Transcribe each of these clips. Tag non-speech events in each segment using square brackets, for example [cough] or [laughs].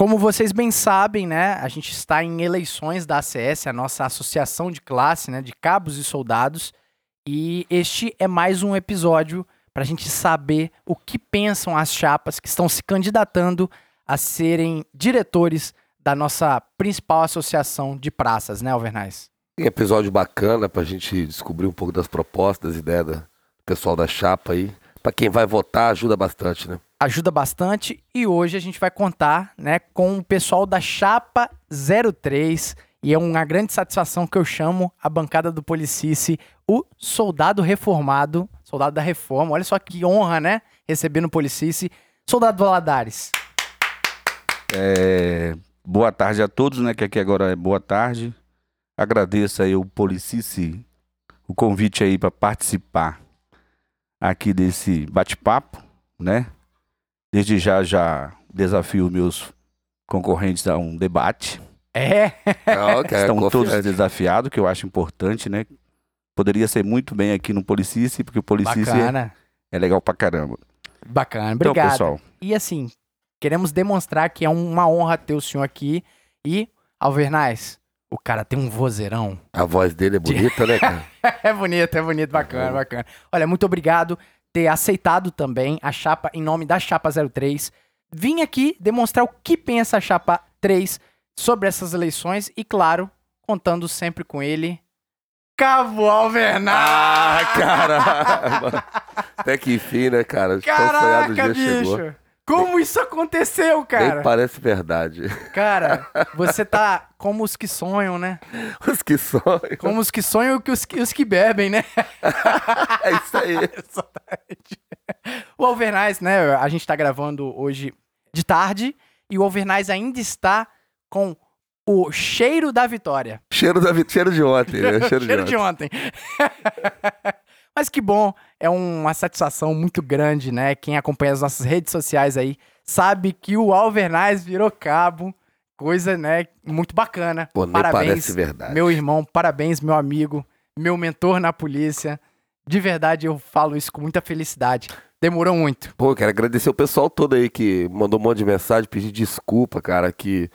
Como vocês bem sabem, né, a gente está em eleições da ACS, a nossa associação de classe, né, de cabos e soldados, e este é mais um episódio para a gente saber o que pensam as chapas que estão se candidatando a serem diretores da nossa principal associação de praças, né, Alvernais? Tem episódio bacana para a gente descobrir um pouco das propostas, ideias do pessoal da chapa aí. Para quem vai votar, ajuda bastante, né? Ajuda bastante e hoje a gente vai contar, né, com o pessoal da chapa 03 e é uma grande satisfação que eu chamo a bancada do Policice, o soldado reformado, soldado da reforma. Olha só que honra, né? Receber no Policice, soldado Valadares. É, boa tarde a todos, né? Que aqui agora é boa tarde. Agradeço aí o Policice, o convite aí para participar aqui desse bate-papo, né? Desde já já desafio meus concorrentes a um debate. É. okay, [laughs] Estão todos desafiados, que eu acho importante, né? Poderia ser muito bem aqui no Policice, porque o Policice Bacana. é legal pra caramba. Bacana, Então, obrigado. pessoal, E assim, queremos demonstrar que é uma honra ter o senhor aqui. E, Alvernais, o cara tem um vozeirão. A voz dele é bonita, né, cara? [laughs] é bonito, é bonito, bacana, bacana. Olha, muito obrigado ter aceitado também a chapa em nome da Chapa 03. Vim aqui demonstrar o que pensa a Chapa 3 sobre essas eleições e, claro, contando sempre com ele, Cabo Alvernais! Ah, caramba! [laughs] Até que enfim, né, cara? Caraca, bicho! chegou. Como isso aconteceu, Nem cara? parece verdade. Cara, [laughs] você tá como os que sonham, né? Os que sonham. Como os que sonham e os que, os que bebem, né? [laughs] É isso aí. [laughs] Exatamente. O Alvernais, né? A gente tá gravando hoje de tarde e o Alvernais ainda está com o cheiro da vitória. Cheiro, da, vi- cheiro de ontem, né? Cheiro, cheiro de de ontem. Mas que bom, é uma satisfação muito grande, né? Quem acompanha as nossas redes sociais aí sabe que o Alvernais virou cabo. Coisa, né? Muito bacana. Pô, nem Parabéns, parece verdade. meu irmão, parabéns, meu amigo, meu mentor na polícia. De verdade, eu falo isso com muita felicidade. Demorou muito. Pô, quero agradecer o pessoal todo aí que mandou um monte de mensagem, pedir desculpa, cara, que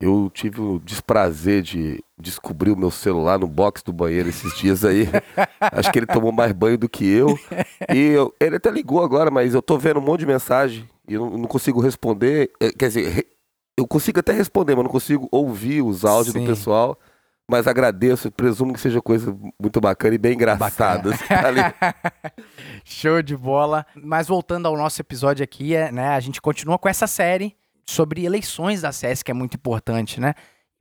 eu tive o desprazer de descobrir o meu celular no box do banheiro esses dias aí. [laughs] Acho que ele tomou mais banho do que eu. E eu- ele até ligou agora, mas eu tô vendo um monte de mensagem e eu não, consigo responder. Eh, Quer dizer, eu consigo até responder, mas não consigo ouvir os áudios Sim. do pessoal. Mas agradeço, presumo que seja coisa muito bacana e bem engraçada. tá. [laughs] Show de bola. Mas voltando ao nosso episódio aqui, é, né, a gente continua com essa série sobre eleições da SES, que é muito importante, né?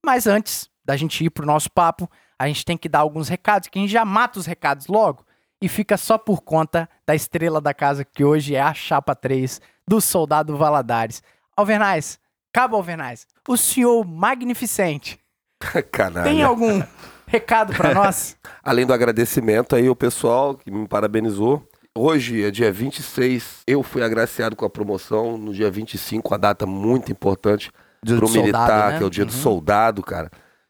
Mas antes da gente ir pro nosso papo, a gente tem que dar alguns recados, que a gente já mata os recados logo e fica só por conta da estrela da casa, que hoje é a chapa 3 do Soldado Valadares. Alvernais, Cabo Alvernais, o senhor magnificente, [laughs] Canalha. tem algum recado pra nós? [laughs] Além do agradecimento aí o pessoal que me parabenizou. Hoje é dia 26, eu fui agraciado com a promoção. No dia 25, a data muito importante Dia pro do soldado, militar, né? que é o dia do Uhum. soldado, cara.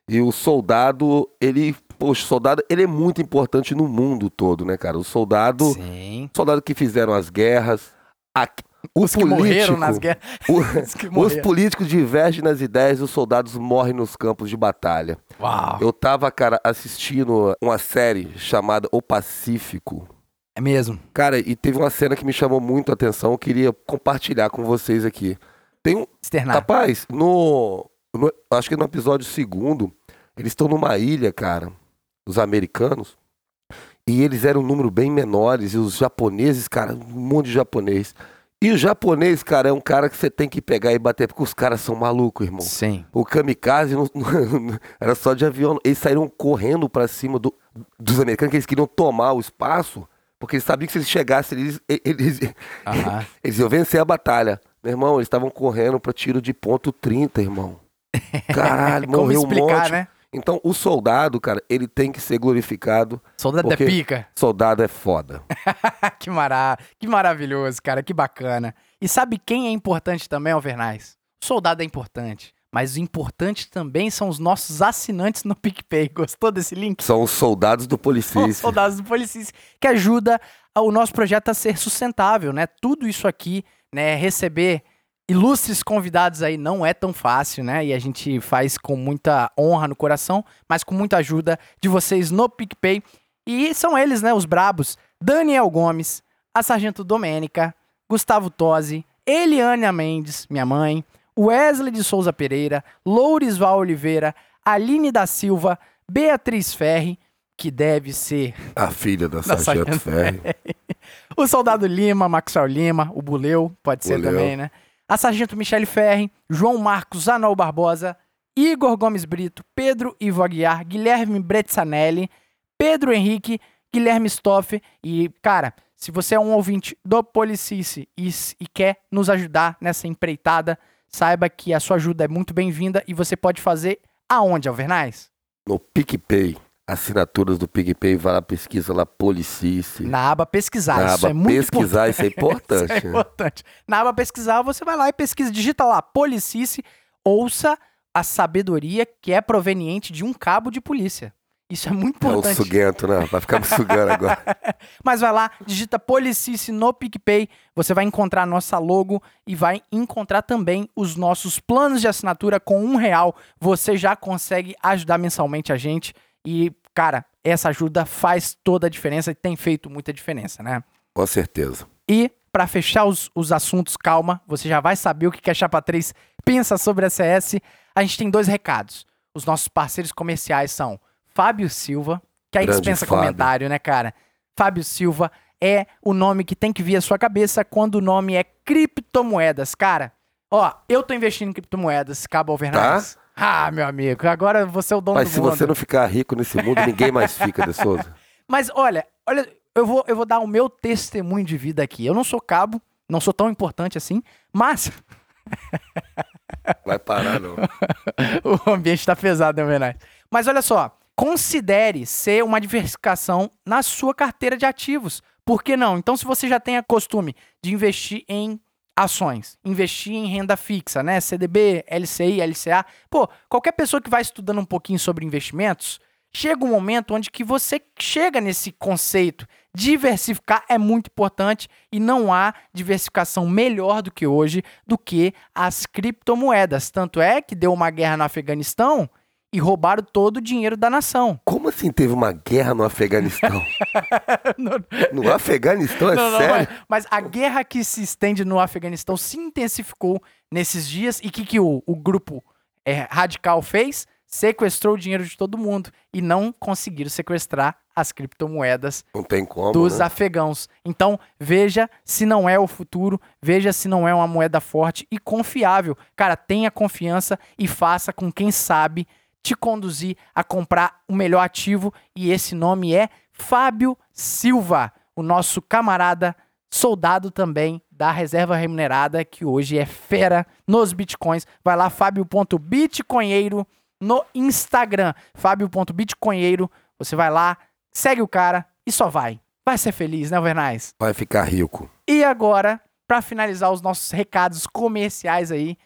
E o soldado, ele, poxa, o soldado, ele é muito importante no mundo todo, né, cara? O soldado, Sim. soldado que fizeram as guerras, a- o Os que morreram político- nas guerras. o- [laughs] Os que os morreram. políticos divergem nas ideias e os soldados morrem nos campos de batalha. Uau. Eu tava, cara, assistindo uma série chamada O Pacífico. É mesmo. Cara, e teve uma cena que me chamou muito a atenção, eu queria compartilhar com vocês aqui. Tem um. Externar. Rapaz, no, no- Acho que no episódio segundo, eles estão numa ilha, cara, os americanos. E eles eram um número bem menores, e os japoneses, cara, um monte de japonês. E o japonês, cara, é um cara que você tem que pegar e bater, porque os caras são malucos, irmão. Sim. O kamikaze não- [laughs] era só de avião. Eles saíram correndo pra cima do- dos americanos, que eles queriam tomar o espaço, porque eles sabiam que se eles chegassem, eles, eles, Aham. [laughs] eles iam vencer a batalha. Meu irmão, eles estavam correndo pra tiro de ponto 30, irmão. [laughs] Caralho, Como morreu um explicar, monte. né? Então, o soldado, cara, ele tem que ser glorificado. Soldado da pica. Soldado é foda. [laughs] que, mara... que maravilhoso, cara. Que bacana. E sabe quem é importante também, Alvernais? O soldado é importante. Mas o importante também são os nossos assinantes no PicPay. [laughs] Gostou desse link? São os soldados do São os soldados do Policis, que ajuda o nosso projeto a ser sustentável, né? Tudo isso aqui, né? Receber ilustres convidados aí não é tão fácil, né? E a gente faz com muita honra no coração, mas com muita ajuda de vocês no PicPay. E são eles, né, os brabos. Daniel Gomes, a Sargento Domênica, Gustavo Tosi, Eliane Mendes, minha mãe, Wesley de Souza Pereira, Lourisval Oliveira, Aline da Silva, Beatriz Ferri, que deve ser A filha da [laughs] da Sargento Ferri. o Soldado Lima, Maxwell Lima, o Buleu, pode ser Buleu. também, né? A Sargento Michele Ferri, João Marcos Anol Barbosa, Igor Gomes Brito, Pedro Ivo Aguiar, Guilherme Bretzanelli, Pedro Henrique, Guilherme Stoff e, cara, se você é um ouvinte do Policice e, e quer nos ajudar nessa empreitada, saiba que a sua ajuda é muito bem-vinda e você pode fazer aonde, Alvernais? No PicPay. Assinaturas do PicPay, vai lá, pesquisa lá, Policice. Na aba pesquisar, Na isso aba é muito pesquisar, isso é importante. [laughs] Isso é né? importante. Na aba pesquisar, você vai lá e pesquisa, digita lá, Policice, ouça a sabedoria que é proveniente de um cabo de polícia. Isso é muito É o importante. suguento, né? Vai ficar me sugando agora. [laughs] Mas vai lá, digita Policice no PicPay, você vai encontrar a nossa logo e vai encontrar também os nossos planos de assinatura com um real. Você já consegue ajudar mensalmente a gente e, cara, essa ajuda faz toda a diferença e tem feito muita diferença, né? Com certeza. E, para fechar os, os assuntos, calma, você já vai saber o que que a Chapa 3 pensa sobre a CS. A gente tem dois recados. Os nossos parceiros comerciais são Fábio Silva, que aí Grande dispensa Fábio. comentário, né, cara? Fábio Silva é o nome que tem que vir à sua cabeça quando o nome é criptomoedas. Cara, ó, eu tô investindo em criptomoedas, Cabo Alvernaz. Ah, meu amigo, agora você é o dono Tá. Mas do se mundo. você não ficar rico nesse mundo, ninguém mais fica, De Souza. [laughs] Mas olha, olha, eu vou, eu vou dar o meu testemunho de vida aqui. Eu não sou cabo, não sou tão importante assim, mas Vai parar, não. [laughs] o ambiente tá pesado, né? Mas olha só, considere ser uma diversificação na sua carteira de ativos. Por que não? Então, se você já tem a costume de investir em ações, investir em renda fixa, né? CDB, LCI, LCA. Pô, qualquer pessoa que vai estudando um pouquinho sobre investimentos, chega um momento onde que você chega nesse conceito. Diversificar é muito importante e não há diversificação melhor do que hoje do que as criptomoedas. Tanto é que deu uma guerra no Afeganistão e roubaram todo o dinheiro da nação. Como assim teve uma guerra no Afeganistão? [laughs] No Afeganistão, é Não, não, sério? mas, mas a guerra que se estende no Afeganistão se intensificou nesses dias e o que, que o, o grupo é, radical fez? Sequestrou o dinheiro de todo mundo e não conseguiram sequestrar as criptomoedas Não tem como, dos né? afegãos. Então, veja se não é o futuro, veja se não é uma moeda forte e confiável. Cara, tenha confiança e faça com quem sabe te conduzir a comprar o melhor ativo e esse nome é Fábio Silva, o nosso camarada soldado também da reserva remunerada que hoje é fera nos bitcoins. Vai lá fábio.bitcoinheiro no Instagram, fábio.bitcoinheiro. Você vai lá, segue o cara e só vai. Vai ser feliz, né, Vernais? Vai ficar rico. E agora, pra finalizar os nossos recados comerciais aí,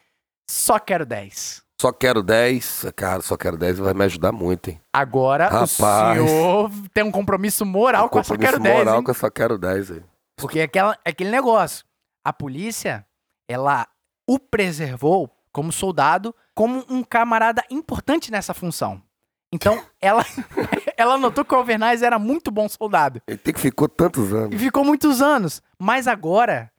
só quero 10. Só quero 10. Cara, só quero 10 vai me ajudar muito, hein? Agora Rapaz. o senhor tem um compromisso moral com a só Compromisso quero 10, moral hein? que eu só quero 10 aí. Porque é, aquela, é aquele negócio. A polícia, ela o preservou como soldado, como um camarada importante nessa função. Então, [laughs] ela, [laughs] ela notou que o Alvernaz era muito bom soldado. Ele tem que ficou tantos E anos. ficou muitos anos. Mas agora,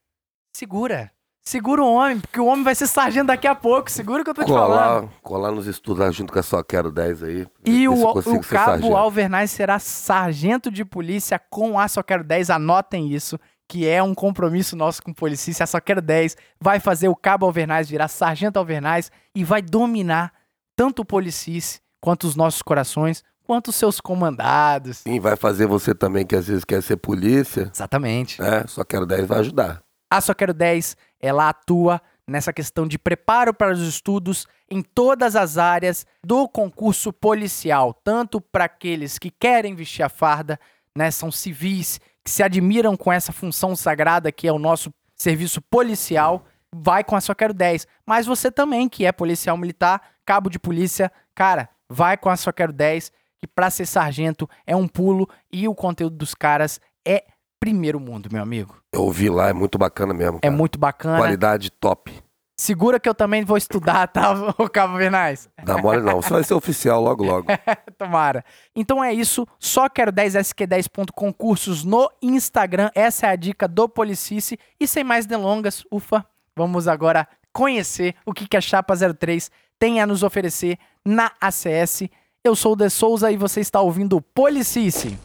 segura. Segura o homem, porque o homem vai ser sargento daqui a pouco. Segura o que eu tô te falando. Colar, colar nos estudos lá junto com a Só Quero 10 aí. E o, o cabo. Alvernaz será sargento de polícia com a Só Quero 10. Anotem isso, que é um compromisso nosso com o Policícia. A Só Quero 10 vai fazer o cabo Alvernaz virar sargento Alvernaz e vai dominar tanto o Policice quanto os nossos corações, quanto os seus comandados. Sim, vai fazer você também que às vezes quer ser polícia. Exatamente. né? Só Quero 10 vai ajudar. A Só Quero 10, ela atua nessa questão de preparo para os estudos em todas as áreas do concurso policial, tanto para aqueles que querem vestir a farda, né, são civis, que se admiram com essa função sagrada que é o nosso serviço policial, vai com a Só Quero 10. Mas você também, que é policial militar, cabo de polícia, cara, vai com a Só Quero 10, que para ser sargento é um pulo e o conteúdo dos caras é primeiro mundo, meu amigo. Eu ouvi lá, é muito bacana mesmo. É cara. muito bacana. Qualidade top. Segura que eu também vou estudar, tá, [laughs] o Cabo Vernais? Dá mole não. Você vai ser oficial logo, logo. [laughs] Tomara. Então é isso. Só quero 10sq10.concursos no Instagram. Essa é a dica do Policice. E sem mais delongas, ufa, vamos agora conhecer o que, que a Chapa 03 tem a nos oferecer na ACS. Eu sou o De Souza e você está ouvindo o Policice.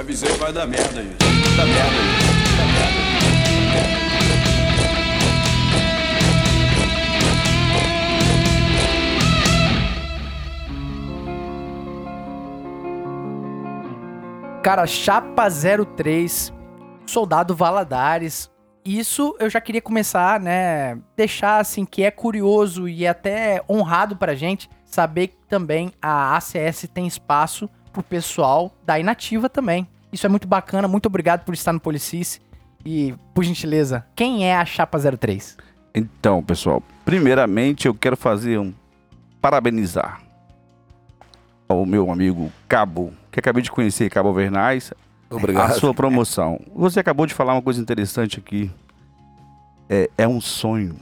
Avisei vai dar merda aí. Dá merda aí. Cara, Chapa 03, Soldado Valadares. Isso eu já queria começar, né? Deixar assim que é curioso e até honrado pra gente saber que também a ACS tem espaço pro pessoal da inativa também. Isso é muito bacana. Muito obrigado por estar no Policice. E, por gentileza, quem é a Chapa 03? Então, pessoal, primeiramente eu quero fazer um parabenizar ao meu amigo Cabo, que acabei de conhecer, Cabo Vernais, Obrigado. a sua promoção. Você acabou de falar uma coisa interessante aqui. É, é um sonho.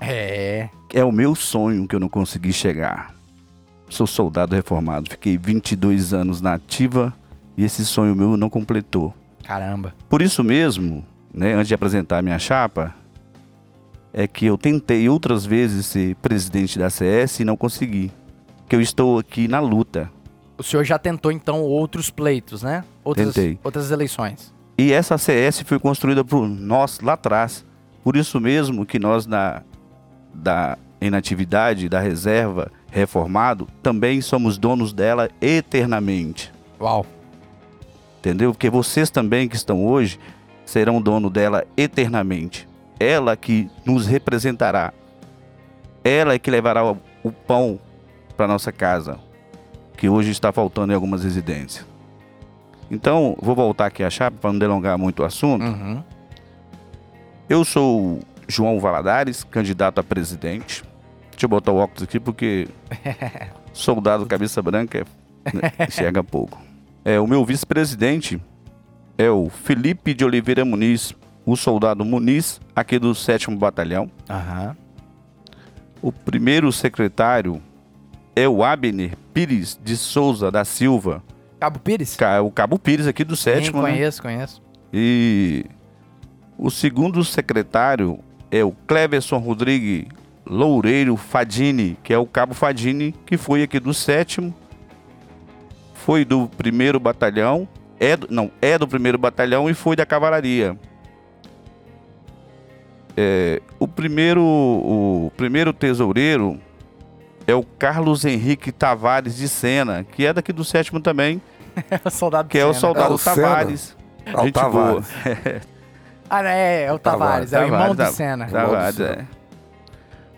É. É o meu sonho que eu não consegui chegar. Sou soldado reformado, fiquei 22 anos na ativa e esse sonho meu não completou. Caramba. Por isso mesmo, né, antes de apresentar a minha chapa, é que eu tentei outras vezes ser presidente da CS e não consegui. Que eu estou aqui na luta. O senhor já tentou, então, outros pleitos, né? Outras, Tentei. outras eleições. E essa CS foi construída por nós lá atrás. Por isso mesmo que nós na da inatividade, da reserva, reformado, também somos donos dela eternamente. Uau. Entendeu? Porque vocês também que estão hoje serão dono dela eternamente. Ela que nos representará. Ela é que levará o o pão para nossa casa, que hoje está faltando em algumas residências. Então, vou voltar aqui a chapa para não delongar muito o assunto. Uhum. Eu sou João Valadares, candidato a presidente. Deixa eu botar o óculos aqui porque [laughs] soldado cabeça branca é- né, enxerga pouco. É, o meu vice-presidente é o Felipe de Oliveira Muniz, o soldado Muniz, aqui do 7 Batalhão. Aham. O primeiro secretário é o Abner Pires de Souza da Silva, Cabo Pires? o Cabo Pires aqui do Sim, sétimo, né? conheço, conheço. E o segundo secretário é o Cleverson Rodrigues Loureiro Fadini, que é o Cabo Fadini, que foi aqui do sétimo, foi do primeiro batalhão, é do, não, é do primeiro batalhão e foi da cavalaria. É, o primeiro o primeiro tesoureiro é o Carlos Henrique Tavares de Sena, que é daqui do sétimo também, [laughs] soldado que é o soldado É o. Tavares. Ah, o Gente boa. Tavares. [laughs] Ah, não, é, é o Tavares, é o irmão do Tavares, Senna. Tavares, Irmão do é.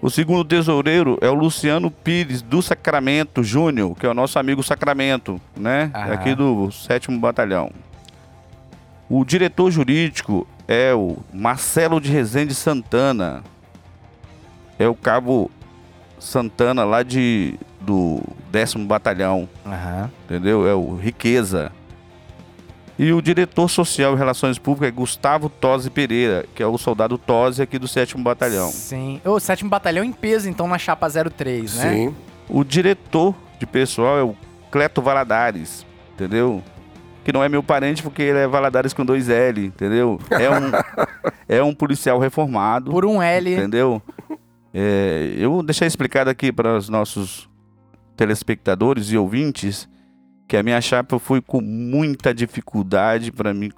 O segundo tesoureiro é o Luciano Pires do Sacramento Júnior, que é o nosso amigo Sacramento, né? Aham. Aqui do sétimo batalhão. O diretor jurídico é o Marcelo de Rezende Santana. É o cabo Santana lá de do décimo batalhão Aham. entendeu? É o Riqueza. E o diretor social e relações públicas é Gustavo Tosi Pereira, que é o soldado Tosi aqui do 7 Batalhão. Sim. O sétimo batalhão em peso, então, na chapa 03, né? Sim. O diretor de pessoal é o Cleto Valadares, entendeu? Que não é meu parente porque ele é Valadares com dois L, entendeu? É um, [laughs] é um policial reformado. Por um L. Entendeu? É, eu vou deixar explicado aqui para os nossos telespectadores e ouvintes que a minha chapa foi com muita dificuldade para me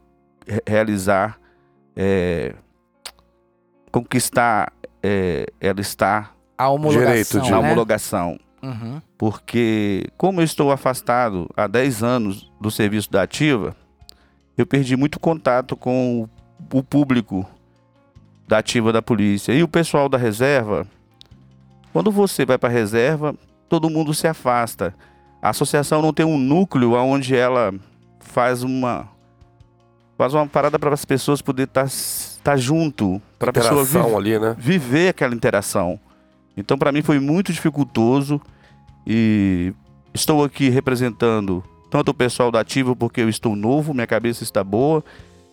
re- realizar, é, conquistar, é, ela está A homologação, Direito de- né? homologação. Uhum. Porque, como eu estou afastado há 10 anos do serviço da ativa, eu perdi muito contato com o, o público da ativa da polícia. E o pessoal da reserva, quando você vai para a reserva, todo mundo se afasta. A associação não tem um núcleo onde ela faz uma faz uma parada para as pessoas poder estar junto, para a pessoa ali, né? viver aquela interação. Então, para mim, foi muito dificultoso e estou aqui representando tanto o pessoal da Ativa, porque eu estou novo, minha cabeça está boa,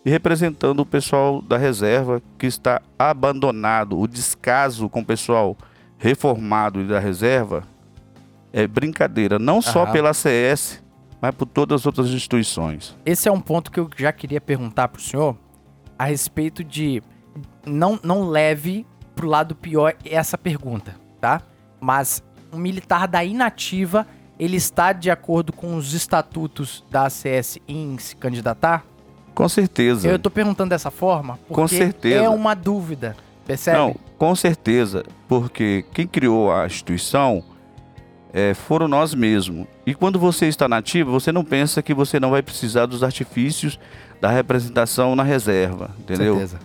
e representando o pessoal da reserva que está abandonado. O descaso com o pessoal reformado e da reserva é brincadeira, não só pela CS, mas por todas as outras instituições. Esse é um ponto que eu já queria perguntar pro senhor a respeito de não não leve pro lado pior essa pergunta, tá? Mas um militar da inativa, ele está de acordo com os estatutos da ACS em se candidatar? Com certeza. Eu tô perguntando dessa forma porque Com certeza. é uma dúvida, percebe? Não, com certeza, porque quem criou a instituição é, foram nós mesmos. E quando você está nativa, você não pensa que você não vai precisar dos artifícios da representação na reserva, entendeu? Certeza.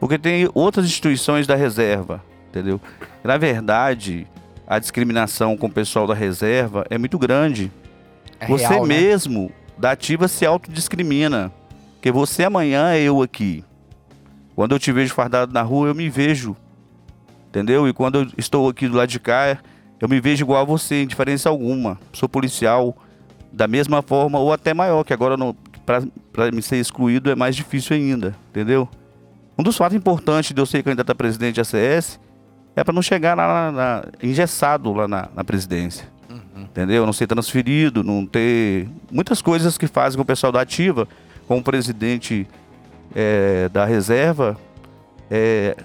Porque tem outras instituições da reserva, entendeu? Na verdade, a discriminação com o pessoal da reserva é muito grande. É você real, né? mesmo da ativa se autodiscrimina. Porque você amanhã é eu aqui. Quando eu te vejo fardado na rua, eu me vejo. Entendeu? E quando eu estou aqui do lado de cá, eu me vejo igual a você, em diferença alguma. Sou policial da mesma forma ou até maior, que agora para me ser excluído é mais difícil ainda, entendeu? Um dos fatos importantes de eu ser candidato a presidente da CS é para não chegar lá na, na- engessado lá na, na presidência entendeu? Não ser transferido, não ter muitas coisas que fazem com o pessoal da ativa, com o presidente é, da reserva, é,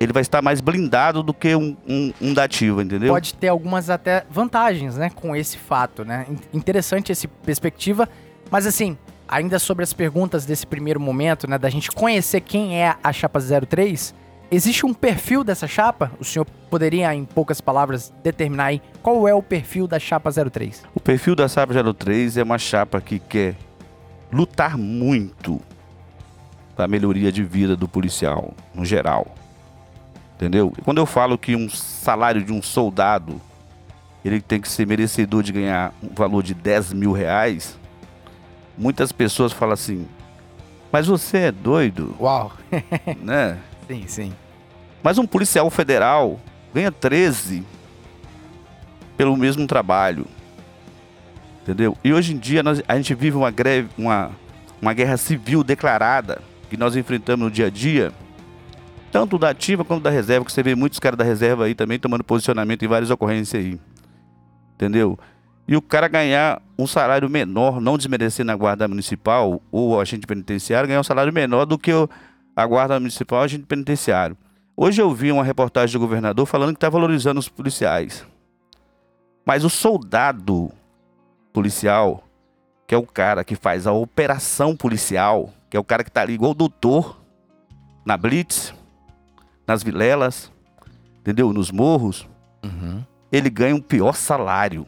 ele vai estar mais blindado do que um, um, um da ativa, entendeu? pode ter algumas até vantagens, né, com esse fato, né? In- Interessante essa perspectiva, mas assim, ainda sobre as perguntas desse primeiro momento, né, da gente conhecer quem é a chapa 03, existe um perfil dessa chapa? O senhor poderia, em poucas palavras, determinar aí qual é o perfil da chapa 03? O perfil da Chapa 03 é uma chapa que quer lutar muito para a melhoria de vida do policial, no geral. Entendeu? Quando eu falo que um salário de um soldado ele tem que ser merecedor de ganhar um valor de 10 mil reais, muitas pessoas falam assim, mas você é doido, Uau! [laughs] né? Sim, sim. Mas um policial federal ganha 13 pelo mesmo trabalho. Entendeu? E hoje em dia nós- a gente vive uma greve, uma, uma guerra civil declarada que nós enfrentamos no dia a dia, tanto da ativa quanto da reserva, que você vê muitos caras da reserva aí também tomando posicionamento em várias ocorrências aí. Entendeu? E o cara ganhar um salário menor, não desmerecendo a guarda municipal ou o agente penitenciário, ganhar um salário menor do que a guarda municipal o agente penitenciário. Hoje eu vi uma reportagem do governador falando que está valorizando os policiais. Mas o soldado policial, que é o cara que faz a operação policial, que é o cara que está ali igual o doutor, na blitz, nas vilelas, entendeu? Nos morros, ele ganha um pior salário.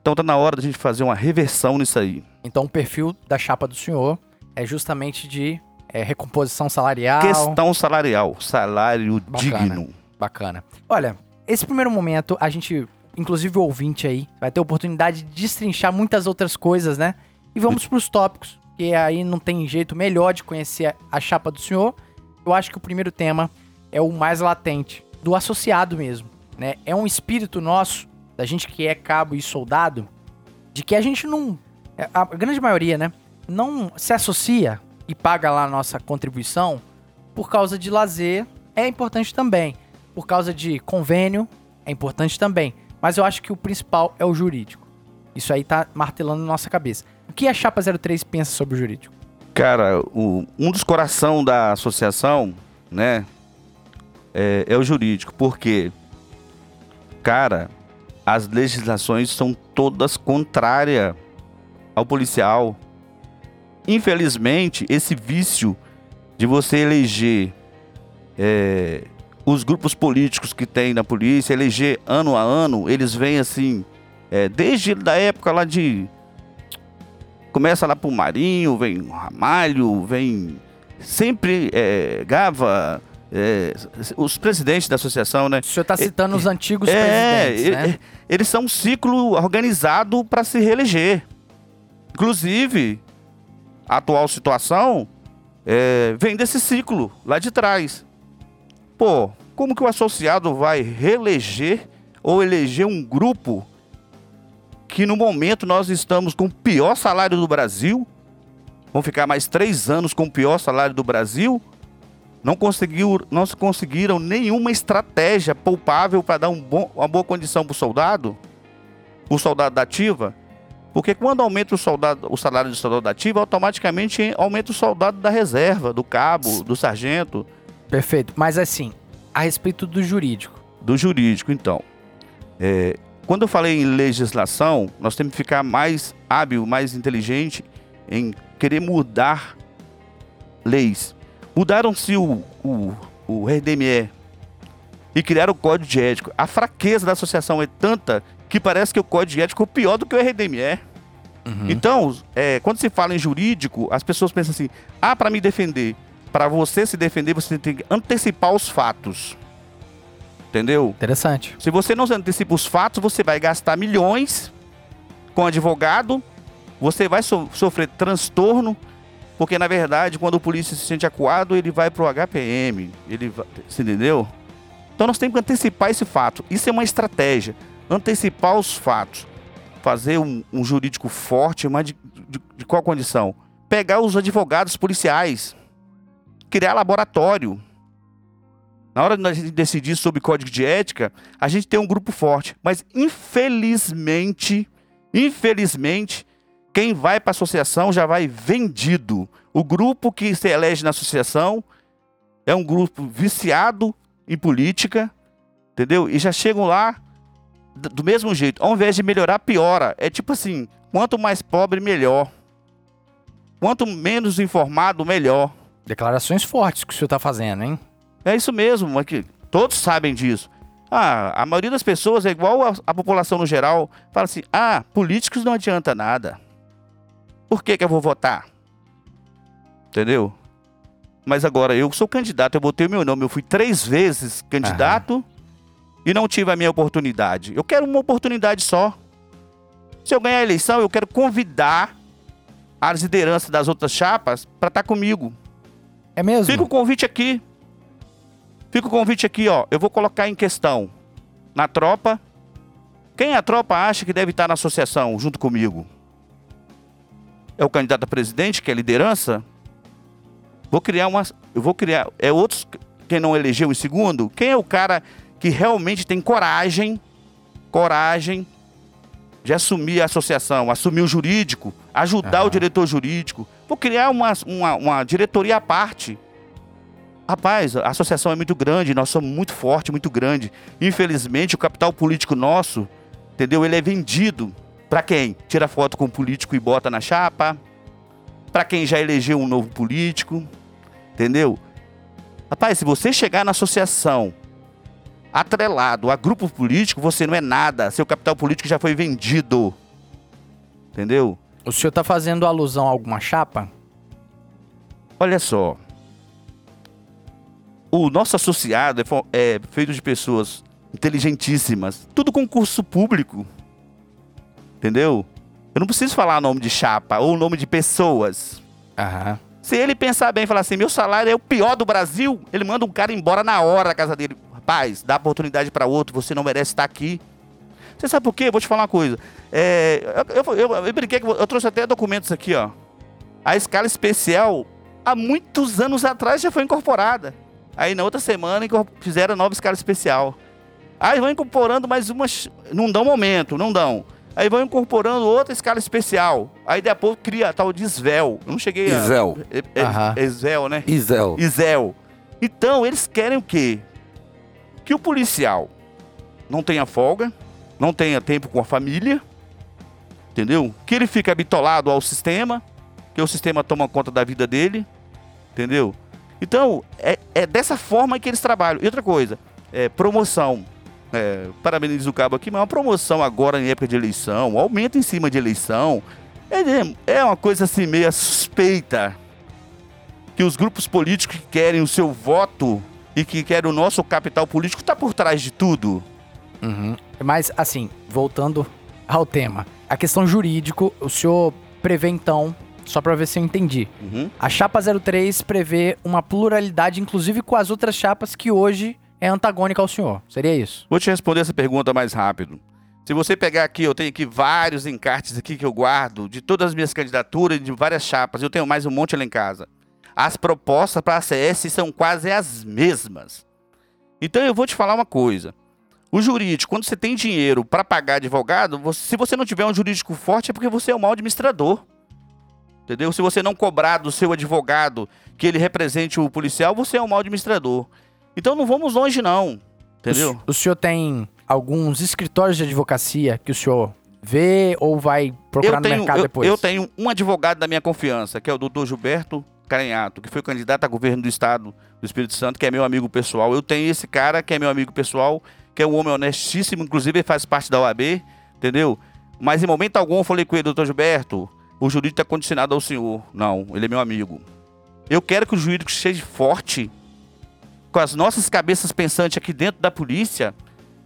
Então tá na hora da gente fazer uma reversão nisso aí. Então o perfil da chapa do senhor é justamente de é, recomposição salarial. Questão salarial, salário Bacana. digno. Bacana. Olha, esse primeiro momento, a gente, inclusive o ouvinte aí, vai ter oportunidade de destrinchar muitas outras coisas, né? E vamos pros tópicos, que aí não tem jeito melhor de conhecer a chapa do senhor. Eu acho que o primeiro tema é o mais latente, do associado mesmo, né? É um espírito nosso, da gente que é cabo e soldado, de que a gente não, a grande maioria, né, não se associa e paga lá a nossa contribuição por causa de lazer, é importante também. Por causa de convênio, é importante também. Mas eu acho que o principal é o jurídico. Isso aí tá martelando nossa cabeça. O que a Chapa 03 pensa sobre o jurídico? Cara, o- um dos coração da associação, né, é, é o jurídico, porque, cara, as legislações são todas contrárias ao policial. Infelizmente, esse vício de você eleger é, os grupos políticos que tem na polícia, eleger ano a ano, eles vêm assim, é, desde da época lá de começa lá pro Marinho, vem Ramalho, vem sempre é, Gava, é, os presidentes da associação, né? O senhor tá citando os antigos É, presidentes, né? eles são um ciclo organizado para se reeleger. Inclusive, a atual situação é, vem desse ciclo lá de trás. Pô, como que o associado vai reeleger ou eleger um grupo que no momento nós estamos com o pior salário do Brasil, vão ficar mais três anos com o pior salário do Brasil, não, conseguiu, não se conseguiram nenhuma estratégia poupável para dar um bom, uma boa condição para o soldado, o soldado da ativa. Porque quando aumenta o, soldado, o salário do soldado da ativa, automaticamente aumenta o soldado da reserva, do cabo, do sargento, Perfeito. Mas assim, a respeito do jurídico. do jurídico. Então, é, quando eu falei em legislação, nós temos que ficar mais hábil, mais inteligente em querer mudar leis. Mudaram-se o, o, o RDME e criaram o Código de Ético. A fraqueza da associação é tanta que parece que o Código de Ético é pior do que o RDME. Então, é, quando se fala em jurídico, as pessoas pensam assim: ah, para me defender. Para você se defender, você tem que antecipar os fatos. Entendeu? Interessante. Se você não antecipa os fatos, você vai gastar milhões com advogado, você vai so- sofrer transtorno, porque na verdade, quando o polícia se sente acuado, ele vai pro HPM. Ele você entendeu? Então nós temos que antecipar esse fato. Isso é uma estratégia. Antecipar os fatos. Fazer um, um jurídico forte, mas de, de- de qual condição? Pegar os advogados policiais. Criar laboratório. Na hora de a gente decidir sobre código de ética, a gente tem um grupo forte. Mas infelizmente, infelizmente, quem vai para a associação já vai vendido. O grupo que se elege na associação é um grupo viciado em política, entendeu? E já chegam lá do mesmo jeito. Ao invés de melhorar, piora. É tipo assim, quanto mais pobre, melhor. Quanto menos informado, melhor. Declarações fortes que o senhor tá fazendo, hein? É isso mesmo, é que todos sabem disso. Ah, a maioria das pessoas é igual a, a população no geral, fala assim: "Ah, políticos não adianta nada. Por que que eu vou votar?" Entendeu? Mas agora eu sou candidato, eu botei o meu nome, eu fui três vezes candidato e não tive a minha oportunidade. Eu quero uma oportunidade só. Se eu ganhar a eleição, eu quero convidar as lideranças das outras chapas para estar comigo. É mesmo? Fica o convite aqui. Fica o convite aqui, ó. Eu vou colocar em questão na tropa. Quem a tropa acha que deve estar na associação junto comigo? É o candidato a presidente, que é liderança? Vou criar uma. Eu vou criar. É outros. Quem não elegeu em segundo? Quem é o cara que realmente tem coragem? Coragem de assumir a associação, assumir o jurídico, ajudar Aham. o diretor jurídico. Vou criar uma, uma, uma diretoria à parte. Rapaz, a associação é muito grande, nós somos muito forte, muito grande. Infelizmente, o capital político nosso, entendeu? Ele é vendido. Pra quem? Tira foto com o político e bota na chapa. Pra quem já elegeu um novo político. Entendeu? Rapaz, se você chegar na associação atrelado a grupo político, você não é nada. Seu capital político já foi vendido. Entendeu? O senhor tá fazendo alusão a alguma chapa? Olha só. O nosso associado é, é feito de pessoas inteligentíssimas. Tudo concurso público. Entendeu? Eu não preciso falar nome de chapa ou nome de pessoas. Aham. Se ele pensar bem e falar assim, meu salário é o pior do Brasil, ele manda um cara embora na hora da casa dele. Rapaz, dá oportunidade para outro, você não merece estar aqui. Você sabe por quê? Vou te falar uma coisa. É, eu, eu, eu- eu brinquei que eu trouxe até documentos aqui, ó. A escala especial, há muitos anos atrás, já foi incorporada. Aí na outra semana fizeram nova escala especial. Aí vão incorporando mais umas. Não dão momento, não dão. Aí vão incorporando outra escala especial. Aí depois cria a tal de Svel. Eu não cheguei a. Isel. É, é, é né? Isel. Isel. Então, eles querem o quê? Que o policial não tenha folga, não tenha tempo com a família, entendeu? Que ele fique habitolado ao sistema, que o sistema toma conta da vida dele, entendeu? Então, é, é dessa forma que eles trabalham. E outra coisa, é promoção. É, parabenizo o cabo aqui, mas uma promoção agora em época de eleição, um aumento em cima de eleição, é, é uma coisa assim meio suspeita que os grupos políticos que querem o seu voto e que querem o nosso capital político está por trás de tudo. Uhum. Mas, assim, voltando ao tema. A questão jurídico, o senhor prevê, então, só pra ver se eu entendi. Uhum. A chapa 03 prevê uma pluralidade, inclusive com as outras chapas que hoje é antagônica ao senhor. Seria isso? Vou te responder essa pergunta mais rápido. Se você pegar aqui, eu tenho aqui vários encartes aqui que eu guardo de todas as minhas candidaturas, de várias chapas. Eu tenho mais um monte lá em casa. As propostas para a CS são quase as mesmas. Então eu vou te falar uma coisa. O jurídico, quando você tem dinheiro para pagar advogado, você- se você não tiver um jurídico forte é porque você é um mau administrador. Entendeu? Se você não cobrar do seu advogado que ele represente o policial, você é um mau administrador. Então não vamos longe não. Entendeu? O, o senhor tem alguns escritórios de advocacia que o senhor vê ou vai procurar eu no tenho, mercado eu, depois? eu tenho um advogado da minha confiança, que é o doutor Gilberto Caranhato, que foi candidato a governo do estado do Espírito Santo, que é meu amigo pessoal. Eu tenho esse cara, que é meu amigo pessoal, que é um homem honestíssimo, inclusive ele faz parte da OAB, entendeu? Mas em momento algum eu falei com ele, doutor Gilberto, o jurídico está condicionado ao senhor. Não, ele é meu amigo. Eu quero que o jurídico seja forte, com as nossas cabeças pensantes aqui dentro da polícia,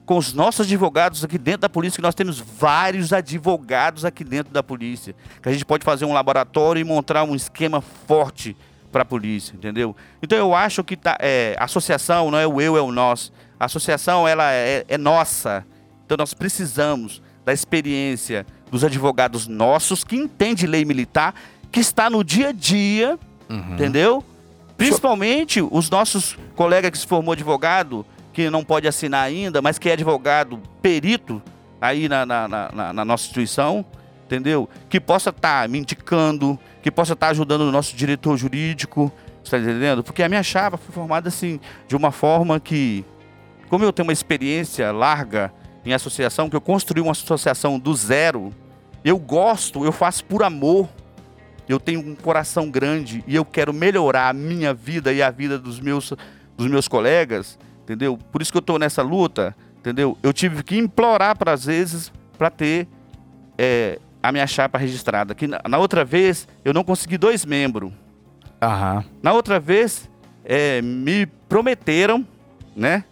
com os nossos advogados aqui dentro da polícia, que nós temos vários advogados aqui dentro da polícia, que a gente pode fazer um laboratório e montar um esquema forte para a polícia, entendeu? Então eu acho que tá, é, a associação não é o eu, é o nós. A associação ela é, é nossa. Então nós precisamos da experiência dos advogados nossos que entendem lei militar, que está no dia a dia, Uhum. entendeu? Principalmente os nossos colegas que se formou advogado, que não pode assinar ainda, mas que é advogado perito aí na, na, na- na- nossa instituição, entendeu? Que possa estar me indicando, que possa estar ajudando o nosso diretor jurídico, está entendendo? Porque a minha chapa foi formada assim, de uma forma que, como eu tenho uma experiência larga em associação, que eu construí uma associação do zero, eu gosto, eu faço por amor, eu tenho um coração grande e eu quero melhorar a minha vida e a vida dos meus, dos meus colegas, entendeu? Por isso que eu estou nessa luta, entendeu? Eu tive que implorar para às vezes para ter é, a minha chapa registrada. Que na, na outra vez eu não consegui dois membros. Aham. Na outra vez é, me prometeram, né?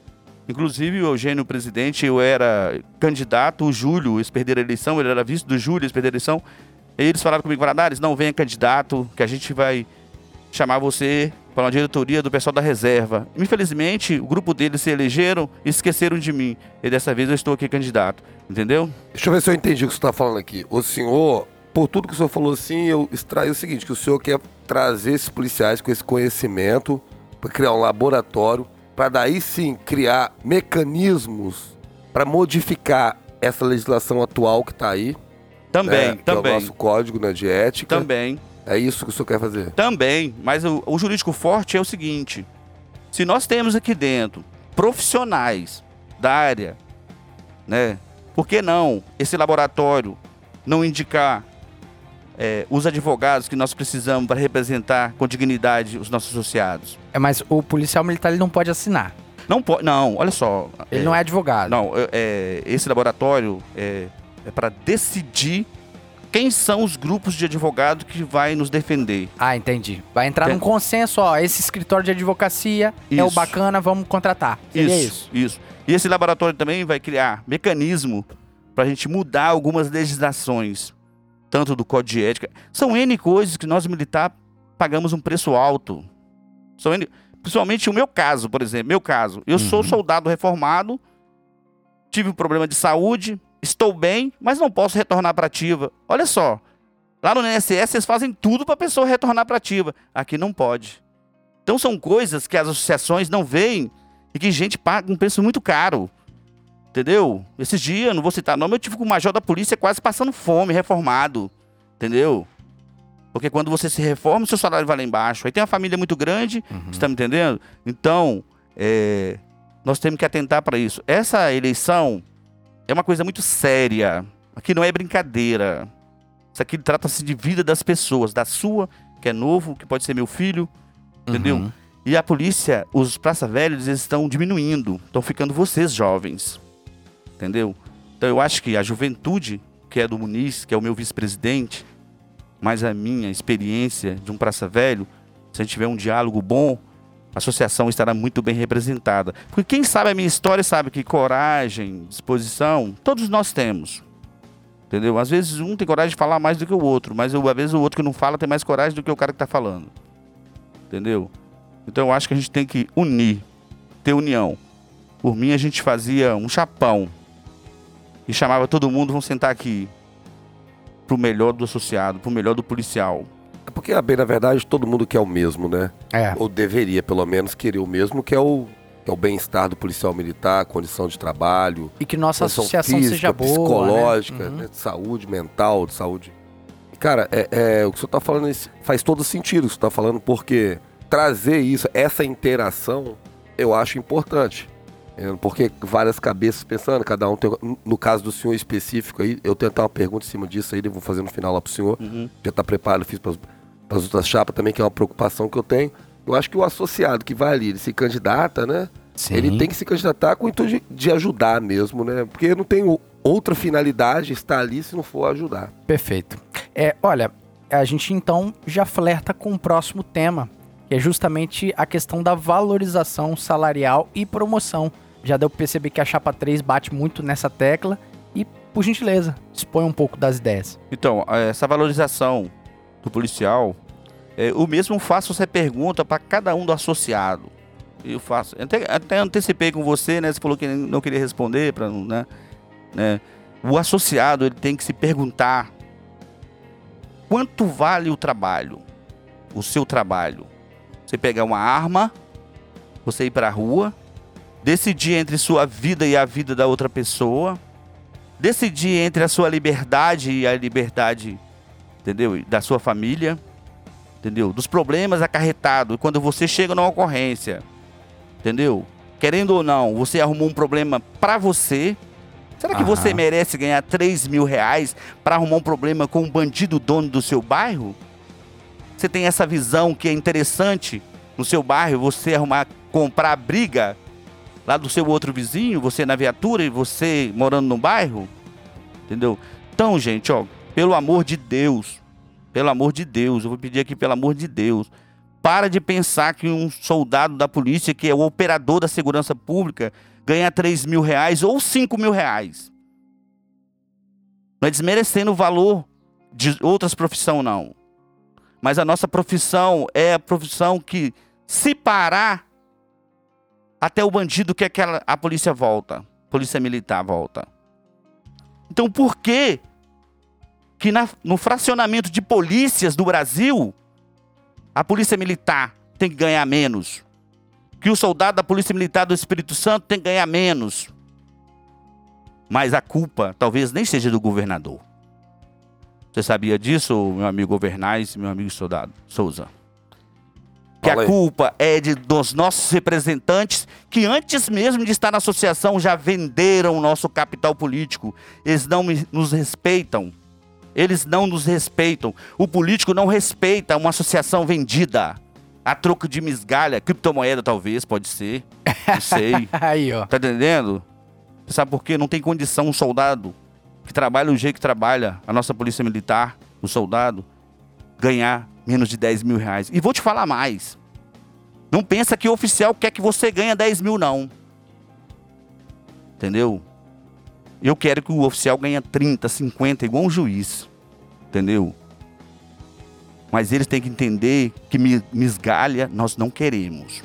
Inclusive o Eugênio presidente, eu era candidato, o Júlio, eles perderam a eleição, ele era vice do Júlio, eles perderam a eleição. Eles falaram comigo, Valadares, não venha candidato, que a gente vai chamar você para uma diretoria do pessoal da reserva. Infelizmente, o grupo deles se elegeram e esqueceram de mim. E dessa vez eu estou aqui candidato, entendeu? Deixa eu ver se eu entendi o que você está falando aqui. O senhor, por tudo que o senhor falou assim, eu extraí o seguinte, que o senhor quer trazer esses policiais com esse conhecimento para criar um laboratório, para daí sim criar mecanismos para modificar essa legislação atual que está aí. Também, né, que É o também, nosso código né, de ética. também. É isso que o senhor quer fazer. Também, mas o, o jurídico forte é o seguinte: se nós temos aqui dentro profissionais da área, né? Por que não esse laboratório não indicar é, os advogados que nós precisamos para representar com dignidade os nossos associados? É, mas o policial militar ele não pode assinar. Não pode, não. Olha só. Ele não é advogado. Não, é- é, esse laboratório é, é para decidir quem são os grupos de advogados que vai nos defender. Ah, entendi. Vai entrar Tem- num consenso, ó. Esse escritório de advocacia é o Isso. bacana, vamos contratar. Seria isso. isso. E esse laboratório também vai criar mecanismo para a gente mudar algumas legislações, tanto do Código de Ética. São N coisas que nós, militar, pagamos um preço alto. São N... Principalmente o meu caso, por exemplo. Meu caso. Eu sou Uhum. soldado reformado, tive um problema de saúde, estou bem, mas não posso retornar para ativa. Olha só. Lá no INSS, eles fazem tudo para a pessoa retornar para ativa. Aqui não pode. Então são coisas que as associações não veem e que gente paga um preço muito caro. Entendeu? Esses dias, não vou citar nome, eu tive com o major da polícia quase passando fome, reformado. Entendeu? Porque quando você se reforma, o seu salário vai lá embaixo. Aí tem uma família muito grande, Uhum. você tá me entendendo? Então, é, nós temos que atentar para isso. Essa eleição é uma coisa muito séria. Aqui não é brincadeira. Isso aqui trata-se de vida das pessoas, da sua, que é novo, que pode ser meu filho, entendeu? Uhum. E a polícia, os praça velhos, eles estão diminuindo. Estão ficando vocês jovens. Entendeu? Então eu acho que a juventude, que é do Muniz, que é o meu vice-presidente, mais a minha experiência de um praça velho, se a gente tiver um diálogo bom, a associação estará muito bem representada. Porque quem sabe a minha história sabe que coragem, disposição, todos nós temos. Entendeu? Às vezes um tem coragem de falar mais do que o outro, mas às vezes o outro que não fala tem mais coragem do que o cara que está falando. Entendeu? Então eu acho que a gente tem que unir, ter união. Por mim a gente fazia um chapão. e chamava todo mundo, vamos sentar aqui. Pro melhor do associado, pro melhor do policial. É porque, bem, na verdade, todo mundo quer o mesmo, né? É. Ou deveria, pelo menos, querer o mesmo, que é o, que é o bem-estar do policial militar, condição de trabalho, E que nossa associação física, seja boa. psicológica, né? né? de saúde mental, de saúde. Cara, é, é, o que o senhor está falando isso faz todo sentido o que senhor está falando, porque trazer isso, essa interação, eu acho importante. É, Porque várias cabeças pensando, cada um tem. No caso do senhor específico aí, eu tenho até uma pergunta em cima disso aí, eu vou fazer no final lá pro senhor. Já tá preparado, fiz para as outras chapas também, que é uma preocupação que eu tenho. Eu acho que o associado que vai ali, ele se candidata, né? Sim. Ele tem que se candidatar com o intuito de, de ajudar mesmo, né? Porque não tem outra finalidade estar ali se não for ajudar. Perfeito. É, olha, a gente então já flerta com o próximo tema, que é justamente a questão da valorização salarial e promoção. Já deu pra perceber que a chapa 3 bate muito nessa tecla e, por gentileza, expõe um pouco das ideias. Então, essa valorização do policial, é, o mesmo faço essa pergunta para cada um do associado. Eu faço. Até, até antecipei com você, né? Você falou que não queria responder, para né, né? O associado ele tem que se perguntar quanto vale o trabalho, o seu trabalho. Você pegar uma arma, você ir para a rua, decidir entre sua vida e a vida da outra pessoa, decidir entre a sua liberdade e a liberdade, entendeu? Da sua família, entendeu? Dos problemas acarretados quando você chega numa ocorrência, entendeu? Querendo ou não, você arrumou um problema pra você. Será que Aham. você merece ganhar 3 mil reais pra arrumar um problema com um bandido dono do seu bairro? Você tem essa visão que é interessante no seu bairro, você arrumar, comprar briga lá do seu outro vizinho, você na viatura e você morando no bairro? Entendeu? Então, gente, ó, pelo amor de Deus, pelo amor de Deus, eu vou pedir aqui pelo amor de Deus, para de pensar que um soldado da polícia, que é o operador da segurança pública, ganha 3 mil reais ou 5 mil reais. Não é desmerecendo o valor de outras profissões, não. Mas a nossa profissão é a profissão que, se parar, até o bandido quer que a polícia volta. Polícia militar volta. Então por que que na- no fracionamento de polícias do Brasil, a polícia militar tem que ganhar menos? Que o soldado da polícia militar do Espírito Santo tem que ganhar menos? Mas a culpa talvez nem seja do governador. Você sabia disso, meu amigo Governais, meu amigo soldado Souza? Que a culpa é de, dos nossos representantes que antes mesmo de estar na associação já venderam o nosso capital político. Eles não nos respeitam. Eles não nos respeitam. O político não respeita uma associação vendida. A troco de migalha, criptomoeda talvez, pode ser. Não sei. [laughs] Aí, ó. Tá entendendo? Sabe por quê? Não tem condição um soldado que trabalha do jeito que trabalha, a nossa polícia militar, o soldado, ganhar menos de 10 mil reais. E vou te falar mais. Não pensa que o oficial quer que você ganhe 10 mil, não. Entendeu? Eu quero que o oficial ganhe 30, 50, igual um juiz. Entendeu? Mas eles têm que entender que mi- migalha nós não queremos.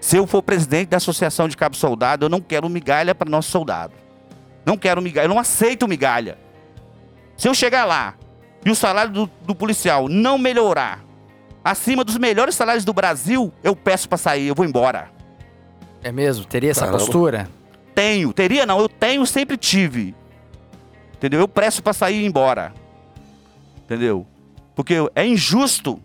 Se eu for presidente da Associação de Cabo Soldado, eu não quero migalha para nosso soldado. Não quero migalha, eu não aceito migalha. Se eu chegar lá e o salário do, do policial não melhorar acima dos melhores salários do Brasil, eu peço para sair, eu vou embora. É mesmo? Teria essa Caramba. postura? Tenho, teria não, eu tenho, sempre tive. Entendeu? Eu presto para sair e ir embora. Entendeu? Porque é injusto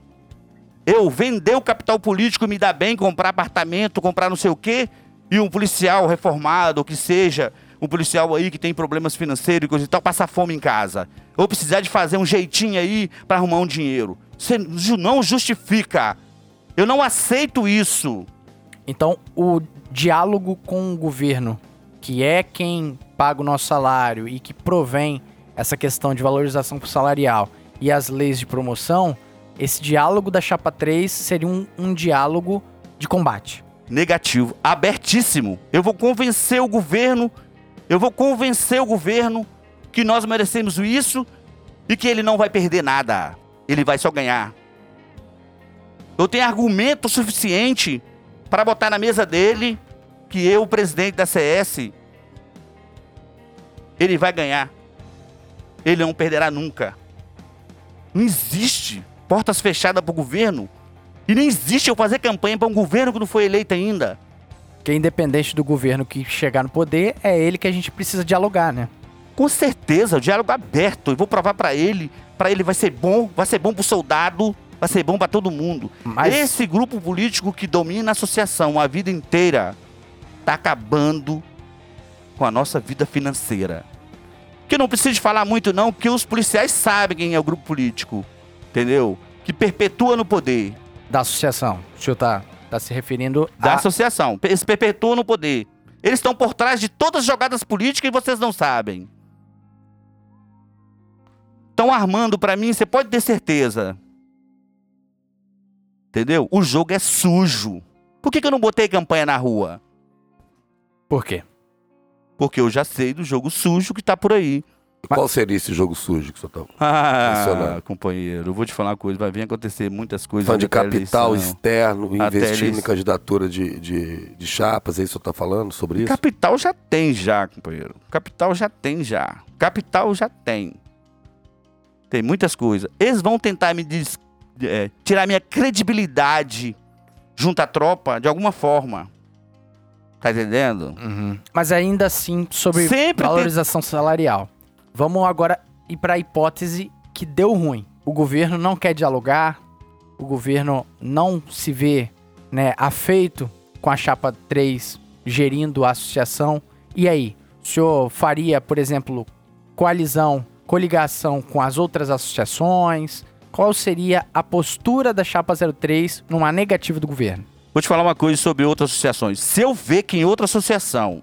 eu vender o capital político, me dar bem, comprar apartamento, comprar não sei o quê, e um policial reformado, ou que seja, um policial aí que tem problemas financeiros e coisa e tal, passar fome em casa. Ou precisar de fazer um jeitinho aí para arrumar um dinheiro. Ju- não justifica. Eu não aceito isso. Então, o diálogo com o governo, que é quem paga o nosso salário e que provém essa questão de valorização salarial e as leis de promoção, esse diálogo da Chapa 3 seria um, um diálogo de combate. negativo, abertíssimo. Eu vou convencer o governo, eu vou convencer o governo que nós merecemos isso e que ele não vai perder nada. Ele vai só ganhar. Eu tenho argumento suficiente para botar na mesa dele que eu, presidente da CS, ele vai ganhar. Ele não perderá nunca. Não existe portas fechadas para o governo. E nem existe eu fazer campanha para um governo que não foi eleito ainda. Porque independente do governo que chegar no poder, é ele que a gente precisa dialogar, né? Com certeza, o diálogo aberto. Eu vou provar para ele. Para ele vai ser bom, vai ser bom pro soldado, vai ser bom para todo mundo. Mas Esse grupo político que domina a associação a vida inteira tá acabando com a nossa vida financeira. Que não precisa falar muito não, que os policiais sabem quem é o grupo político, entendeu? Que perpetua no poder da associação, o senhor tá, tá se referindo da a... associação. Eles perpetuam no poder. Eles estão por trás de todas as jogadas políticas e vocês não sabem. Estão armando pra mim, você pode ter certeza. Entendeu? O jogo é sujo. Por que, que eu não botei campanha na rua? Por quê? Porque eu já sei do jogo sujo que tá por aí. Qual seria esse jogo sujo que você tá Ah, companheiro, eu vou te falar uma coisa, vai vir acontecer muitas coisas. Falando de capital externo, investindo em candidatura de, de, de chapas, aí o senhor tá falando sobre isso? Capital já tem já, companheiro. Capital já tem já. Capital já tem. Tem muitas coisas. Eles vão tentar me des- é, tirar minha credibilidade junto à tropa de alguma forma. Tá entendendo? Uhum. Mas ainda assim, sobre Sempre tem- valorização salarial. Vamos agora ir para a hipótese que deu ruim. O governo não quer dialogar, o governo não se vê né, afeito com a chapa 3 gerindo a associação. E aí? O senhor faria, por exemplo, coalizão, coligação com as outras associações? Qual seria a postura da chapa 03 numa negativa do governo? Vou te falar uma coisa sobre outras associações. Se eu ver que em outra associação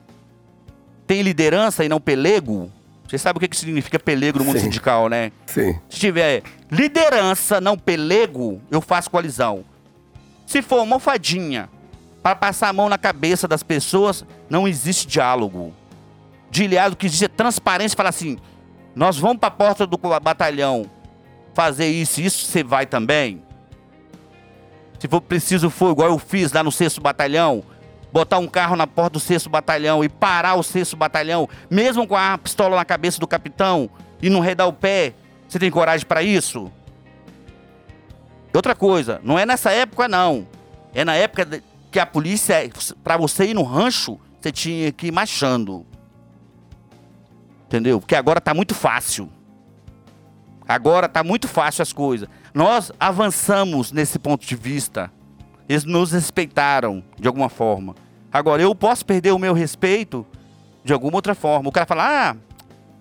tem liderança e não pelego, você sabe o que, que significa pelego no mundo Sim. sindical, né? Sim. Se tiver liderança, não pelego, eu faço coalizão. Se for mofadinha, para passar a mão na cabeça das pessoas, não existe diálogo. Diálogo que existe é transparência, falar assim, nós vamos para a porta do batalhão fazer isso, isso você vai também? Se for preciso, for igual eu fiz lá no sexto batalhão, botar um carro na porta do sexto batalhão e parar o sexto batalhão, mesmo com a pistola na cabeça do capitão e não redar o pé, você tem coragem para isso? Outra coisa, não é nessa época não. É na época que a polícia, para você ir no rancho, você tinha que ir marchando. Entendeu? Porque agora tá muito fácil. Agora tá muito fácil as coisas. Nós avançamos nesse ponto de vista. Eles nos respeitaram de alguma forma. Agora, eu posso perder o meu respeito de alguma outra forma. O cara fala, ah,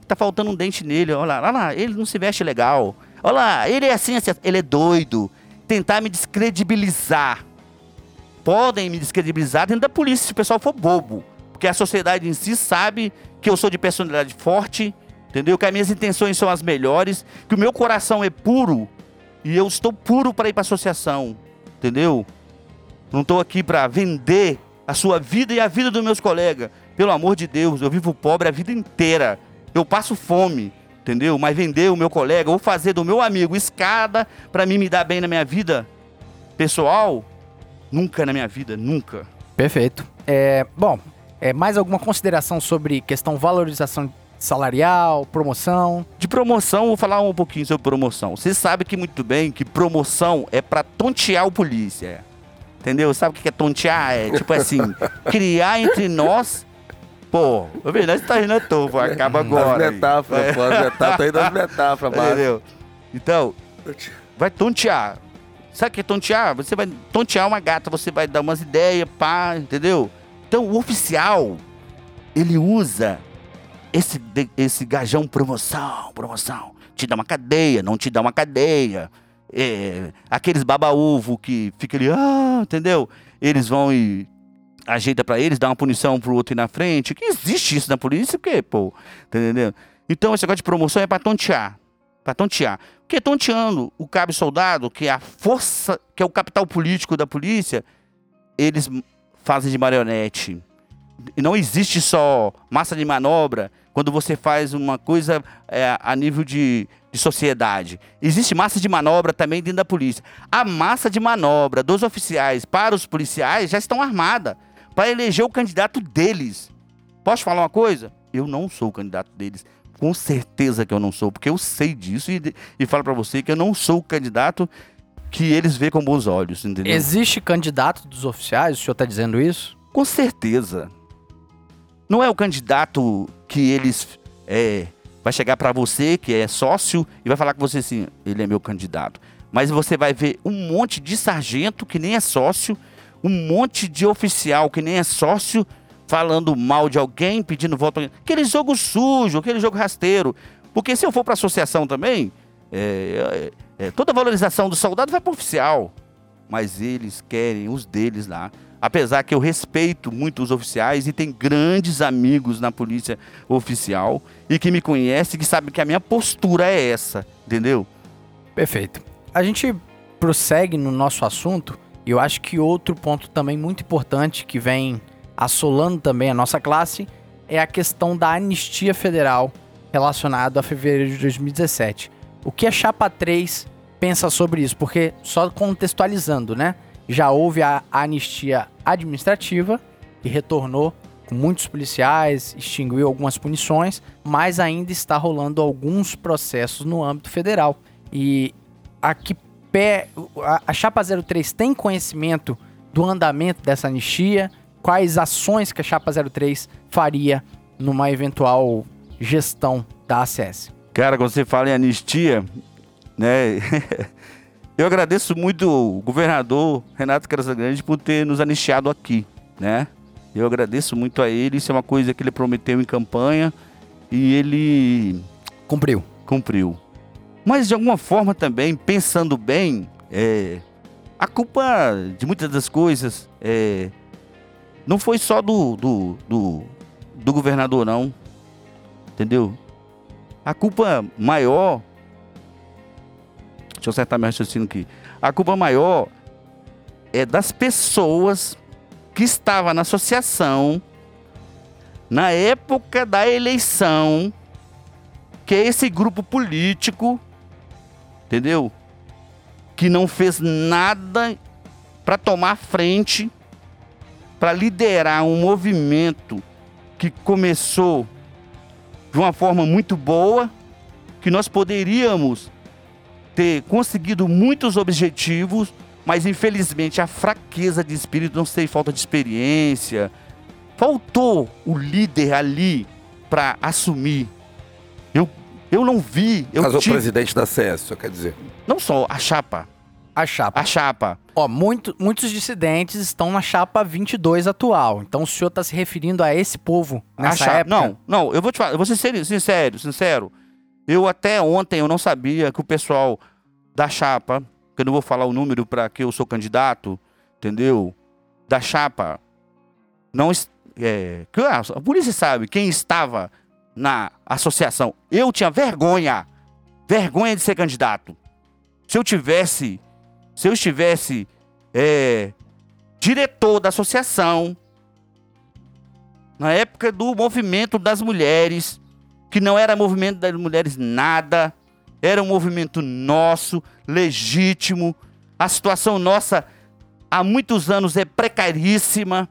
tá faltando um dente nele. Olha lá, lá, ele não se veste legal. Olha lá, ele é assim, assim, ele é doido. Tentar me descredibilizar. Podem me descredibilizar dentro da polícia se o pessoal for bobo. Porque a sociedade em si sabe que eu sou de personalidade forte, entendeu? Que as minhas intenções são as melhores, que o meu coração é puro e eu estou puro para ir para associação, entendeu? Não estou aqui para vender a sua vida e a vida dos meus colegas. Pelo amor de Deus, eu vivo pobre a vida inteira. Eu passo fome, entendeu? Mas vender o meu colega ou fazer do meu amigo escada para mim me dar bem na minha vida pessoal, nunca na minha vida, nunca. Perfeito. É, bom, é, mais alguma consideração sobre questão valorização salarial, promoção? De promoção, vou falar um pouquinho sobre promoção. Você sabe que muito bem que promoção é pra tontear o polícia. Entendeu? Sabe o que é tontear? É tipo assim, [laughs] criar entre nós. Pô, velho, nós tá rindo à toa, acaba agora. As metáforas, É. pô, as metáforas, tá aí das metáforas. Entendeu? Então, vai tontear. Sabe o que é tontear? Você vai tontear uma gata, você vai dar umas ideias, pá, entendeu? Então, o oficial, ele usa esse, esse gajão promoção, promoção. Te dá uma cadeia, não te dá uma cadeia. É, aqueles baba-ovo que fica ali, ah, entendeu? Eles vão e ajeita pra eles, dá uma punição pro outro ir na frente. Que existe isso na polícia, porque, pô, tá entendendo? Então, esse negócio de promoção é pra tontear. Pra tontear. Porque tonteando o cabo soldado, que é a força, que é o capital político da polícia, eles fazem de marionete. Não existe só massa de manobra quando você faz uma coisa é, a nível de, de sociedade. Existe massa de manobra também dentro da polícia. A massa de manobra dos oficiais para os policiais já estão armada para eleger o candidato deles. Posso falar uma coisa? eu não sou o candidato deles. Com certeza que eu não sou, porque eu sei disso e, e falo para você que eu não sou o candidato que eles veem com bons olhos, entendeu? Existe candidato dos oficiais? O senhor está dizendo isso? Com certeza. Não é o candidato que eles é, vai chegar para você que é sócio e vai falar com você assim, ele é meu candidato. Mas você vai ver um monte de sargento que nem é sócio, um monte de oficial que nem é sócio falando mal de alguém, pedindo voto. Aquele jogo sujo, aquele jogo rasteiro. Porque se eu for para associação também, é, é, é, toda valorização do soldado vai para oficial. Mas eles querem os deles lá. Apesar que eu respeito muito os oficiais e tenho grandes amigos na polícia oficial e que me conhecem e que sabem que a minha postura é essa, entendeu? Perfeito. A gente prossegue no nosso assunto e eu acho que outro ponto também muito importante que vem assolando também a nossa classe é a questão da anistia federal relacionada a fevereiro de 2017. O que a Chapa 3 pensa sobre isso? Porque, só contextualizando, né? Já houve a anistia administrativa, que retornou com muitos policiais, extinguiu algumas punições, mas ainda está rolando alguns processos no âmbito federal. E aqui pé, a Chapa 03 tem conhecimento do andamento dessa anistia? quais ações que a Chapa 03 faria numa eventual gestão da ACS. Cara, quando você fala em anistia, né? [laughs] Eu agradeço muito o governador Renato Casagrande por ter nos anistiado aqui, né? Eu agradeço muito a ele, isso é uma coisa que ele prometeu em campanha e ele cumpriu. Cumpriu. Mas de alguma forma também, pensando bem, é, a culpa de muitas das coisas é, não foi só do, do, do, do governador, não. Entendeu? A culpa maior. Deixa eu acertar meu raciocínio aqui. A culpa maior é das pessoas que estavam na associação na época da eleição, que é esse grupo político, entendeu? Que não fez nada para tomar frente para liderar um movimento que começou de uma forma muito boa, que nós poderíamos ter conseguido muitos objetivos, mas infelizmente a fraqueza de espírito, não sei, falta de experiência, faltou o líder ali para assumir. Eu, eu não vi. Eu Mas tive... o presidente da CS, quer dizer. Não só a chapa. A chapa. A chapa. Ó, muito, muitos dissidentes estão na chapa 22 atual. Então o senhor está se referindo a esse povo nessa chapa, época? Não, não, eu vou te falar, eu vou ser sincero, sincero. Eu até ontem eu não sabia que o pessoal da chapa, que eu não vou falar o número para que eu sou candidato, entendeu? Da chapa, não é, que a polícia sabe quem estava na associação. Eu tinha vergonha, vergonha de ser candidato. Se eu tivesse se eu estivesse é, diretor da associação, na época do movimento das mulheres, que não era movimento das mulheres nada, era um movimento nosso, legítimo. A situação nossa há muitos anos é precaríssima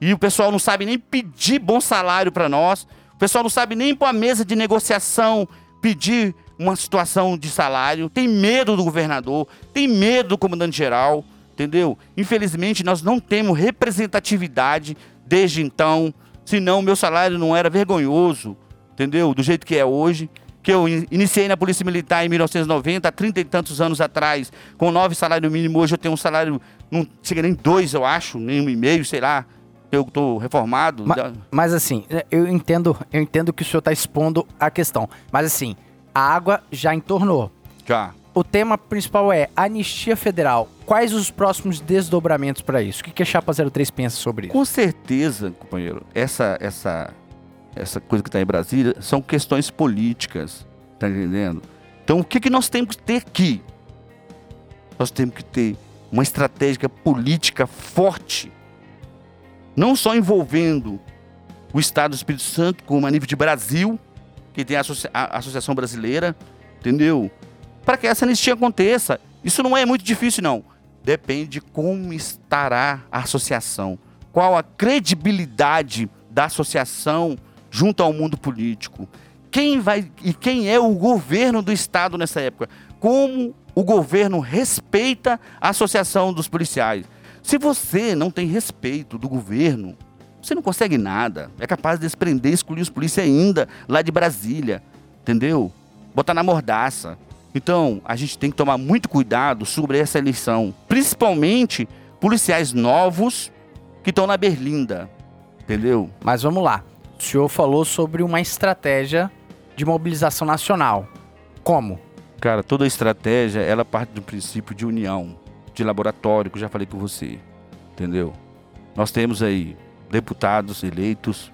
e o pessoal não sabe nem pedir bom salário para nós. O pessoal não sabe nem para a mesa de negociação pedir uma situação de salário, tem medo do governador, tem medo do comandante-geral, entendeu? Infelizmente, nós não temos representatividade desde então, senão meu salário não era vergonhoso, entendeu? Do jeito que é hoje. Que eu iniciei na Polícia Militar em 1990, há 30 e tantos anos atrás, com nove salários mínimos. Hoje eu tenho um salário, não chega nem dois, eu acho, nem um e meio, sei lá. Eu estou reformado. Mas, mas, assim, eu entendo, eu entendo que o senhor está expondo a questão. Mas assim, a água já entornou. Já. O tema principal é anistia federal. Quais os próximos desdobramentos para isso? O que, que a Chapa 03 pensa sobre isso? Com certeza, companheiro, essa, essa, essa coisa que está em Brasília são questões políticas, tá entendendo? Então, o que, que nós temos que ter aqui? Nós temos que ter uma estratégia política forte, não só envolvendo o Estado do Espírito Santo, como a nível de Brasil, que tem a, Associa a Associação Brasileira, entendeu? Para que essa anistia aconteça. Isso não é muito difícil, não. Depende de como estará a associação. Qual a credibilidade da associação junto ao mundo político. Quem vai e quem é o governo do estado nessa época? Como o governo respeita a associação dos policiais? Se você não tem respeito do governo, você não consegue nada. É capaz de desprender, excluir os polícias ainda lá de Brasília, entendeu? Botar na mordaça. Então, a gente tem que tomar muito cuidado sobre essa eleição, principalmente policiais novos que estão na berlinda, entendeu? Mas vamos lá. O senhor falou sobre uma estratégia de mobilização nacional. Como? Cara, toda estratégia, ela parte do princípio de união, de laboratório, que eu já falei com você, entendeu? Nós temos aí deputados eleitos,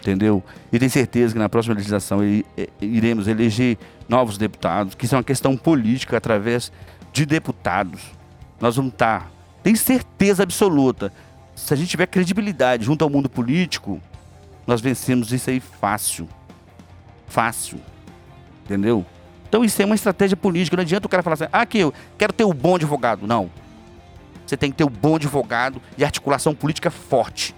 entendeu? E tenho certeza que na próxima legislação i- iremos eleger novos deputados, que isso é uma questão política através de deputados. Nós vamos estar, tem certeza absoluta, se a gente tiver credibilidade junto ao mundo político, nós vencemos isso aí fácil. Fácil. Entendeu? Então isso é uma estratégia política. Não adianta o cara falar assim, ah, que eu quero ter o bom advogado. Não. Você tem que ter o bom advogado e articulação política forte.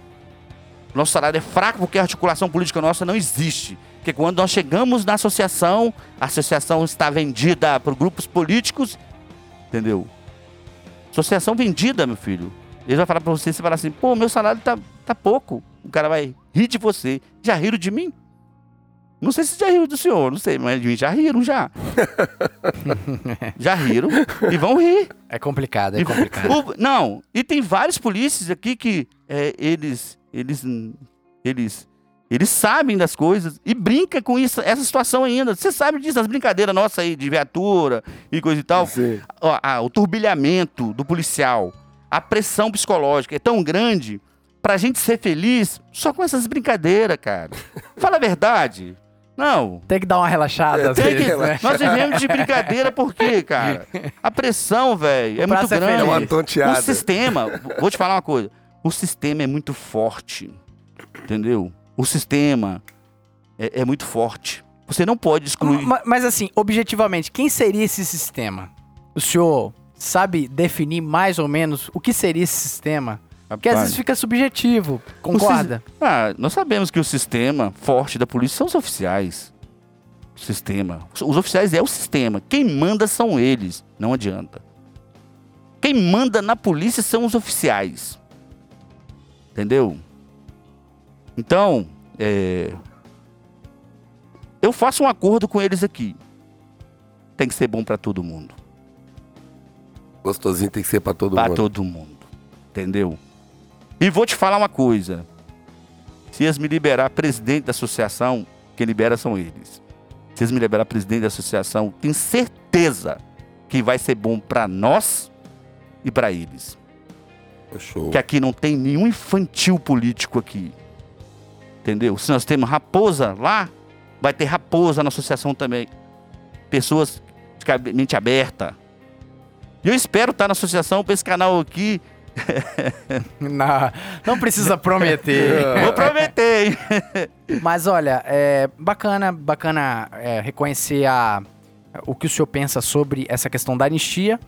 Nosso salário é fraco porque a articulação política nossa não existe. Porque quando nós chegamos na associação, a associação está vendida por grupos políticos, entendeu? Associação vendida, meu filho. Ele vai falar pra você, você falar assim, pô, meu salário tá, tá pouco. O cara vai rir de você. Já riram de mim? Não sei se já riram do senhor, não sei, mas de mim já riram já. [laughs] já riram e vão rir. É complicado, é complicado. o- não, e tem vários polícias aqui que é, eles, eles, eles, eles sabem das coisas e brinca com isso, essa situação ainda. Você sabe disso, as brincadeiras nossas aí de viatura e coisa e tal. Ó, ah, o turbilhamento do policial, a pressão psicológica é tão grande pra gente ser feliz só com essas brincadeiras, cara. [laughs] Fala a verdade. Não, Tem que dar uma relaxada. às tem que, né? nós vivemos de brincadeira por quê, cara? A pressão, velho, é muito grande. É uma tonteada. O sistema, vou te falar uma coisa. O sistema é muito forte. Entendeu? O sistema é, é muito forte. Você não pode excluir. Ma- Mas assim, objetivamente, quem seria esse sistema? O senhor sabe definir mais ou menos o que seria esse sistema? Porque às vezes fica subjetivo, concorda? Ah, nós sabemos que o sistema forte da polícia são os oficiais. O sistema. Os oficiais é o sistema. Quem manda são eles. Não adianta. Quem manda na polícia são os oficiais. Entendeu? Então, é, eu faço um acordo com eles aqui. Tem que ser bom para todo mundo. Gostosinho tem que ser pra todo Pra mundo. todo mundo. Entendeu? E vou te falar uma coisa. Se eles me liberar presidente da associação, quem libera são eles. Se eles me liberar presidente da associação, tenho certeza que vai ser bom pra nós e pra eles. Show. Que aqui não tem nenhum infantil político aqui. Entendeu? Se nós temos raposa lá, vai ter raposa na associação também. Pessoas de mente aberta. E eu espero estar na associação pra esse canal aqui. [laughs] Não, não precisa prometer. [laughs] Vou prometer, hein? [laughs] Mas olha, é bacana, bacana é, reconhecer a, o que o senhor pensa sobre essa questão da anistia.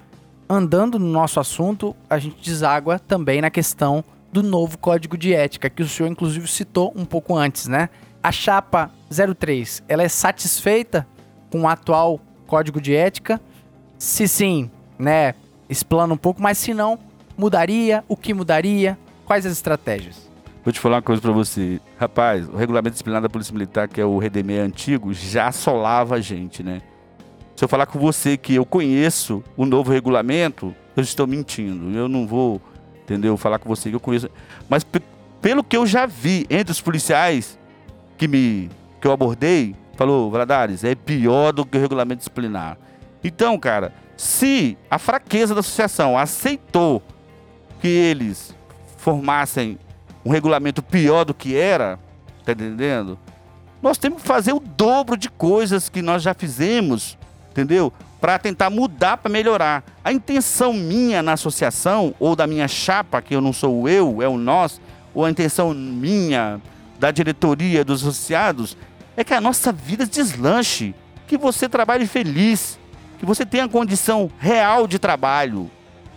Andando no nosso assunto, a gente deságua também na questão do novo código de ética, que o senhor inclusive citou um pouco antes, né? A chapa 03, ela é satisfeita com o atual código de ética? Se sim, né, explana um pouco, mas se não, mudaria? O que mudaria? Quais as estratégias? Vou te falar uma coisa pra você. Rapaz, o regulamento disciplinar da Polícia Militar, que é o Redemê antigo, já assolava a gente, né? Se eu falar com você que eu conheço o novo regulamento, eu estou mentindo. Eu não vou, entendeu? Falar com você que eu conheço. Mas pe- pelo que eu já vi entre os policiais que me que eu abordei, falou, Valadares, é pior do que o regulamento disciplinar. Então, cara, se a fraqueza da associação aceitou que eles formassem um regulamento pior do que era, tá entendendo? Nós temos que fazer o dobro de coisas que nós já fizemos, entendeu? Para tentar mudar, para melhorar. A intenção minha na associação, ou da minha chapa, que eu não sou eu, é o nós, ou a intenção minha, da diretoria, dos associados, é que a nossa vida deslanche, que você trabalhe feliz, que você tenha condição real de trabalho.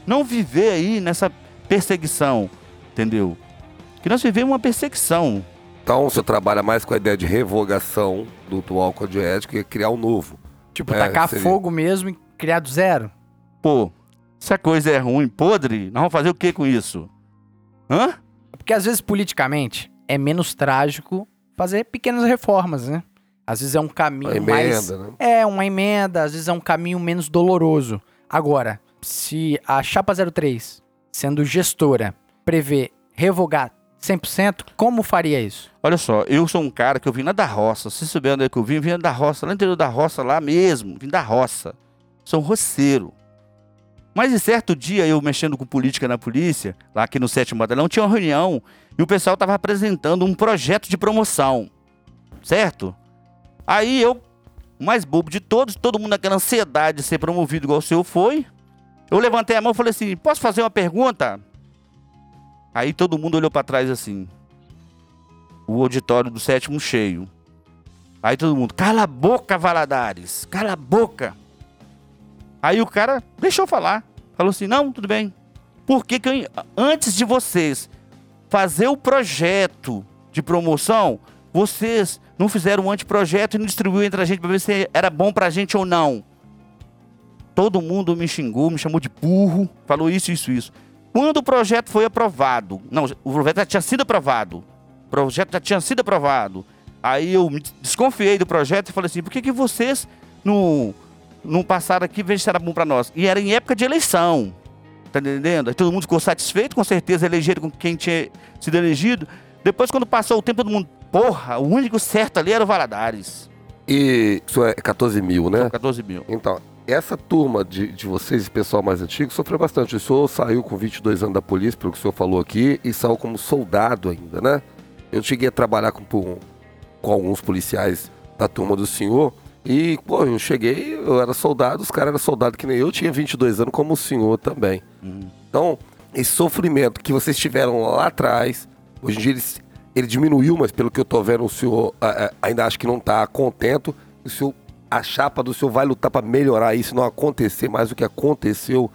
Não viver aí nessa perseguição, entendeu? Que nós vivemos uma perseguição, Então, você trabalha mais com a ideia de revogação do atual código ético e criar um novo. Tipo, É, tacar seria. fogo mesmo e criar do zero? Pô, se a coisa é ruim, podre, nós vamos fazer o que com isso? Hã? Porque às vezes, politicamente, é menos trágico fazer pequenas reformas, né? Às vezes é um caminho Uma mais. emenda, né? É, uma emenda, às vezes é um caminho menos doloroso. Agora, se a Chapa 03, sendo gestora, prevê revogar 100%, como faria isso? Olha só, eu sou um cara que eu vim lá da roça. Se souber onde é que eu vim, eu vim da roça, lá no interior da roça, lá mesmo. Vim da roça. Sou um roceiro. Mas em certo dia, eu mexendo com política na polícia, lá aqui no sétimo batalhão, tinha uma reunião e o pessoal estava apresentando um projeto de promoção. Certo? Aí eu, mais bobo de todos, todo mundo naquela ansiedade de ser promovido igual o senhor foi. Eu levantei a mão e falei assim: posso fazer uma pergunta? Aí todo mundo olhou para trás assim o auditório do sétimo cheio. Aí todo mundo, cala a boca, Valadares, cala a boca. Aí o cara deixou falar. Falou assim: não, tudo bem. Por que, que eu, antes de vocês fazer o projeto de promoção, vocês não fizeram um anteprojeto e não distribuíram entre a gente para ver se era bom pra gente ou não? Todo mundo me xingou, me chamou de burro, falou isso, isso, isso. Quando o projeto foi aprovado, não, o projeto já tinha sido aprovado. O projeto já tinha sido aprovado. Aí eu me desconfiei do projeto e falei assim: por que, que vocês não, não passaram aqui ver se era bom para nós? E era em época de eleição. Tá entendendo? Aí todo mundo ficou satisfeito, com certeza elegeram com quem tinha sido elegido. Depois, quando passou o tempo, todo mundo, porra, o único certo ali era o Valadares. E isso é 14 mil, né? 14 mil. Então, essa turma de, de vocês, pessoal mais antigo, sofreu bastante. O senhor saiu com 22 anos da polícia, pelo que o senhor falou aqui, e saiu como soldado ainda, né? Eu cheguei a trabalhar com, com, alguns policiais da turma do senhor, e, pô, eu cheguei, eu era soldado, os caras eram soldados que nem eu, tinha 22 anos como o senhor também. Então, esse sofrimento que vocês tiveram lá atrás, hoje em dia ele, ele diminuiu, mas pelo que eu tô vendo, o senhor ah, ah, ainda acho que não tá contento. O senhor, a chapa do senhor vai lutar para melhorar isso, não acontecer mais o que aconteceu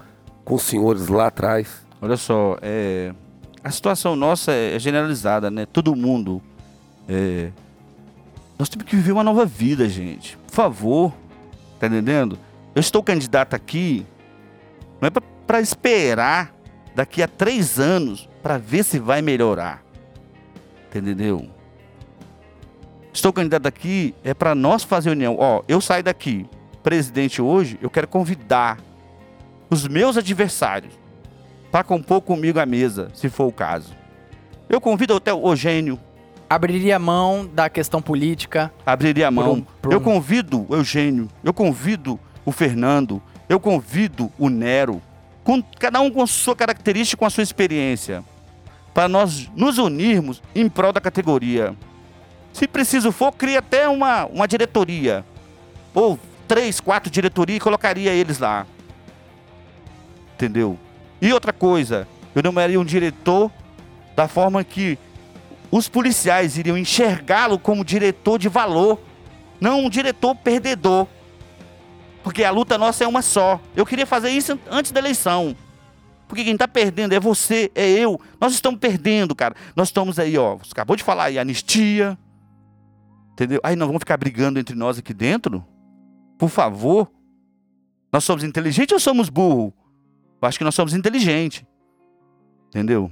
com os senhores lá atrás. Olha só, é, a situação nossa é generalizada, né? Todo mundo. é, nós temos que viver uma nova vida, gente. Por favor. Tá entendendo? Eu estou candidato aqui. Não é pra esperar daqui a três anos para ver se vai melhorar. Tá Entendeu? Estou candidato aqui é para nós fazer união. Ó, eu saio daqui, presidente hoje, eu quero convidar os meus adversários para compor comigo a mesa, se for o caso. Eu convido até o Eugênio, Abriria mão da questão política. abriria a mão. um- por Eu um- convido o Eugênio, eu convido o Fernando, eu convido o Nero, com, cada um com sua característica, com a sua experiência, para nós nos unirmos em prol da categoria. Se preciso for, cria até uma, uma diretoria, ou três, quatro diretorias e colocaria eles lá. Entendeu? E outra coisa, eu nomearia um diretor da forma que os policiais iriam enxergá-lo como diretor de valor, não um diretor perdedor. Porque a luta nossa é uma só. Eu queria fazer isso antes da eleição. Porque quem tá perdendo é você, é eu. Nós estamos perdendo, cara. Nós estamos aí, ó. Você acabou de falar aí, anistia. Entendeu? Aí nós vamos ficar brigando entre nós aqui dentro? Por favor. Nós somos inteligentes ou somos burros? Eu acho que nós somos inteligentes. Entendeu?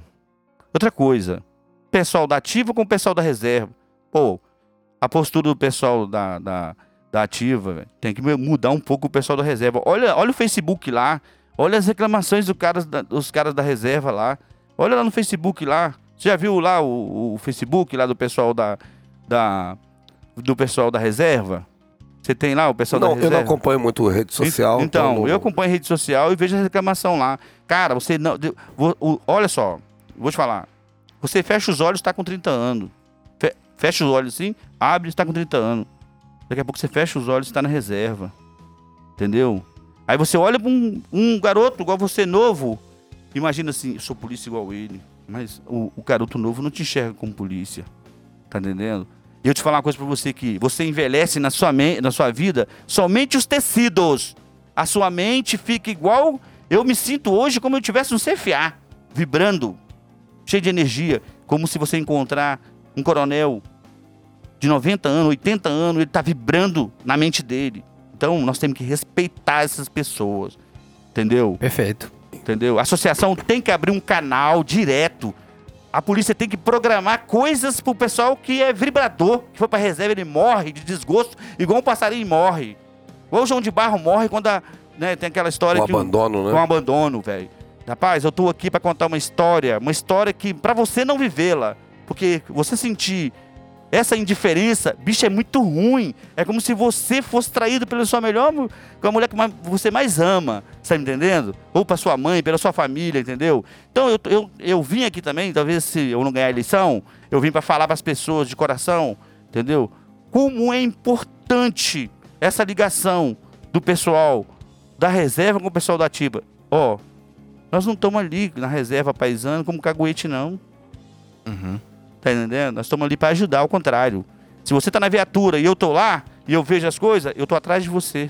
Outra coisa pessoal da ativa com o pessoal da reserva. Pô, a postura do pessoal da, da, da ativa véio, tem que mudar um pouco o pessoal da reserva. Olha, olha o Facebook lá, olha as reclamações do caras da- dos caras da reserva lá. Olha lá no Facebook lá. Você já viu lá o, o Facebook lá do pessoal da, da do pessoal da reserva? Você tem lá o pessoal da Não, eu reserva? não acompanho muito rede social. Então, não- eu acompanho rede social e vejo a reclamação lá. Cara, você não. de- vo- o- olha só, vou te falar. Você fecha os olhos, está com 30 anos. Fe- fecha os olhos assim, abre, está com 30 anos. Daqui a pouco você fecha os olhos e está na reserva. Entendeu? Aí você olha para um, um garoto igual você, novo. Imagina assim, eu sou polícia igual ele. Mas o, o garoto novo não te enxerga como polícia. Tá entendendo? Eu te falar uma coisa pra você que você envelhece na sua, na sua vida somente os tecidos. A sua mente fica igual eu me sinto hoje como eu tivesse um CFA, vibrando, cheio de energia, como se você encontrar um coronel de 90 anos, 80 anos, ele tá vibrando na mente dele. Então, nós temos que respeitar essas pessoas. Entendeu? Perfeito. Entendeu? A associação tem que abrir um canal direto. A polícia tem que programar coisas pro pessoal que é vibrador, que foi pra reserva, ele morre de desgosto, igual um passarinho morre. Igual o João de Barro morre quando a, né, tem aquela história O que abandono, né? com abandono, velho. Rapaz, eu tô aqui pra contar uma história, uma história que pra você não vivê-la, porque você sentir essa indiferença, bicho, é muito ruim. É como se você fosse traído pela sua melhor, com a mulher que você mais ama, tá me entendendo? Ou pra sua mãe, pela sua família, entendeu? Então eu, eu, eu vim aqui também, talvez se eu não ganhar a eleição, eu vim pra falar pras pessoas de coração, entendeu? Como é importante essa ligação do pessoal da reserva com o pessoal da Atiba. Ó, nós não estamos ali na reserva paisana como caguete, não. Uhum. Tá entendendo? Nós estamos ali para ajudar, ao contrário. Se você tá na viatura e eu tô lá e eu vejo as coisas, eu tô atrás de você.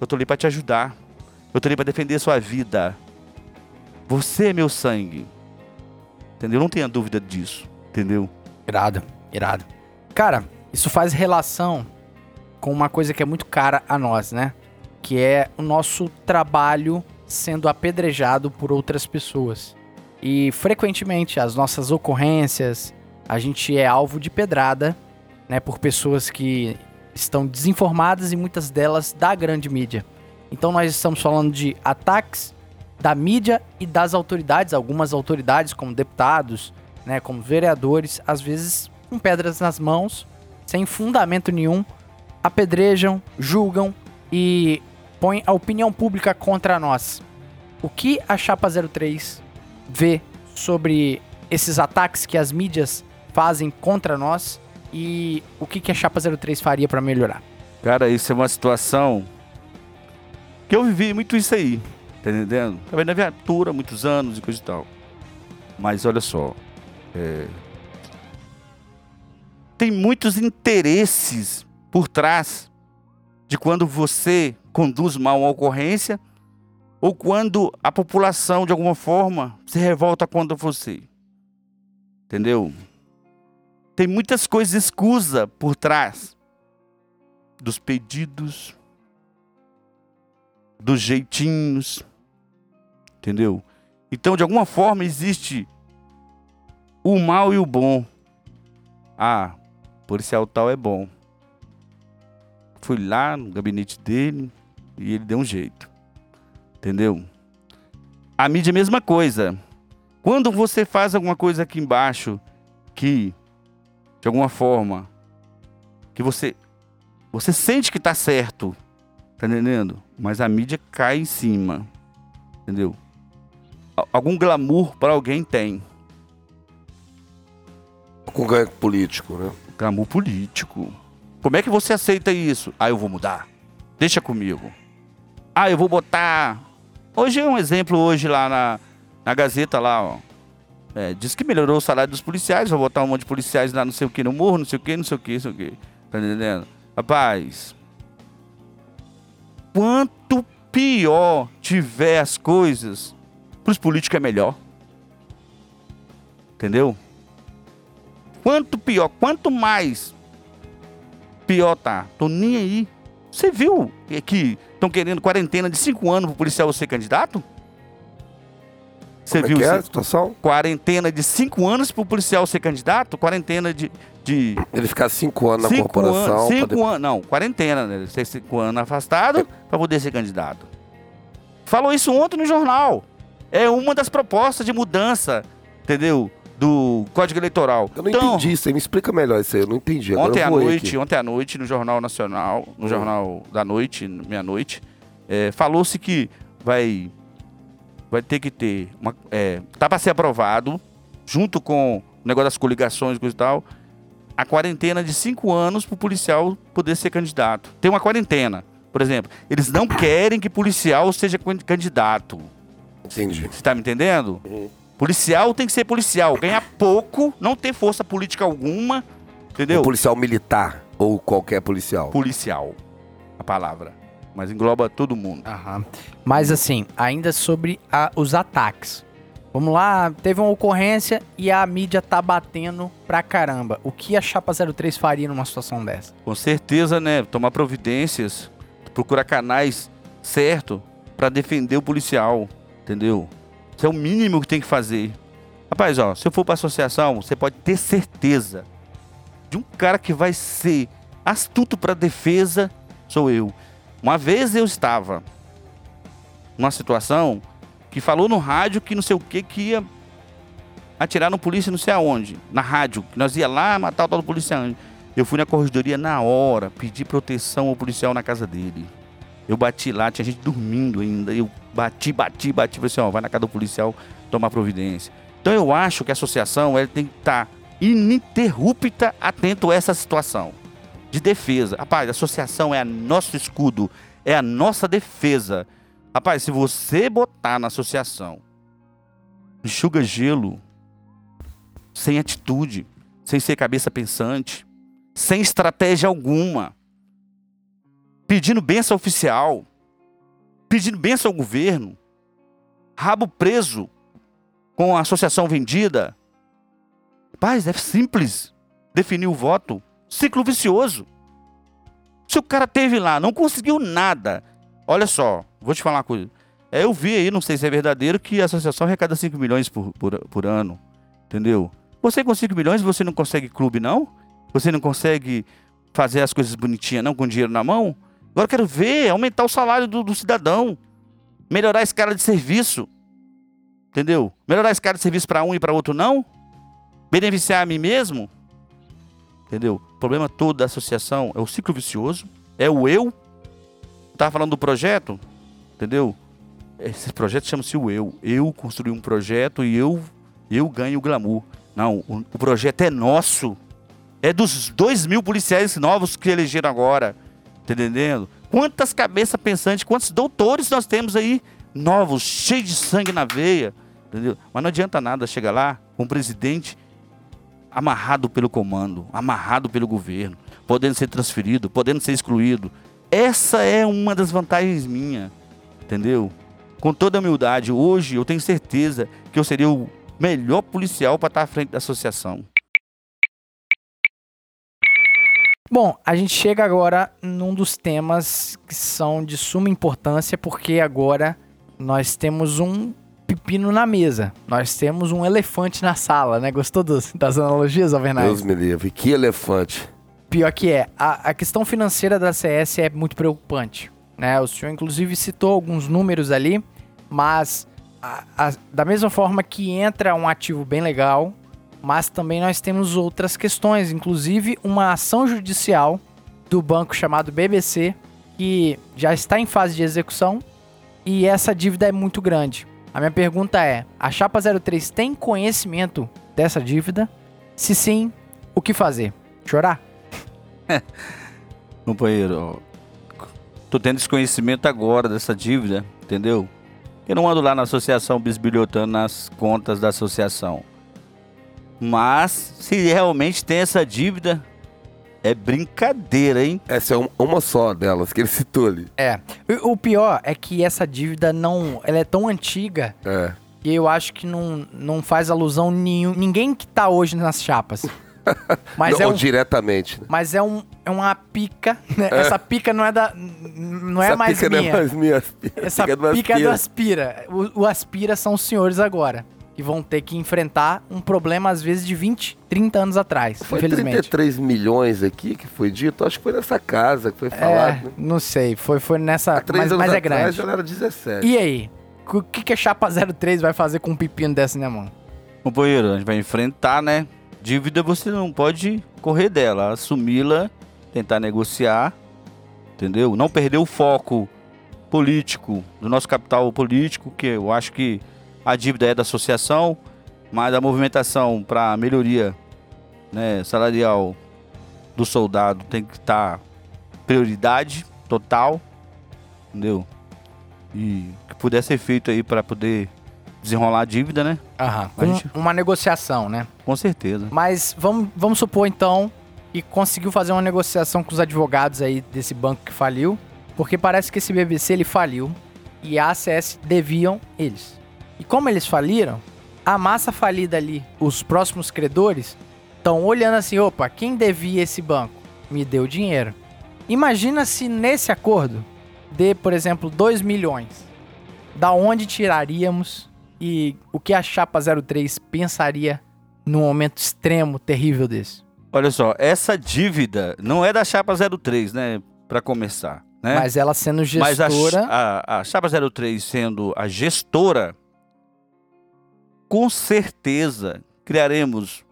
Eu tô ali para te ajudar. Eu tô ali para defender sua vida. Você é meu sangue. Entendeu? Não tenha dúvida disso. Entendeu? Irado, irado. Cara, isso faz relação com uma coisa que é muito cara a nós, né? Que é o nosso trabalho sendo apedrejado por outras pessoas. E frequentemente as nossas ocorrências, a gente é alvo de pedrada, né, por pessoas que estão desinformadas e muitas delas da grande mídia. Então nós estamos falando de ataques da mídia e das autoridades, algumas autoridades como deputados, né, como vereadores, às vezes com pedras nas mãos, sem fundamento nenhum, apedrejam, julgam e põem a opinião pública contra nós. O que a Chapa 03 vê sobre esses ataques que as mídias fazem contra nós e o que, que a Chapa 03 faria para melhorar? Cara, isso é uma situação que eu vivi muito isso aí. Tá entendendo? Também na viatura, muitos anos e coisa e tal. Mas olha só. é, Tem muitos interesses por trás de quando você conduz mal uma ocorrência ou quando a população, de alguma forma, se revolta contra você. Entendeu? Tem muitas coisas escusa por trás dos pedidos, dos jeitinhos, entendeu? Então, de alguma forma, existe o mal e o bom. Ah, policial tal é bom. Fui lá no gabinete dele e ele deu um jeito, entendeu? A mídia é a mesma coisa. Quando você faz alguma coisa aqui embaixo que, de alguma forma, que você você sente que tá certo, tá entendendo? Mas a mídia cai em cima, entendeu? Al- Algum glamour para alguém tem. Com ganho político, né? Glamour político. Como é que você aceita isso? Ah, eu vou mudar. Deixa comigo. Ah, eu vou botar. Hoje é um exemplo hoje lá na, na Gazeta lá, ó. É, diz que melhorou o salário dos policiais, vai botar um monte de policiais lá, não sei o que, no morro, não sei o que, não sei o que, não sei o que. Tá entendendo? Rapaz, quanto pior tiver as coisas, pros políticos é melhor. Entendeu? Quanto pior, quanto mais pior tá. Tô nem aí. Você viu que estão querendo quarentena de cinco anos pro policial ser candidato? Você Como é viu que é a situação? Quarentena de cinco anos pro policial ser candidato? Quarentena de. De Ele ficar cinco anos na cinco corporação. anos. pra Cinco depois- anos. Não, quarentena, né? Ser cinco anos afastado para poder ser candidato. Falou isso ontem no jornal. É uma das propostas de mudança, entendeu? Do Código Eleitoral. Eu não Então, entendi isso aí. Me explica melhor isso aí. Eu não entendi. Agora Ontem à noite, aqui. ontem à noite, no Jornal Nacional, no Hum. Jornal da Noite, meia-noite, é, falou-se que vai, vai ter que ter. Uma, é, tá para ser aprovado, junto com o negócio das coligações e coisa e tal, a quarentena de cinco anos para o policial poder ser candidato. Tem uma quarentena. Por exemplo, eles não querem que policial seja can- candidato. Entendi. Você tá me entendendo? Uhum. Policial tem que ser policial, ganhar pouco, não ter força política alguma, entendeu? Um policial militar ou qualquer policial. policial. A palavra. Mas engloba todo mundo. Aham. Mas assim, ainda sobre a- os ataques. Vamos lá, teve uma ocorrência e a mídia tá batendo pra caramba. O que a Chapa 03 faria numa situação dessa? Com certeza, né? Tomar providências, procurar canais certo pra defender o policial, entendeu? Isso é o mínimo que tem que fazer. Rapaz, ó, se eu for pra associação, você pode ter certeza de um cara que vai ser astuto pra defesa, sou eu. Uma vez eu estava numa situação que falou no rádio que não sei o que que ia atirar no polícia não sei aonde, na rádio, que nós ia lá matar o tal do policial. Eu fui na corregedoria na hora, pedi proteção ao policial na casa dele. Eu bati lá, tinha gente dormindo ainda. Eu bati, bati, bati, falei assim, ó, vai na casa do policial tomar providência. Então eu acho que a associação ela tem que estar ininterrupta atento a essa situação de defesa. Rapaz, a associação é nosso escudo, é a nossa defesa. Rapaz, se você botar na associação enxuga gelo, sem atitude, sem ser cabeça pensante, sem estratégia alguma, pedindo benção oficial, pedindo benção ao governo, rabo preso com a associação vendida. Rapaz, é simples definir o voto. Ciclo vicioso. Se o cara teve lá, não conseguiu nada. Olha só, vou te falar uma coisa. É, eu vi aí, não sei se é verdadeiro, que a associação arrecada 5 milhões por, por, por ano. Entendeu? Você com 5 milhões, você não consegue clube, não? Você não consegue fazer as coisas bonitinhas, não, com dinheiro na mão? Agora eu quero ver aumentar o salário do, do cidadão. Melhorar a escala de serviço. Entendeu? Melhorar a escala de serviço para um e para outro, não? Beneficiar a mim mesmo? Entendeu? O problema todo da associação é o ciclo vicioso, é o eu. Tava falando do projeto, entendeu? Esse projeto chama-se o eu. Eu construí um projeto e eu eu ganho o glamour. Não, o, o projeto é nosso. É dos dois mil policiais novos que elegeram agora. Tá entendendo? Quantas cabeças pensantes, quantos doutores nós temos aí novos, cheios de sangue na veia. Entendeu? Mas não adianta nada chegar lá com um presidente amarrado pelo comando, amarrado pelo governo, podendo ser transferido, podendo ser excluído. Essa é uma das vantagens minha, entendeu? Com toda a humildade, hoje eu tenho certeza que eu seria o melhor policial para estar à frente da associação. Bom, a gente chega agora num dos temas que são de suma importância, porque agora nós temos um pepino na mesa. Nós temos um elefante na sala, né? Gostou dos- das analogias, Alvernaz? Deus me livre. Que elefante. Pior que é, a, a questão financeira da CS é muito preocupante. Né? O senhor, inclusive, citou alguns números ali, mas a- a- da mesma forma que entra um ativo bem legal, mas também nós temos outras questões, inclusive uma ação judicial do banco chamado BBC, que já está em fase de execução e essa dívida é muito grande. A minha pergunta é: a Chapa 03 tem conhecimento dessa dívida? Se sim, o que fazer? Chorar? [laughs] Companheiro, tô tendo desconhecimento agora dessa dívida, entendeu? Eu não ando lá na associação bisbilhotando nas contas da associação. Mas, se realmente tem essa dívida, é brincadeira, hein? Essa é um- uma só delas que ele citou ali. É. O, o pior é que essa dívida não. Ela é tão antiga É. que eu acho que não, não faz alusão nenhum. Ninguém que tá hoje nas chapas. [laughs] [laughs] Mas não, é um. diretamente. Né? Mas é, um, é uma pica. né? Essa pica não é da. Não é Essa mais pica minha. Não é mais minha. Essa pica é do pica é do Aspira. O, o Aspira são os senhores agora. Que vão ter que enfrentar um problema, às vezes, de 20, 30 anos atrás. Foi infelizmente. 33 milhões aqui que foi dito. Acho que foi nessa casa que foi É, falado. né? não sei. Foi, foi nessa. Há três Mas, anos mas é atrás grande. já era 17. E aí? O que, que a Chapa 03 vai fazer com um pepino dessa na mão? Companheiro, a gente vai enfrentar, né? Dívida você não pode correr dela, assumi-la, tentar negociar, entendeu? Não perder o foco político, do nosso capital político, que eu acho que a dívida é da associação, mas a movimentação para melhoria né, salarial do soldado tem que estar prioridade total, entendeu? E que puder ser feito aí para poder desenrolar a dívida, né? Aham. A gente- Uma negociação, né? Com certeza. Mas vamos, vamos supor então que conseguiu fazer uma negociação com os advogados aí desse banco que faliu, porque parece que esse BBC ele faliu e a ACS deviam eles. E como eles faliram, a massa falida ali, os próximos credores, estão olhando assim: opa, quem devia esse banco? Me deu dinheiro. Imagina se nesse acordo dê, por exemplo, 2 milhões. Da onde tiraríamos e o que a Chapa 03 pensaria num momento extremo, terrível desse? Olha só, essa dívida não é da Chapa 03, né? Pra começar. Né? Mas ela sendo Mas a, gestora. a, a Chapa 03 sendo a gestora, com certeza criaremos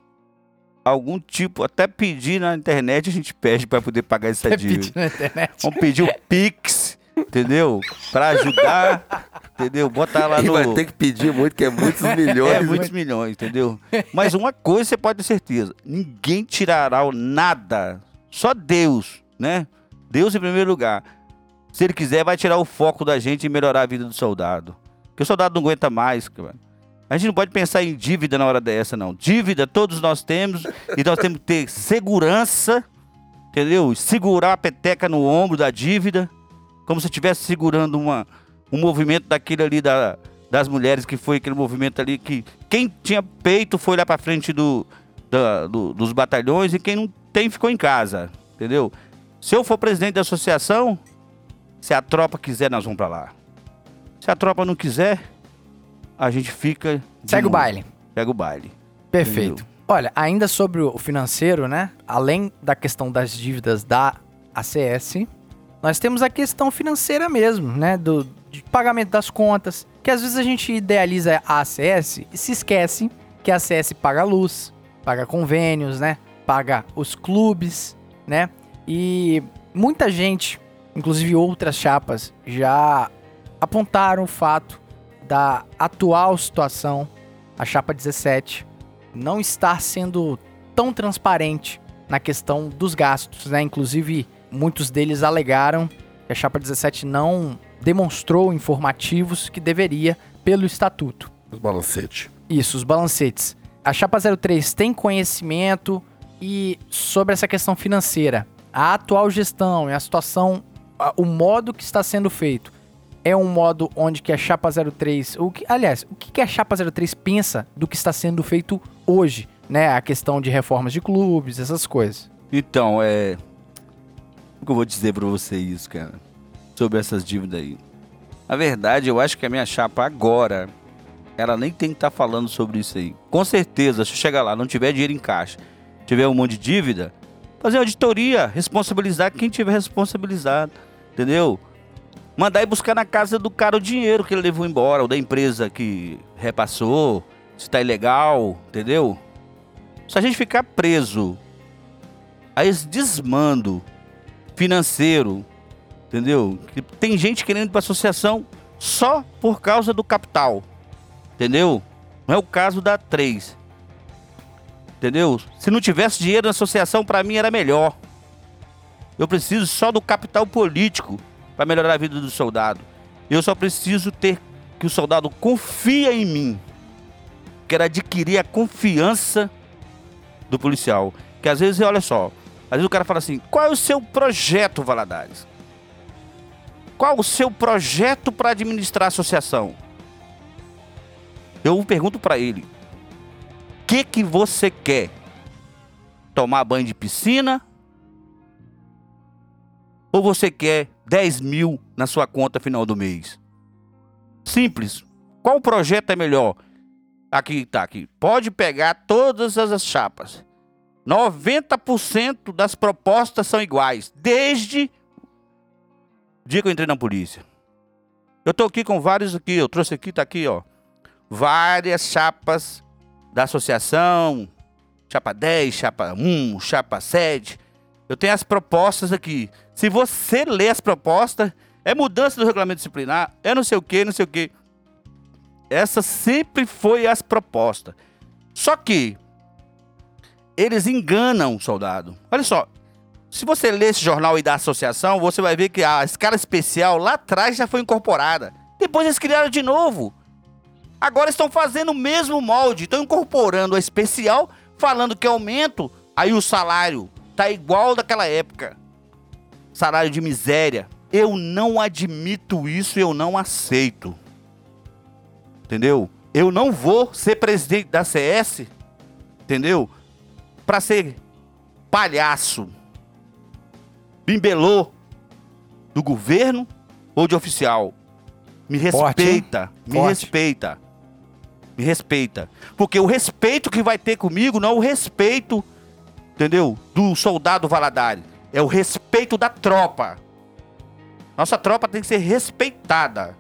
algum tipo, até pedir na internet a gente pede para poder pagar essa Até dívida. pedir na internet. Vamos pedir o Pix, entendeu? Para ajudar, entendeu? Botar lá E no vai ter que pedir muito, que é muitos [laughs] milhões. é, muitos milhões, entendeu? Mas uma coisa você pode ter certeza: ninguém tirará o nada. Só Deus, né? Deus em primeiro lugar. Se ele quiser, vai tirar o foco da gente e melhorar a vida do soldado. Porque o soldado não aguenta mais, cara. A gente não pode pensar em dívida na hora dessa, não. Dívida todos nós temos e nós temos que ter segurança, entendeu? Segurar a peteca no ombro da dívida, como se estivesse segurando uma, um movimento daquele ali da, das mulheres, que foi aquele movimento ali que quem tinha peito foi lá pra frente do, da- do- dos batalhões e quem não tem ficou em casa, entendeu? Se eu for presidente da associação, se a tropa quiser, nós vamos pra lá. Se a tropa não quiser, a gente fica. Segue o baile. Segue o baile. Perfeito. Entendeu? Olha, ainda sobre o financeiro, né? Além da questão das dívidas da ACS, nós temos a questão financeira mesmo, né? Do pagamento das contas. Que às vezes a gente idealiza a ACS e se esquece que a ACS paga luz, paga convênios, né? Paga os clubes, né? E muita gente, inclusive outras chapas, já apontaram o fato da atual situação, a chapa 17, não estar sendo tão transparente na questão dos gastos, né? Inclusive, muitos deles alegaram que a chapa 17 não demonstrou informativos que deveria pelo estatuto. Os balancetes. Isso, os balancetes. A chapa 03 tem conhecimento e sobre essa questão financeira, a atual gestão e a situação, o modo que está sendo feito é um modo onde que a chapa 03, o que, aliás, o que que a chapa 03 pensa do que está sendo feito hoje, né? A questão de reformas de clubes, essas coisas. Então, é. Que eu vou dizer pra você isso, cara? Sobre essas dívidas aí. Na verdade, eu acho que a minha chapa agora, ela nem tem que estar falando sobre isso aí. Com certeza, se chegar lá, não tiver dinheiro em caixa, tiver um monte de dívida, fazer auditoria, responsabilizar quem tiver responsabilizado, entendeu? Mandar ir buscar na casa do cara o dinheiro que ele levou embora, ou da empresa que repassou, se tá ilegal, entendeu? Se a gente ficar preso a esse desmando financeiro, entendeu? Tem gente querendo ir para associação só por causa do capital, entendeu? Não é o caso da 3. Entendeu? Se não tivesse dinheiro na associação, para mim era melhor. Eu preciso só do capital político para melhorar a vida do soldado. Eu só preciso ter que o soldado confia em mim. Quero adquirir a confiança do policial. Que às vezes, olha só, às vezes o cara fala assim: qual é o seu projeto, Valadares? Qual o seu projeto para administrar a associação? Eu pergunto para ele: o que, que você quer? Tomar banho de piscina? Ou você quer 10 mil na sua conta final do mês? Simples. Qual projeto é melhor? Aqui tá aqui. Pode pegar todas as chapas. 90% das propostas são iguais, desde o dia que eu entrei na polícia. Eu tô aqui com vários aqui, eu trouxe aqui, tá aqui, ó. Várias chapas da associação, chapa 10, chapa 1, chapa 7. Eu tenho as propostas aqui. Se você ler as propostas, é mudança do regulamento disciplinar, é não sei o que, não sei o que. Essa sempre foi as propostas. Só que eles enganam o soldado. Olha só, se você ler esse jornal aí da associação, você vai ver que a escala especial lá atrás já foi incorporada. Depois eles criaram de novo. Agora estão fazendo o mesmo molde, estão incorporando a especial, falando que aumento, aí o salário tá igual daquela época. Salário de miséria. Eu não admito isso, eu não aceito. Entendeu? eu não vou ser presidente da CS, entendeu? Pra ser palhaço, bimbelô do governo ou de oficial. Me Forte, respeita, me Forte. respeita. Me respeita. Porque o respeito que vai ter comigo não é o respeito, entendeu? Do soldado Valadares. É o respeito da tropa. Nossa tropa tem que ser respeitada.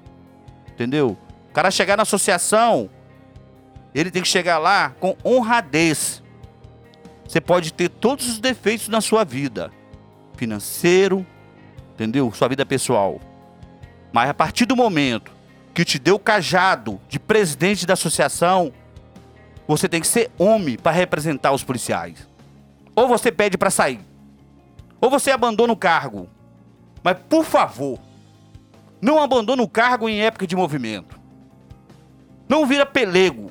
Entendeu? O cara chegar na associação, ele tem que chegar lá com honradez. Você pode ter todos os defeitos na sua vida. Financeiro, entendeu? Sua vida pessoal. Mas a partir do momento que te deu o cajado de presidente da associação, você tem que ser homem para representar os policiais. Ou você pede para sair, ou você abandona o cargo. Mas por favor, não abandone o cargo em época de movimento. Não vira pelego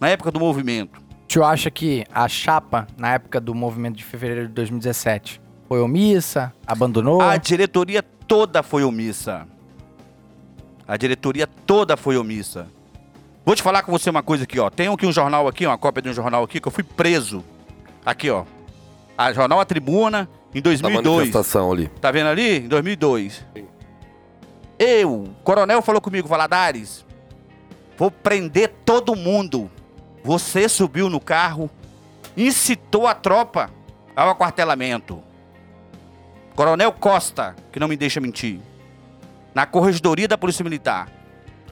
na época do movimento. O senhor acha que a chapa, na época do movimento de fevereiro de 2017, foi omissa, abandonou? A diretoria toda foi omissa. A diretoria toda foi omissa. Vou te falar com você uma coisa aqui, ó. Tem aqui um jornal aqui, uma cópia de um jornal aqui que eu fui preso. Aqui, ó. A jornal A Tribuna em Da 2002. manifestação ali. Tá vendo ali? Em 2002. Eu, o coronel falou comigo, Valadares, vou prender todo mundo. Você subiu no carro, incitou a tropa ao aquartelamento. Coronel Costa, que não me deixa mentir, na corregedoria da Polícia Militar.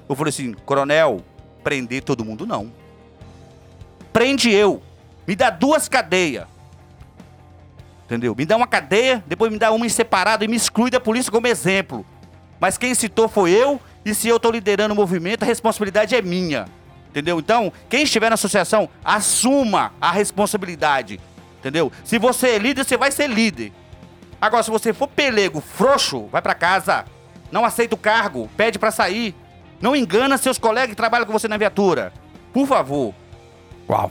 Eu falei assim, coronel, prender todo mundo não. Prende eu. Me dá duas cadeias. Entendeu? Me dá uma cadeia, depois me dá uma em separado e me exclui da polícia como exemplo. Mas quem citou foi eu, e se eu estou liderando o movimento, a responsabilidade é minha. Entendeu? Então, quem estiver na associação, assuma a responsabilidade. Entendeu? Se você é líder, você vai ser líder. Agora, se você for pelego, frouxo, vai pra casa. Não aceita o cargo, pede pra sair. Não engana seus colegas que trabalham com você na viatura. Por favor. Uau.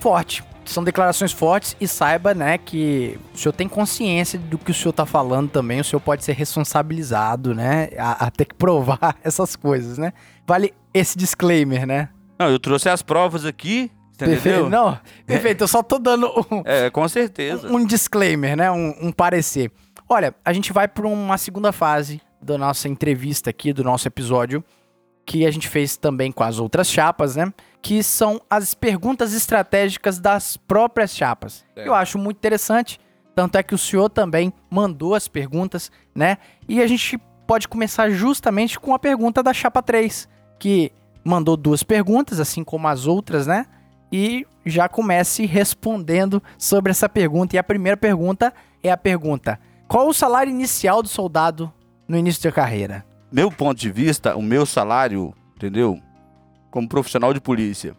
Forte. São declarações fortes e saiba, né, que o senhor tem consciência do que o senhor tá falando também, o senhor pode ser responsabilizado, né, a, a ter que provar [laughs] essas coisas, né? Vale esse disclaimer, né? Não, eu trouxe as provas aqui, Perfeito. entendeu? [laughs] Não, perfeito, eu só tô dando um, É, com certeza. um disclaimer, né? Um, um parecer. Olha, a gente vai para uma segunda fase da nossa entrevista aqui, do nosso episódio, que a gente fez também com as outras chapas, né? Que são as perguntas estratégicas das próprias chapas. É. Eu acho muito interessante, tanto é que o senhor também mandou as perguntas, né? E a gente pode começar justamente com a pergunta da chapa 3, que mandou duas perguntas, assim como as outras, né? e já comece respondendo sobre essa pergunta. E a primeira pergunta é a pergunta: qual o salário inicial do soldado no início da carreira? Meu ponto de vista, o meu salário, entendeu? Como profissional de polícia,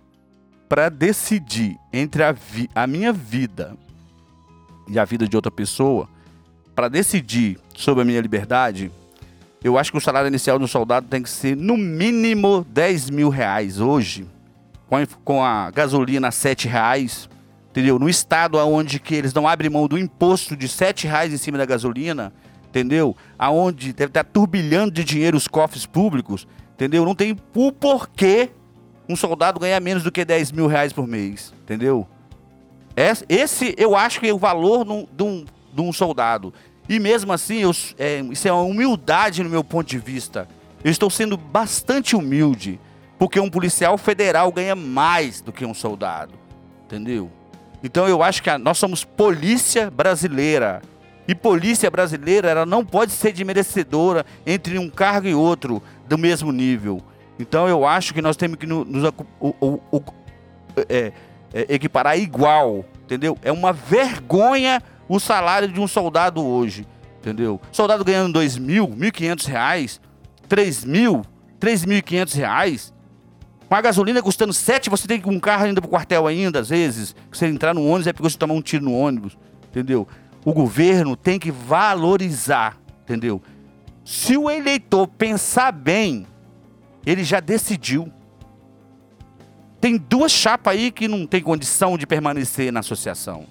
para decidir entre a, a minha vida e a vida de outra pessoa, para decidir sobre a minha liberdade, eu acho que o salário inicial do soldado tem que ser no mínimo 10 mil reais hoje, com a, gasolina a 7 reais, entendeu? No estado onde que eles não abrem mão do imposto de 7 reais em cima da gasolina, entendeu? Aonde deve estar turbilhando de dinheiro os cofres públicos, entendeu? Não tem o porquê um soldado ganhar menos do que 10 mil reais por mês, entendeu? Esse, eu acho que é o valor de um, de um soldado. E mesmo assim, eu, é, isso é uma humildade no meu ponto de vista. Eu estou sendo bastante humilde, porque um policial federal ganha mais do que um soldado, entendeu? Então eu acho que a- nós somos polícia brasileira. E polícia brasileira, ela não pode ser desmerecedora entre um cargo e outro do mesmo nível. Então eu acho que nós temos que no- nos acu- o- o- o- é, é, equiparar igual, entendeu? É uma vergonha o salário de um soldado hoje, entendeu? Soldado ganhando dois mil, mil e quinhentos reais, três mil, três mil e quinhentos reais, com a gasolina custando sete, você tem um carro ainda pro quartel ainda, às vezes. Você entrar no ônibus é porque você tomar um tiro no ônibus, entendeu? O governo tem que valorizar, entendeu? Se o eleitor pensar bem, ele já decidiu. Tem duas chapas aí que não tem condição de permanecer na associação.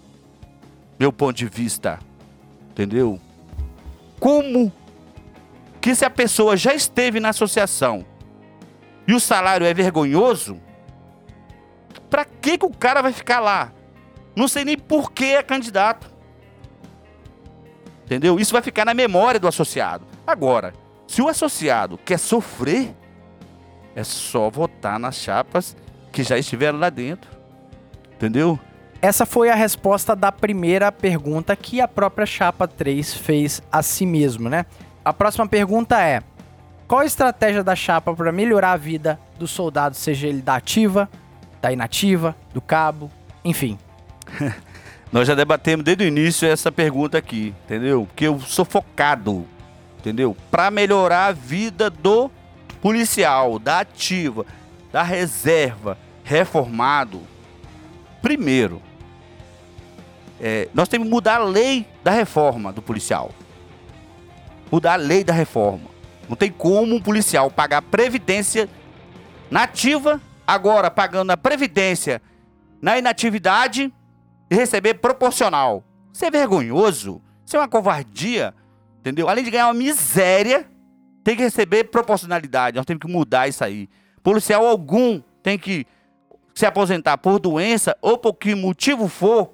Meu ponto de vista. Entendeu? Como que se a pessoa já esteve na associação, e o salário é vergonhoso, pra que, que o cara vai ficar lá? Não sei nem por que é candidato. Entendeu? Isso vai ficar na memória do associado. Agora, se o associado quer sofrer, é só votar nas chapas que já estiveram lá dentro. Entendeu? Essa foi a resposta da primeira pergunta que a própria Chapa 3 fez a si mesmo, né? A próxima pergunta é: qual a estratégia da Chapa para melhorar a vida do soldado, seja ele da ativa, da inativa, do cabo, enfim? [laughs] Nós já debatemos desde o início essa pergunta aqui, entendeu? Porque eu sou focado, entendeu? Para melhorar a vida do policial, da ativa, da reserva, reformado. Primeiro, é, nós temos que mudar a lei da reforma do policial. Mudar a lei da reforma. Não tem como um policial pagar previdência nativa, agora pagando a previdência na inatividade e receber proporcional. Isso é vergonhoso. Isso é uma covardia. Entendeu? Além de ganhar uma miséria, tem que receber proporcionalidade. Nós temos que mudar isso aí. Policial algum tem que se aposentar por doença ou por que motivo for,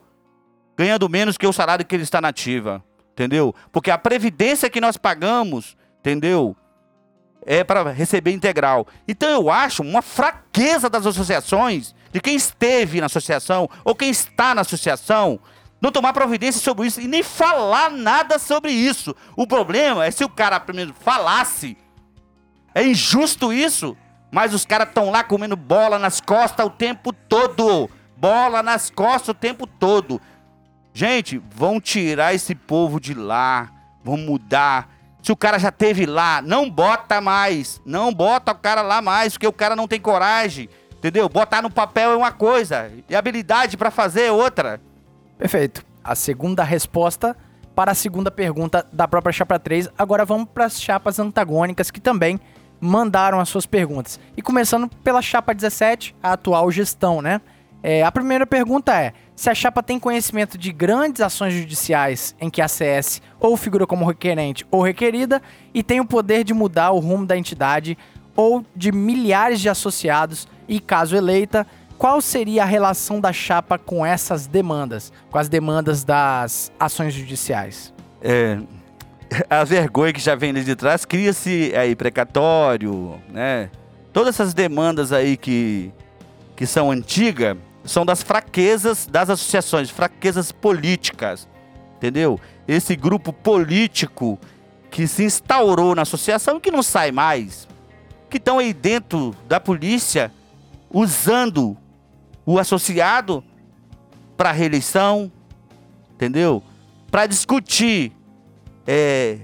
ganhando menos que o salário que ele está nativa. Entendeu? Porque a previdência que nós pagamos, entendeu? É para receber integral. Então eu acho uma fraqueza das associações, de quem esteve na associação ou quem está na associação, não tomar providência sobre isso e nem falar nada sobre isso. O problema é se o cara primeiro falasse. É injusto isso, mas os caras estão lá comendo bola nas costas o tempo todo. Bola nas costas o tempo todo. Gente, vão tirar esse povo de lá, vão mudar. Se o cara já teve lá, não bota mais, não bota o cara lá mais, porque o cara não tem coragem, entendeu? Botar no papel é uma coisa e habilidade para fazer é outra. Perfeito. A segunda resposta para a segunda pergunta da própria chapa 3. Agora vamos para as chapas antagônicas que também mandaram as suas perguntas. E começando pela chapa 17, a atual gestão, né? É, a primeira pergunta é: se a chapa tem conhecimento de grandes ações judiciais em que a CS ou figura como requerente ou requerida e tem o poder de mudar o rumo da entidade ou de milhares de associados e, caso eleita, qual seria a relação da chapa com essas demandas, com as demandas das ações judiciais? É, [laughs] a vergonha que já vem de trás cria-se aí precatório, né? Todas essas demandas aí que, que são antigas são das fraquezas das associações, fraquezas políticas, entendeu? Esse grupo político que se instaurou na associação e que não sai mais, que estão aí dentro da polícia usando o associado para reeleição, entendeu? Para discutir, é,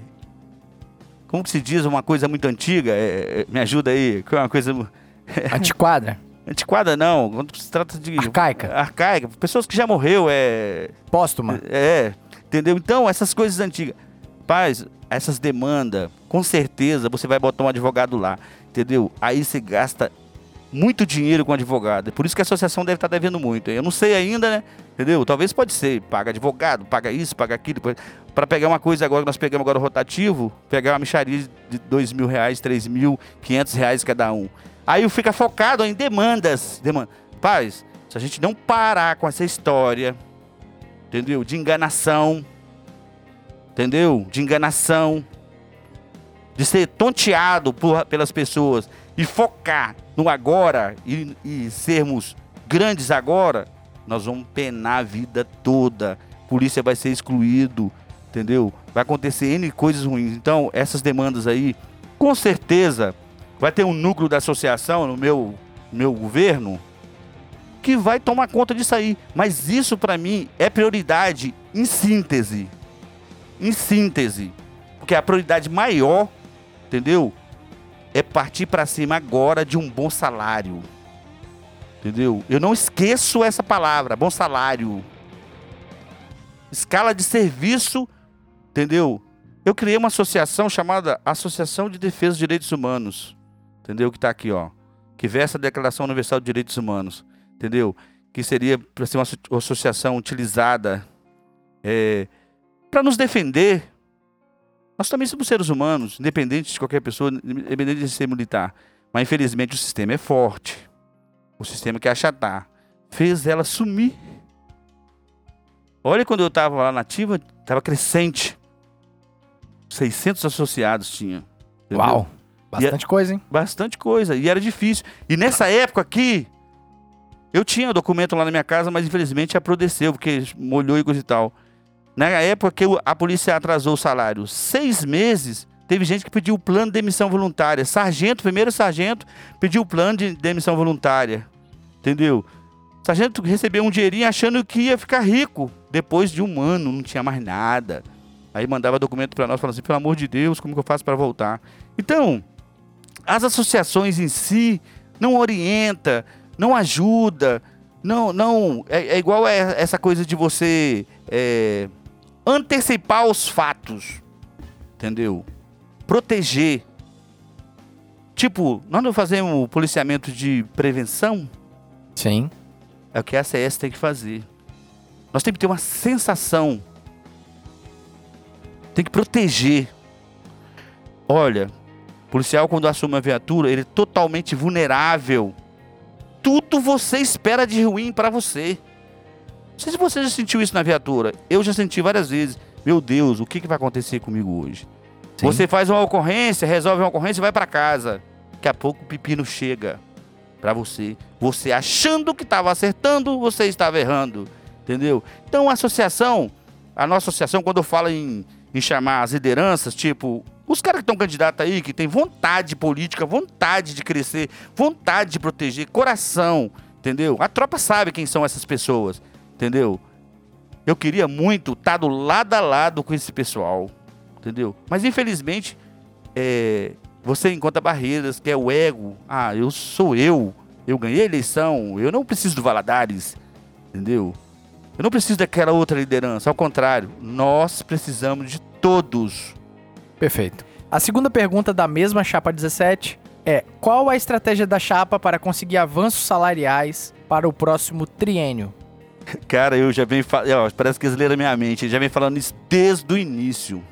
como que se diz uma coisa muito antiga? É, é me ajuda aí, que é uma coisa [laughs] Antiquada? Antiquada não, quando se trata de. Arcaica. Arcaica. Pessoas que já morreu, é. Póstuma. É, entendeu? Então, essas coisas antigas. Paz, essas demandas, com certeza você vai botar um advogado lá, entendeu? Aí você gasta muito dinheiro com advogado. Por isso que a associação deve estar devendo muito. Eu não sei ainda, né? Entendeu? Talvez pode ser. Paga advogado, paga isso, paga aquilo. Para pegar uma coisa agora, nós pegamos agora o rotativo, pegar uma micharia de dois mil reais, três mil, quinhentos reais cada um. Aí fica focado em demandas. Demanda. Paz, se a gente não parar com essa história, entendeu? De enganação, entendeu? De enganação, de ser tonteado por, pelas pessoas e focar no agora e, e sermos grandes agora, nós vamos penar a vida toda. Polícia vai ser excluído, entendeu? Vai acontecer N coisas ruins. Então, essas demandas aí, com certeza vai ter um núcleo da associação no meu, meu governo que vai tomar conta disso aí. Mas isso para mim é prioridade em síntese. Em síntese. Porque a prioridade maior, entendeu? É partir para cima agora de um bom salário. Entendeu? Eu não esqueço essa palavra, bom salário. Escala de serviço, entendeu? Eu criei uma associação chamada Associação de Defesa dos Direitos Humanos entendeu? Que está aqui, ó, que veste a Declaração Universal de Direitos Humanos, entendeu? Que seria para ser uma associação utilizada é, para nos defender. Nós também somos seres humanos, independente de qualquer pessoa, independente de ser militar. Mas infelizmente o sistema é forte. O sistema quer achatar. Fez ela sumir. Olha quando eu tava lá na ativa, tava crescente. 600 associados tinha. entendeu? Uau. Bastante coisa, hein? Bastante coisa. E era difícil. E nessa época aqui, eu tinha o documento lá na minha casa, mas infelizmente aprodeceu, porque molhou e coisa e tal. Na época que a polícia atrasou o salário seis meses, teve gente que pediu o plano de demissão voluntária. Sargento, primeiro sargento, pediu o plano de demissão voluntária. Entendeu? Sargento recebeu um dinheirinho achando que ia ficar rico. Depois de um ano, não tinha mais nada. Aí mandava documento para nós, falando assim, pelo amor de Deus, como que eu faço para voltar? Então, as associações em si não orienta, não ajuda, não, não é, é igual a essa coisa de você é, antecipar os fatos, entendeu? Proteger. Tipo, nós não fazemos policiamento de prevenção, Sim. é o que a ACS tem que fazer. Nós temos que ter uma sensação. Tem que proteger. Olha, policial quando assume uma viatura, ele é totalmente vulnerável. Tudo você espera de ruim pra você. Não sei se você já sentiu isso na viatura. Eu já senti várias vezes. Meu Deus, o que, que vai acontecer comigo hoje? Sim. Você faz uma ocorrência, resolve uma ocorrência e vai pra casa. Daqui a pouco o pepino chega pra você. Você achando que estava acertando, você estava errando. Entendeu? Então a associação, a nossa associação, quando eu falo em, em chamar as lideranças, tipo, os caras que estão candidatos aí, que tem vontade política, vontade de crescer, vontade de proteger, coração, entendeu? A tropa sabe quem são essas pessoas, entendeu? Eu queria muito estar do lado a lado com esse pessoal, entendeu? Mas infelizmente, é, você encontra barreiras, que é o ego. Ah, eu sou eu, eu ganhei a eleição, eu não preciso do Valadares, entendeu? Eu não preciso daquela outra liderança, ao contrário, nós precisamos de todos. Perfeito. A segunda pergunta da mesma chapa 17 é: qual a estratégia da chapa para conseguir avanços salariais para o próximo triênio? [laughs] Cara, eu já venho falando, parece que eles leram minha mente, ele já vem falando isso desde o início.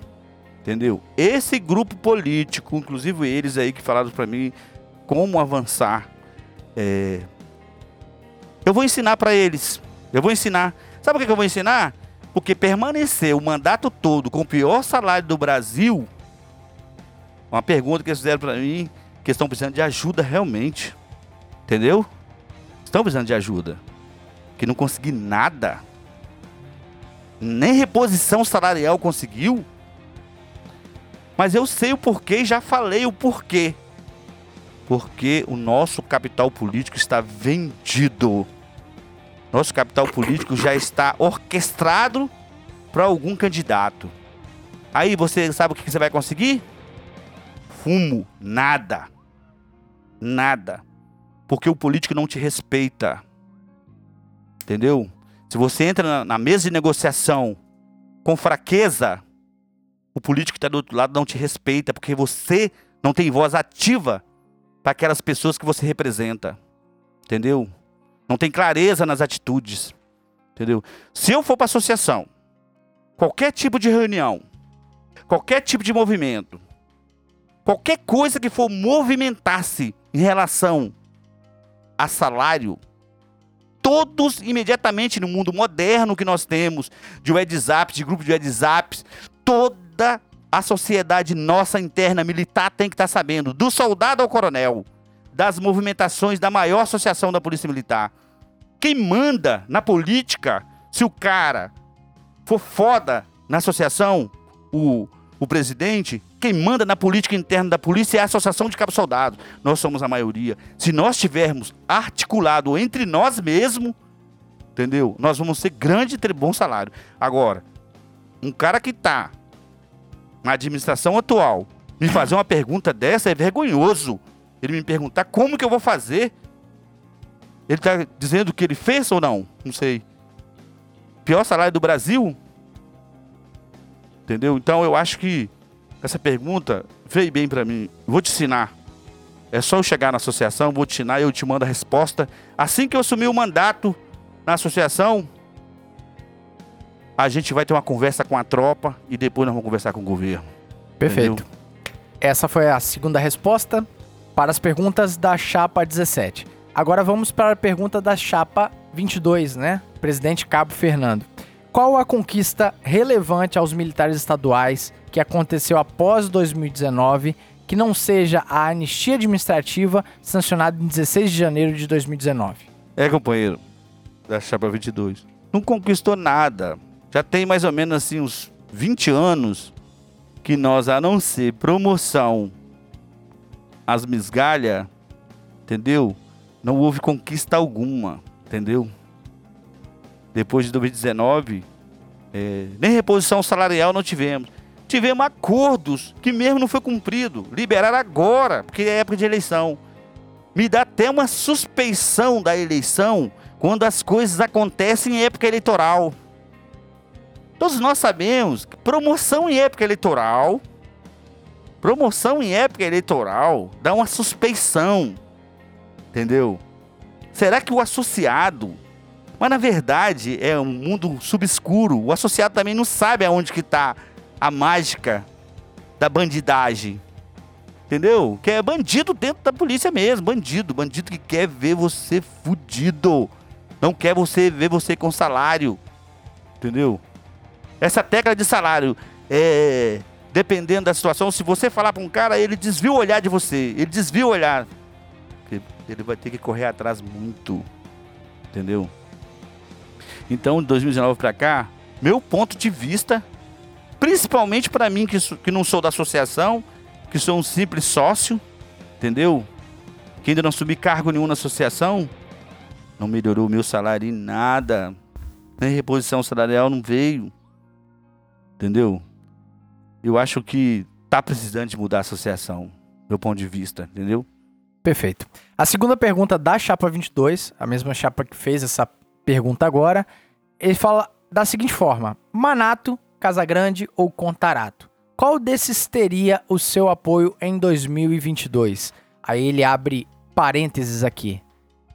Entendeu? Esse grupo político, inclusive eles aí que falaram pra mim como avançar, é, eu vou ensinar pra eles. Eu vou ensinar. Sabe que que eu vou ensinar? Porque permanecer o mandato todo com o pior salário do Brasil, uma pergunta que eles fizeram pra mim, que estão precisando de ajuda realmente. Entendeu? Estão precisando de ajuda. Que não consegui nada. Nem reposição salarial conseguiu. Mas eu sei o porquê já falei o porquê. Porque o nosso capital político está vendido. Nosso capital político já está orquestrado para algum candidato. Aí você sabe o que você vai conseguir? Fumo, nada. Nada. Porque o político não te respeita. Entendeu? Se você entra na, mesa de negociação com fraqueza, o político que está do outro lado não te respeita, porque você não tem voz ativa para aquelas pessoas que você representa. Entendeu? Não tem clareza nas atitudes. Entendeu? Se eu for para associação, qualquer tipo de reunião, qualquer tipo de movimento, qualquer coisa que for movimentar-se em relação a salário, todos imediatamente no mundo moderno que nós temos, de WhatsApp, de grupo de WhatsApp, toda a sociedade nossa interna militar tem que estar sabendo, do soldado ao coronel, das movimentações da maior associação da Polícia Militar. Quem manda na política, se o cara for foda na associação, o, o presidente, quem manda na política interna da polícia é a Associação de Cabos Soldados. Nós somos a maioria. Se nós tivermos articulado entre nós mesmos, entendeu? Nós vamos ser grande e ter bom salário. Agora, um cara que tá na administração atual me fazer uma pergunta dessa é vergonhoso. Ele me perguntar como que eu vou fazer. Ele tá dizendo que ele fez ou não? Não sei. Pior salário do Brasil? Entendeu? Então eu acho que essa pergunta veio bem pra mim. Vou te ensinar. É só eu chegar na associação, vou te ensinar e eu te mando a resposta. Assim que eu assumir o mandato na associação, a gente vai ter uma conversa com a tropa e depois nós vamos conversar com o governo. Perfeito. Entendeu? Essa foi a segunda resposta. Para as perguntas da chapa 17. Agora vamos para a pergunta da chapa 22, né? Presidente Cabo Fernando. Qual a conquista relevante aos militares estaduais que aconteceu após 2019 que não seja a anistia administrativa sancionada em 16 de janeiro de 2019? É, companheiro, da Chapa 22. Não conquistou nada. Já tem mais ou menos assim uns 20 anos que nós, a não ser promoção às migalhas, entendeu? Não houve conquista alguma, entendeu? Depois de 2019, é, nem reposição salarial não tivemos. Tivemos acordos que mesmo não foi cumprido. Liberaram agora, porque é época de eleição. Me dá até uma suspeição da eleição quando as coisas acontecem em época eleitoral. Todos nós sabemos que promoção em época eleitoral, promoção em época eleitoral dá uma suspeição. Entendeu? Será que o associado, mas na verdade é um mundo subscuro, o associado também não sabe aonde que está a mágica da bandidagem. Entendeu? Que é bandido dentro da polícia mesmo, bandido, bandido que quer ver você fudido. Não quer você ver você com salário. Entendeu? Essa tecla de salário é dependendo da situação, se você falar para um cara, ele desvia o olhar de você, ele desvia o olhar. Ele vai ter que correr atrás muito. Entendeu? Então, de 2019 para cá, meu ponto de vista Principalmente para mim, que, que não sou da associação, que sou um simples sócio, entendeu? Que ainda não subi cargo nenhum na associação, não melhorou o meu salário em nada. Nem reposição salarial não veio. Entendeu? Eu acho que tá precisando de mudar a associação, meu ponto de vista, entendeu? Perfeito. A segunda pergunta da chapa 22, a mesma chapa que fez essa pergunta agora, ele fala da seguinte forma: Manato Casagrande ou Contarato. Qual desses teria o seu apoio em 2022? Aí ele abre parênteses aqui.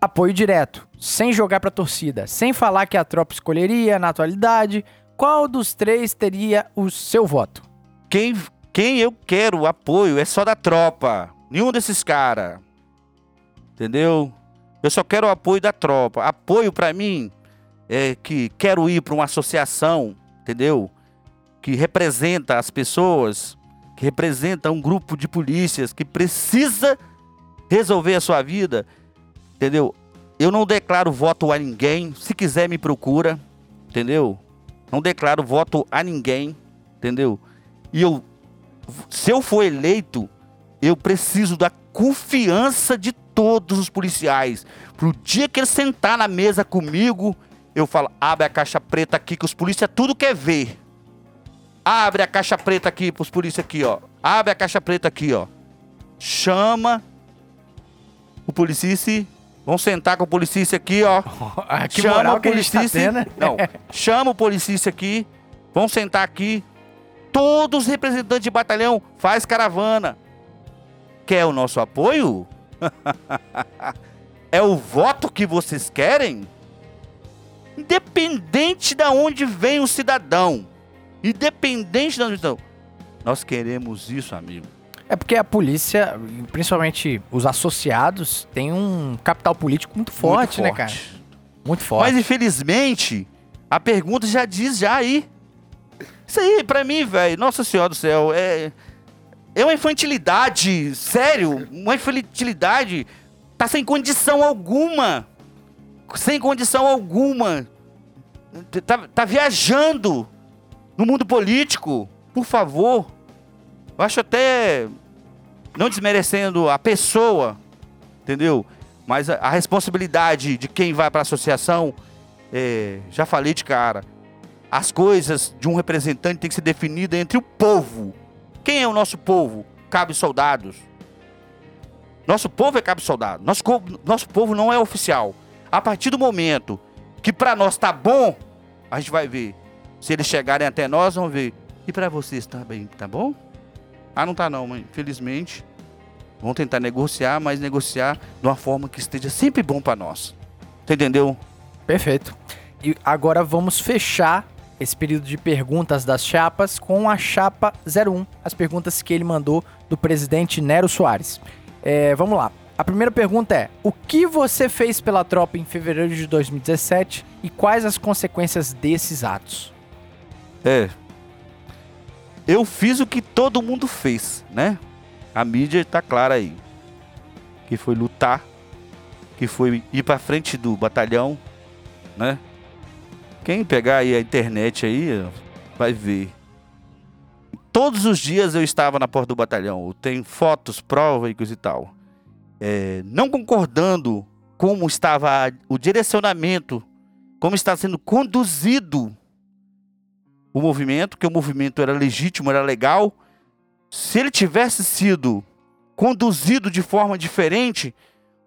Apoio direto, sem jogar pra torcida, sem falar que a tropa escolheria na atualidade. Qual dos três teria o seu voto? Quem, quem eu quero apoio é só da tropa. Nenhum desses caras. Entendeu? Eu só quero o apoio da tropa. Apoio para mim é que quero ir para uma associação, entendeu? que representa as pessoas, que representa um grupo de polícias que precisa resolver a sua vida, entendeu? Eu não declaro voto a ninguém, se quiser me procura, entendeu? Não declaro voto a ninguém, entendeu? E eu, se eu for eleito, eu preciso da confiança de todos os policiais. Pro dia que ele sentar na mesa comigo, eu falo, abre a caixa preta aqui que os polícias tudo quer ver. Abre a caixa preta aqui pros polícia aqui, ó. Abre a caixa preta aqui, ó. Chama o policice. Vamos sentar com o policice aqui, ó. [laughs] Ah, que chama moral o tá policice. tendo, né? Não, chama o policice aqui. Vamos sentar aqui. Todos os representantes de batalhão faz caravana. Quer o nosso apoio? [laughs] é o voto que vocês querem? Independente de onde vem o cidadão. Independente da onde Nós queremos isso, amigo. É porque a polícia, principalmente os associados, tem um capital político muito forte, Muito né, cara? Muito forte. Mas infelizmente, a pergunta já diz já aí. Isso aí, pra mim, velho, nossa senhora do céu, é. É uma infantilidade, sério, uma infantilidade. Tá sem condição alguma. Sem condição alguma. Tá, tá viajando no mundo político. Por favor. Eu acho até. Não desmerecendo a pessoa, entendeu? Mas a, a responsabilidade de quem vai para a associação, é, já falei de cara. As coisas de um representante tem que ser definida entre o povo. Quem é o nosso povo? Cabe soldados. Nosso povo é cabe soldado. Nosso, nosso povo não é oficial. A partir do momento que para nós tá bom, a gente vai ver. Se eles chegarem até nós, vamos ver. E para vocês tá tá bom? Ah, não tá não, mãe. Infelizmente. Vamos tentar negociar, mas negociar de uma forma que esteja sempre bom para nós. Você entendeu? Perfeito. E agora vamos fechar esse período de perguntas das chapas com a chapa 01, as perguntas que ele mandou do presidente Nero Soares. É, vamos lá. A primeira pergunta é: o que você fez pela tropa em fevereiro de 2017 e quais as consequências desses atos? É. Eu fiz o que todo mundo fez, né? A mídia tá clara aí. Que foi lutar, que foi ir pra frente do batalhão, né? Quem pegar aí a internet aí, vai ver. Todos os dias eu estava na porta do batalhão. Tenho fotos, provas e coisa e tal. É, não concordando como estava o direcionamento, como está sendo conduzido o movimento, que o movimento era legítimo, era legal. Se ele tivesse sido conduzido de forma diferente,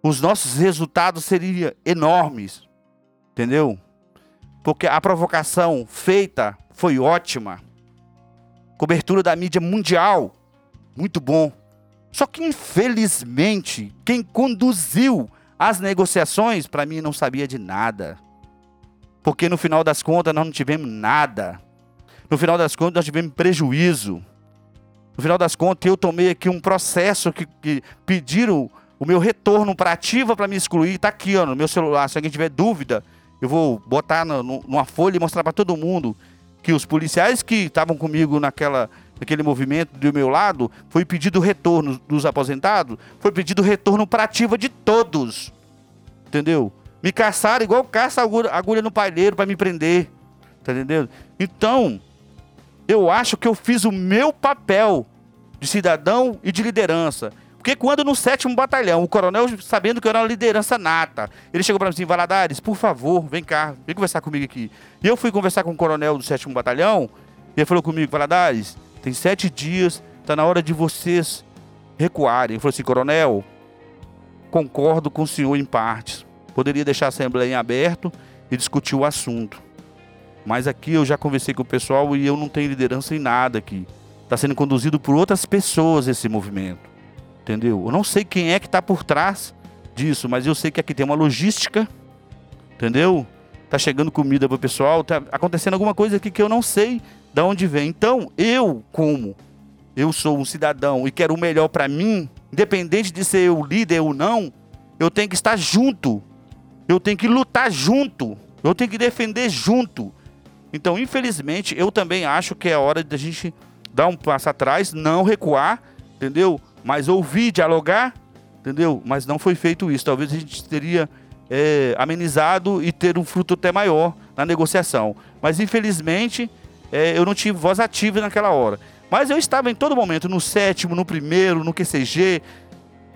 os nossos resultados seriam enormes. Entendeu? Porque a provocação feita foi ótima. Cobertura da mídia mundial, muito bom. Só que infelizmente, quem conduziu as negociações para mim não sabia de nada. Porque no final das contas nós não tivemos nada. No final das contas, nós tivemos prejuízo. No final das contas, eu tomei aqui um processo que, que pediram o meu retorno para ativa para me excluir. Está aqui ó, no meu celular. Se alguém tiver dúvida, eu vou botar no, no, numa folha e mostrar para todo mundo que os policiais que estavam comigo naquela, naquele movimento do meu lado, foi pedido retorno dos aposentados, foi pedido retorno para ativa de todos. Entendeu? Me caçaram igual caça agulha, agulha no palheiro para me prender. Tá entendendo? Então, eu acho que eu fiz o meu papel de cidadão e de liderança. Porque quando no sétimo batalhão, o coronel, sabendo que eu era uma liderança nata, ele chegou para mim assim, Valadares, por favor, vem cá, vem conversar comigo aqui. E eu fui conversar com o coronel do sétimo batalhão, e ele falou comigo, Valadares, tem sete dias, tá na hora de vocês recuarem. Ele falou assim, coronel, concordo com o senhor em partes. Poderia deixar a Assembleia em aberto e discutir o assunto. Mas aqui eu já conversei com o pessoal e eu não tenho liderança em nada aqui. Está sendo conduzido por outras pessoas esse movimento. Entendeu? Eu não sei quem é que está por trás disso, mas eu sei que aqui tem uma logística. Entendeu? Tá chegando comida para o pessoal, tá acontecendo alguma coisa aqui que eu não sei de onde vem. Então, eu, como eu sou um cidadão e quero o melhor para mim, independente de ser eu líder ou não, eu tenho que estar junto. Eu tenho que lutar junto. Eu tenho que defender junto. Então, infelizmente, eu também acho que é hora da gente dar um passo atrás, não recuar, entendeu? Mas ouvir, dialogar, entendeu? Mas não foi feito isso. Talvez a gente teria é, amenizado e ter um fruto até maior na negociação. Mas, infelizmente, é, eu não tive voz ativa naquela hora. Mas eu estava em todo momento, no sétimo, no primeiro, no QCG,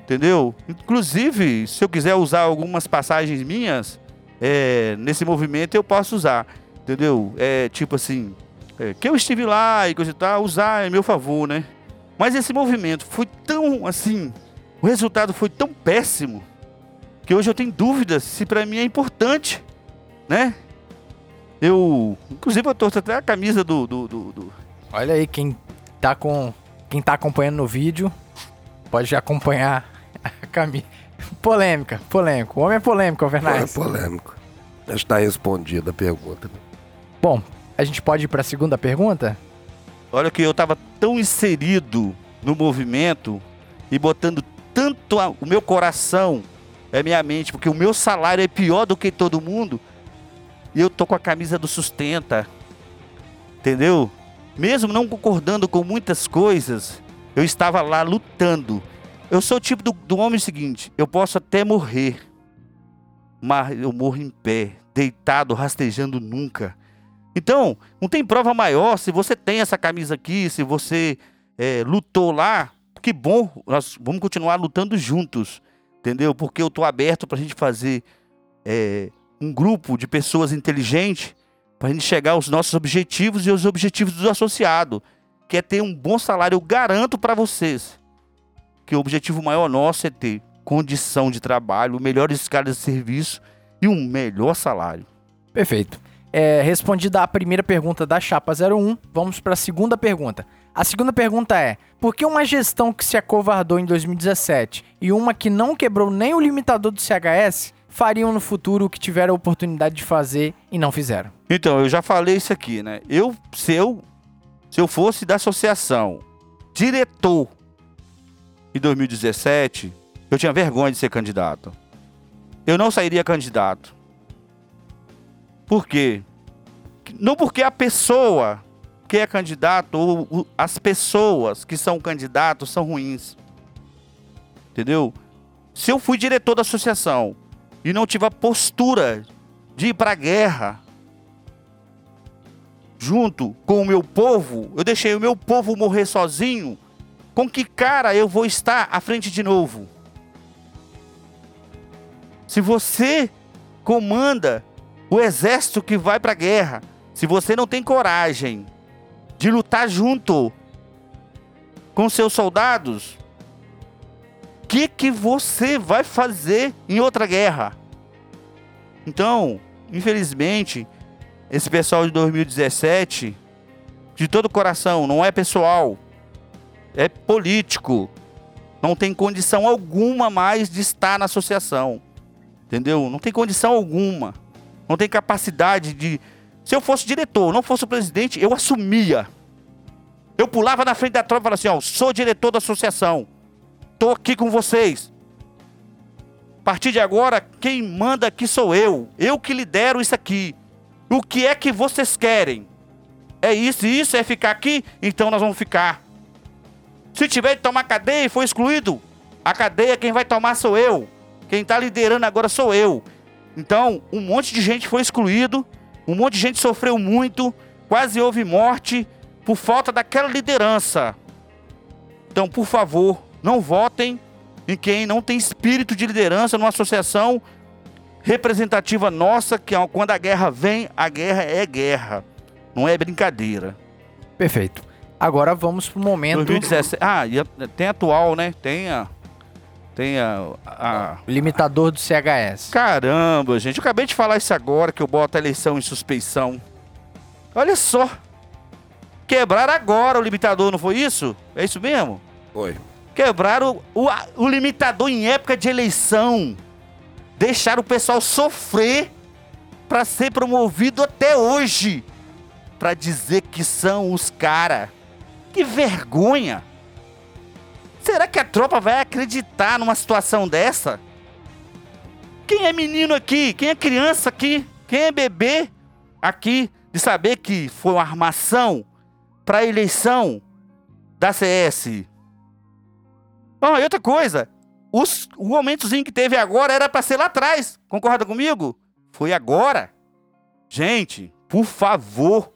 entendeu? Inclusive, se eu quiser usar algumas passagens minhas é, nesse movimento, eu posso usar. Entendeu? É tipo assim, é, que eu estive lá e coisa e tal, usar em meu favor, né? Mas esse movimento foi tão assim, o resultado foi tão péssimo, que hoje eu tenho dúvidas se para mim é importante, né? Eu, inclusive eu torço até a camisa do, do, do, do... Olha aí, quem tá com. Quem tá acompanhando no vídeo, pode acompanhar a camisa. Polêmica, polêmico. O homem é polêmico, Não é Alvernaz. polêmico. Já está respondida a pergunta. Bom, a gente pode ir pra segunda pergunta? Olha que eu tava tão inserido no movimento e botando tanto a- o meu coração, é minha mente, porque o meu salário é pior do que todo mundo. E eu tô com a camisa do sustenta. Entendeu? Mesmo não concordando com muitas coisas, eu estava lá lutando. Eu sou o tipo do, do homem seguinte, eu posso até morrer, mas eu morro em pé, deitado, rastejando nunca. Então, não tem prova maior se você tem essa camisa aqui, se você é, lutou lá, que bom, nós vamos continuar lutando juntos, entendeu? Porque eu tô aberto para a gente fazer é, um grupo de pessoas inteligentes para a gente chegar aos nossos objetivos e aos objetivos dos associados, que é ter um bom salário. Eu garanto para vocês que o objetivo maior nosso é ter condição de trabalho, melhores escalas de serviço e um melhor salário. Perfeito. É, respondida a primeira pergunta da Chapa 01, vamos para a segunda pergunta. A segunda pergunta é: por que uma gestão que se acovardou em 2017 e uma que não quebrou nem o limitador do CHS fariam no futuro o que tiveram a oportunidade de fazer e não fizeram? Então, eu já falei isso aqui, né? Eu, se eu, se eu fosse da associação diretor em 2017, Eu tinha vergonha de ser candidato. Eu não sairia candidato. Por quê? Não porque a pessoa que é candidato ou as pessoas que são candidatos são ruins. Entendeu? Se eu fui diretor da associação e não tive a postura de ir para a guerra junto com o meu povo, eu deixei o meu povo morrer sozinho, com que cara eu vou estar à frente de novo? Se você comanda o exército que vai para a guerra, se você não tem coragem de lutar junto com seus soldados, o que que você vai fazer em outra guerra? Então, infelizmente, esse pessoal de 2017, de todo coração, não é pessoal, é político. Não tem condição alguma mais de estar na associação. Entendeu? Não tem condição alguma. Não tem capacidade de. Se eu fosse diretor, não fosse o presidente, eu assumia. Eu pulava na frente da tropa e falava assim: ó, sou diretor da associação. Tô aqui com vocês. A partir de agora, quem manda aqui sou eu. Eu que lidero isso aqui. O que é que vocês querem? É isso isso é ficar aqui? Então nós vamos ficar. Se tiver de tomar cadeia e for excluído, a cadeia quem vai tomar sou eu. Quem está liderando agora sou eu. Então, um monte de gente foi excluído, um monte de gente sofreu muito, quase houve morte por falta daquela liderança. Então, por favor, não votem em quem não tem espírito de liderança numa associação representativa nossa, que é quando a guerra vem, a guerra é guerra. Não é brincadeira. Perfeito. Agora vamos pro momento 2017. Ah, tem atual, né? Tem a. Tem a. a- limitador do CHS. Caramba, gente, eu acabei de falar isso agora que eu boto a eleição em suspeição. Olha só. Quebraram agora o limitador, não foi isso? É isso mesmo? Oi. Quebraram o, o, o limitador em época de eleição. Deixaram o pessoal sofrer para ser promovido até hoje. Para dizer que são os cara. Que vergonha. Será que a tropa vai acreditar numa situação dessa? Quem é menino aqui? Quem é criança aqui? Quem é bebê aqui de saber que foi uma armação para a eleição da CS? Ah, e outra coisa, os, o momentozinho que teve agora era para ser lá atrás. Concorda comigo? Foi agora. Gente, por favor.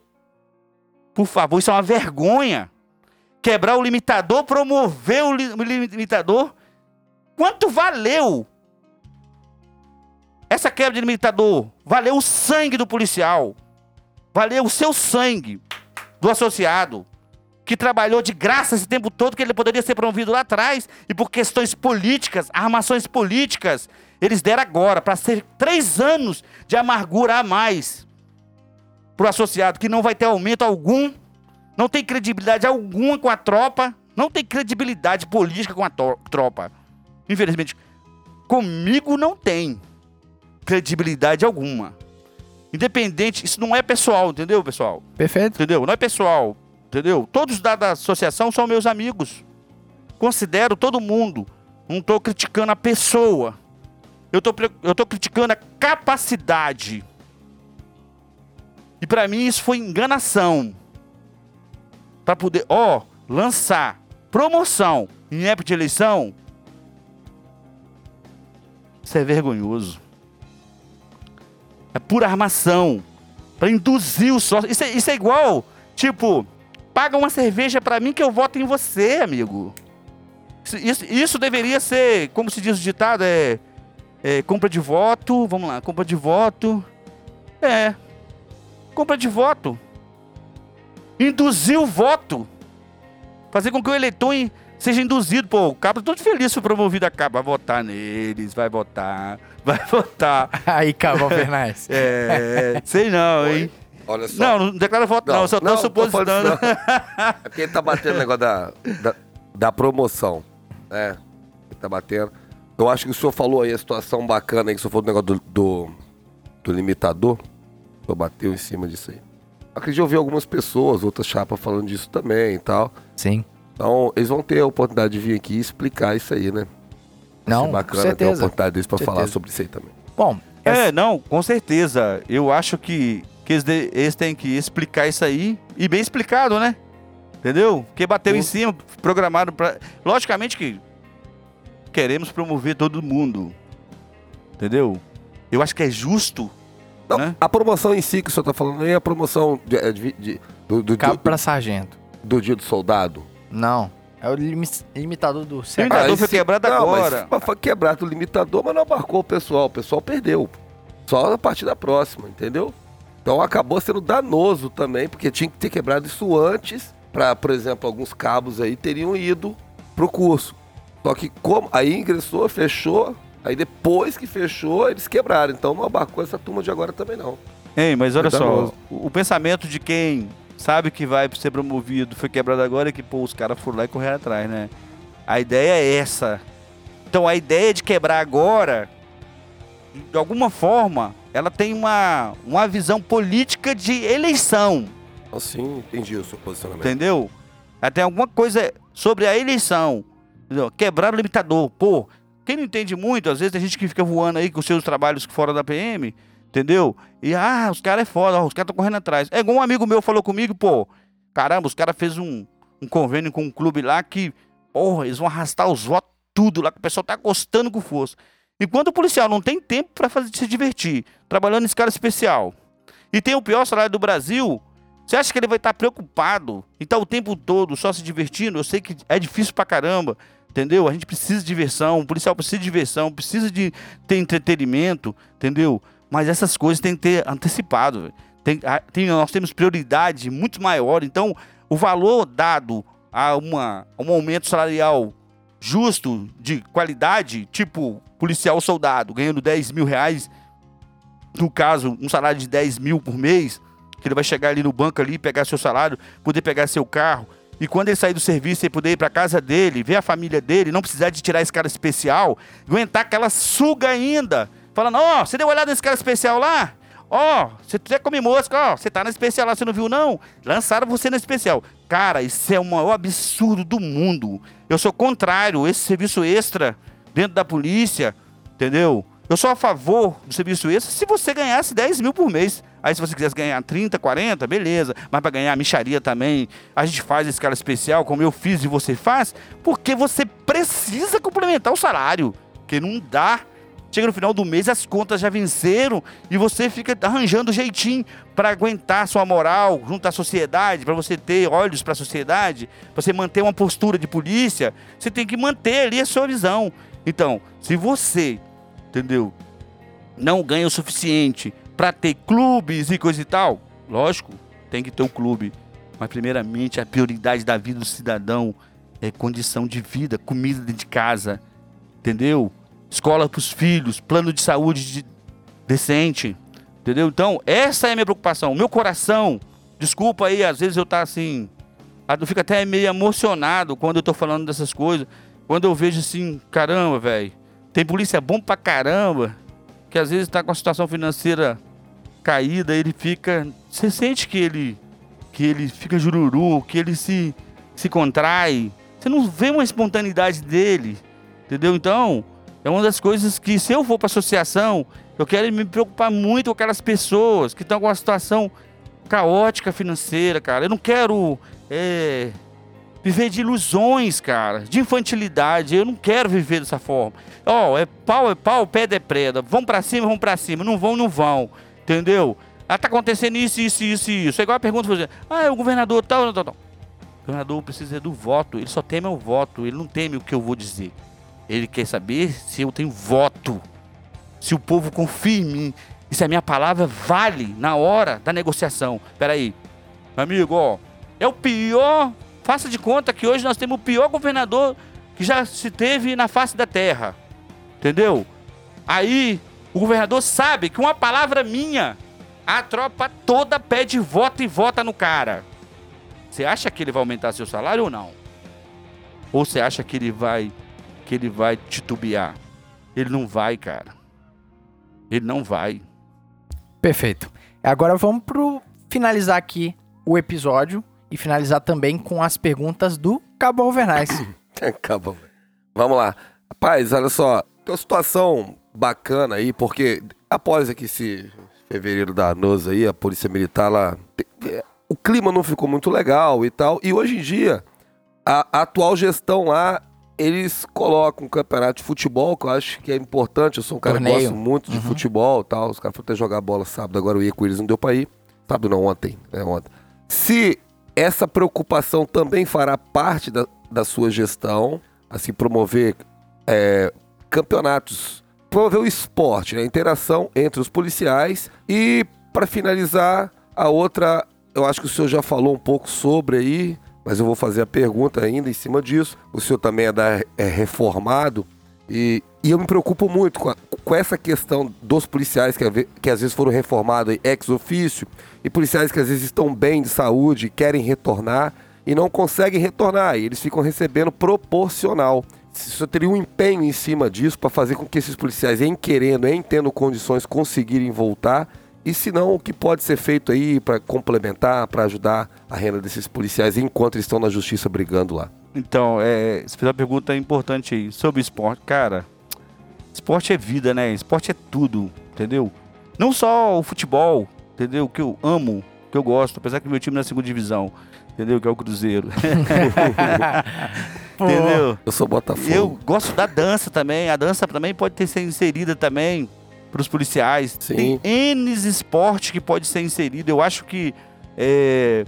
Por favor, isso é uma vergonha. Quebrar o limitador, promover o, li- o limitador. Quanto valeu essa quebra de limitador? Valeu o sangue do policial. Valeu o seu sangue do associado que trabalhou de graça esse tempo todo, que ele poderia ser promovido lá atrás, e por questões políticas, armações políticas, eles deram agora, para ser três anos de amargura a mais para associado, que não vai ter aumento algum, não tem credibilidade alguma com a tropa, não tem credibilidade política com a tropa. Infelizmente, comigo não tem credibilidade alguma. Independente, isso não é pessoal, entendeu, pessoal? Perfeito. Entendeu? Não é pessoal, entendeu? Todos da, da associação são meus amigos. Considero todo mundo. Não estou criticando a pessoa. Eu estou eu tô criticando a capacidade. E para mim isso foi enganação. Para poder, ó, lançar promoção em época de eleição. Isso é vergonhoso. É pura armação. Pra induzir o sócio. Isso é, isso é igual, tipo, paga uma cerveja pra mim que eu voto em você, amigo. Isso, isso, isso deveria ser, como se diz o ditado, é, é compra de voto. Vamos lá, compra de voto. É. Compra de voto. Induzir o voto. Fazer com que o eleitor seja induzido. Pô, o cabra todo feliz foi promovido a cabo. Vai votar neles, vai votar, [laughs] vai votar. Aí, Cabal Bernais. É, sei não, hein? Olha só. Não, não declara voto não, só tô tô supositando. não. É porque ele tá batendo o negócio da, da, da promoção. É. Ele tá batendo. Eu acho que o senhor falou aí a situação bacana aí, que o senhor falou do negócio do, do, do limitador. O senhor bateu em cima disso aí. Acredito que eu vi algumas pessoas, outras chapas falando disso também e tal. Sim. Então, eles vão ter a oportunidade de vir aqui e explicar isso aí, né? Não, Achei com bacana ter a certeza. oportunidade deles pra Com falar certeza. sobre isso aí também. Bom, essa- É, não, com certeza. Eu acho que, que eles, de- eles têm que explicar isso aí. E bem explicado, né? Entendeu? Porque bateu em cima, programado pra. Logicamente que queremos promover todo mundo. Entendeu? Eu acho que é justo. Não, Né? A promoção em si que o senhor tá falando aí é a promoção de- é de- de- do, do, cabo pra sargento. do dia do soldado. Não. É o limi- limitador do Limitador século. Limitador foi esse- quebrado não, agora. Mas foi quebrado o limitador, mas não abarcou o pessoal. O pessoal perdeu. Só a partir da próxima, entendeu? Então acabou sendo danoso também, porque tinha que ter quebrado isso antes, para, por exemplo, alguns cabos aí teriam ido pro curso. Só que como aí ingressou, fechou, aí depois que fechou, eles quebraram. Então não abarcou essa turma de agora também não. Ei, mas olha só, o, o pensamento de quem sabe que vai ser promovido foi quebrado agora é que, pô, os caras foram lá e correram atrás, né? A ideia é essa. Então a ideia de quebrar agora, de alguma forma, ela tem uma, uma visão política de eleição, Assim, entendi o seu posicionamento. entendeu? Ela tem alguma coisa sobre a eleição. Entendeu? Quebrar o limitador. Pô, quem não entende muito, às vezes tem gente que fica voando aí com seus trabalhos fora da PM, entendeu? E, ah, os caras é foda, ó, os caras estão correndo atrás. É igual um amigo meu falou comigo, pô, caramba, os caras fez um, um convênio com um clube lá que, porra, eles vão arrastar os votos tudo lá, que o pessoal tá gostando com força. Enquanto o policial não tem tempo para se divertir, trabalhando em escala especial, e tem o pior salário do Brasil, você acha que ele vai estar preocupado em estar o tempo todo só se divertindo? Eu sei que é difícil pra caramba, entendeu? A gente precisa de diversão, o policial precisa de diversão, precisa de ter entretenimento, entendeu? Mas essas coisas tem que ter antecipado. Tem, tem- nós temos prioridade muito maior. Então, o valor dado a, uma, a um aumento salarial justo, de qualidade, tipo policial soldado ganhando 10 mil reais, no caso, um salário de 10 mil por mês, que ele vai chegar ali no banco ali, pegar seu salário, poder pegar seu carro, e quando ele sair do serviço, ele poder ir para casa dele, ver a família dele, não precisar de tirar esse cara especial, aguentar aquela suga ainda, falando, ó, você deu uma olhada nesse cara especial lá? Ó, você até come mosca, ó, você tá na especial lá, você não viu não? Lançaram você na especial. Cara, isso é o maior absurdo do mundo. Eu sou contrário, esse serviço extra dentro da polícia, entendeu? Eu sou a favor do serviço extra se você ganhasse 10 mil por mês. Aí se você quisesse ganhar 30, 40, beleza. Mas para ganhar micharia também, a gente faz esse cara especial, como eu fiz e você faz, porque você precisa complementar o salário. Que não dá. Chega no final do mês, as contas já venceram e você fica arranjando jeitinho para aguentar sua moral junto à sociedade, para você ter olhos para a sociedade, para você manter uma postura de polícia, você tem que manter ali a sua visão. Então, se você, entendeu, não ganha o suficiente para ter clubes e coisa e tal, lógico, tem que ter um clube. Mas primeiramente a prioridade da vida do cidadão é condição de vida, comida dentro de casa, entendeu? Escola para os filhos, plano de saúde de- decente, entendeu? Então, essa é a minha preocupação. Meu coração, desculpa aí, às vezes eu tá assim, eu fico até meio emocionado quando eu tô falando dessas coisas. Quando eu vejo assim, caramba, velho, tem polícia bom pra caramba, que às vezes tá com a situação financeira caída, ele fica, você sente que ele que ele fica jururu, que ele se se contrai. Você não vê uma espontaneidade dele, entendeu? Então, é uma das coisas que se eu for para associação, eu quero me preocupar muito com aquelas pessoas que estão com uma situação caótica financeira, cara. Eu não quero é, viver de ilusões, cara, de infantilidade. Eu não quero viver dessa forma. Ó, é pau, é pau, pedra é preda. Vão pra cima, vão pra cima. Não vão, não vão. Entendeu? Ah, tá acontecendo isso, isso, isso, isso. É igual a pergunta você ah, é o governador tal, tal, tal. O governador precisa do voto. Ele só teme o voto. Ele não teme o que eu vou dizer. Ele quer saber se eu tenho voto. Se o povo confia em mim. E se a minha palavra vale na hora da negociação. Peraí. Amigo, ó. É o pior. Faça de conta que hoje nós temos o pior governador que já se teve na face da terra. Entendeu? Aí o governador sabe que uma palavra minha, a tropa toda pede voto e vota no cara. Você acha que ele vai aumentar seu salário ou não? Ou você acha que ele vai que ele vai titubear? Ele não vai, cara. Ele não vai. Perfeito. Agora vamos pro finalizar aqui o episódio e finalizar também com as perguntas do Cabo Alvernais. [coughs] Acabou. Vamos lá. Rapaz, olha só, tem uma situação bacana aí, porque após aqui esse fevereiro da NOS aí, a Polícia Militar lá. O clima não ficou muito legal e tal. E hoje em dia, a, a atual gestão lá, eles colocam um campeonato de futebol, que eu acho que é importante. Eu sou um cara Torneio. que gosto muito de futebol e tal. Os caras foram até jogar bola sábado, agora eu ia com eles, não deu pra ir. Sábado não, ontem. É ontem. Se essa preocupação também fará parte da, da sua gestão, assim, promover é, campeonatos, promover o esporte, né? a interação entre os policiais. E, para finalizar, a outra, eu acho que o senhor já falou um pouco sobre aí, mas eu vou fazer a pergunta ainda em cima disso. O senhor também é, da, é reformado e, e eu me preocupo muito com, a- com essa questão dos policiais que, que às vezes foram reformados ex ofício e policiais que às vezes estão bem de saúde e querem retornar e não conseguem retornar. E eles ficam recebendo proporcional. Senhor teria um empenho em cima disso para fazer com que esses policiais, em querendo, em tendo condições, conseguirem voltar. E se não, o que pode ser feito aí para complementar, para ajudar a renda desses policiais enquanto estão na justiça brigando lá? Então, é, você fez uma pergunta importante aí sobre esporte. Cara, esporte é vida, né? Esporte é tudo, entendeu? Não só o futebol, entendeu? Que eu amo, que eu gosto, apesar que meu time é na segunda divisão, entendeu? Que é o Cruzeiro. [laughs] Entendeu? Eu sou Botafogo. Eu gosto da dança também. A dança também pode ter ser inserida também para os policiais. Sim. Tem N esporte que pode ser inserido. Eu acho que é,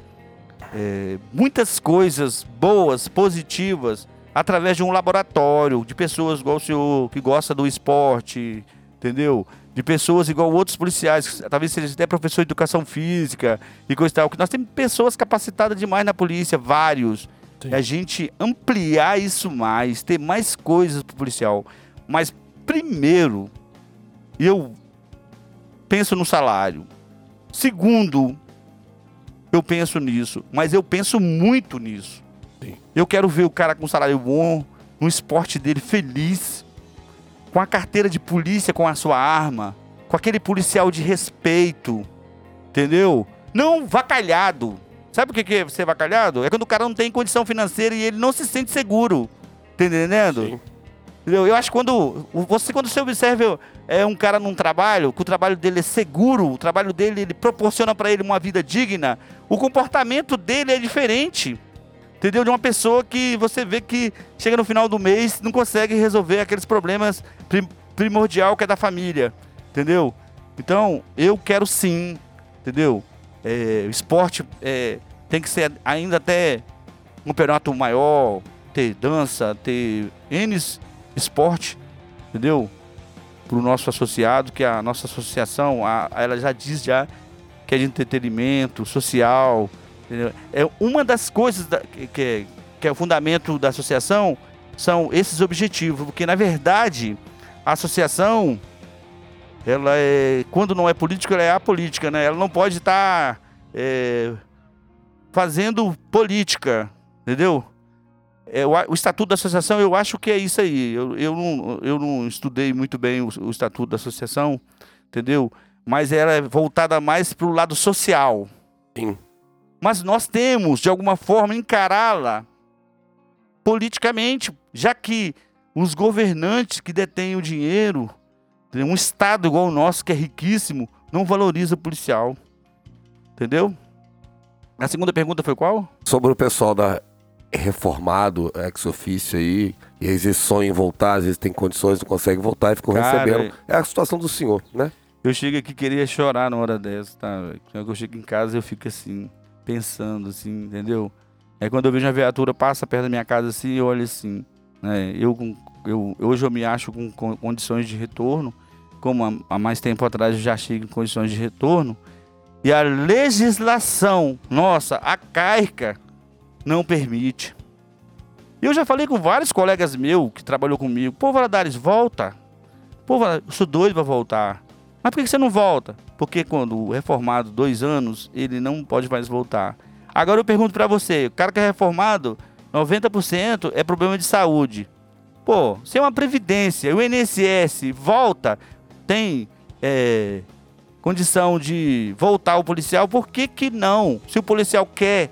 é, muitas coisas boas, positivas, através de um laboratório, de pessoas igual o senhor, que gosta do esporte, entendeu? De pessoas igual outros policiais, talvez seja até professor de educação física e coisa e tal. Que nós temos pessoas capacitadas demais na polícia, vários. E a gente ampliar isso mais, ter mais coisas pro policial. Mas primeiro, eu penso no salário. Segundo, eu penso nisso, mas eu penso muito nisso. Sim. Eu quero ver o cara com salário bom, no esporte dele feliz, com a carteira de polícia com a sua arma, com aquele policial de respeito, entendeu? Não vacalhado. Sabe o que que é ser vacalhado? É quando o cara não tem condição financeira e ele não se sente seguro. Tá entendendo? Sim. Entendeu? Eu acho que quando você quando você observa é um cara num trabalho, que o trabalho dele é seguro, o trabalho dele ele proporciona para ele uma vida digna, o comportamento dele é diferente. Entendeu? De uma pessoa que você vê que chega no final do mês não consegue resolver aqueles problemas prim- primordial que é da família. Entendeu? Então, eu quero sim, entendeu? É, o esporte é, tem que ser ainda até um campeonato maior, ter dança, ter N esporte, entendeu? Para o nosso associado, que a nossa associação, a, ela já diz já que é de entretenimento, social, entendeu? É uma das coisas da- que, que, é- que é o fundamento da associação são esses objetivos, porque na verdade a associação ela é quando não é política ela é apolítica, né? Ela não pode estar é, fazendo política, entendeu? É, o, o estatuto da associação, eu acho que é isso aí. Eu, eu, não, eu não estudei muito bem o, o estatuto da associação, entendeu? Mas ela é voltada mais para o lado social. Sim. Mas nós temos, de alguma forma, encará-la politicamente, já que os governantes que detêm o dinheiro, um Estado igual o nosso, que é riquíssimo, não valoriza o policial. Entendeu? A segunda pergunta foi qual? Sobre o pessoal da reformado, ex-ofício aí, e às vezes sonham em voltar, às vezes tem condições, não consegue voltar e ficam Cara, recebendo. É a situação do senhor, né? Eu chego aqui queria chorar na hora dessa, tá? Quando eu chego em casa eu fico assim, pensando assim, entendeu? É quando eu vejo uma viatura passa perto da minha casa assim, eu olho assim, né? Eu, eu hoje eu me acho com, com condições de retorno, como há, há mais tempo atrás eu já chego em condições de retorno. E a legislação, nossa, arcaica, não permite. Eu já falei com vários colegas meus que trabalhou comigo. Pô, Valadares, volta. Pô, Valadares, eu sou doido pra voltar. Mas por que você não volta? Porque quando o reformado, dois anos, ele não pode mais voltar. Agora eu pergunto pra você, o cara que é reformado, 90% é problema de saúde. Pô, se é uma previdência, o INSS volta, tem é, condição de voltar o policial, por que que não? Se o policial quer,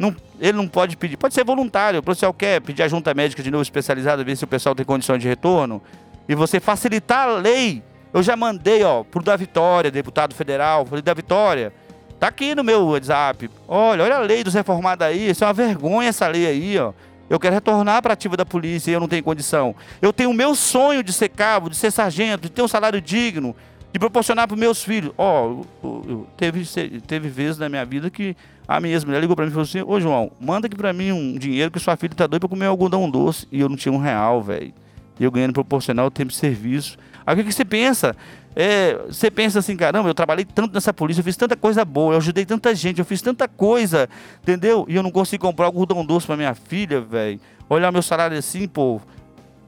não, ele não pode pedir, pode ser voluntário. O policial quer pedir a junta médica de novo especializada, ver se o pessoal tem condições de retorno. E você facilitar a lei. Eu já mandei, ó, pro da Vitória, deputado federal, falei da Vitória. Tá aqui no meu WhatsApp. Olha, olha a lei dos reformados aí. Isso é uma vergonha essa lei aí, ó. Eu quero retornar para ativa da polícia e eu não tenho condição. Eu tenho o meu sonho de ser cabo, de ser sargento, de ter um salário digno, de proporcionar para meus filhos. Ó, oh, teve, teve vezes na minha vida que a minha ex-mulher ligou para mim e falou assim: Ô João, manda aqui para mim um dinheiro que sua filha tá doida para comer algodão doce. E eu não tinha um real, velho. E eu ganhando proporcional o tempo de serviço. Aí o que, você pensa? É, você pensa assim, caramba, eu trabalhei tanto nessa polícia, eu fiz tanta coisa boa, eu ajudei tanta gente, eu fiz tanta coisa, entendeu? E eu não consigo comprar algodão doce para minha filha, velho. Olhar meu salário assim, pô,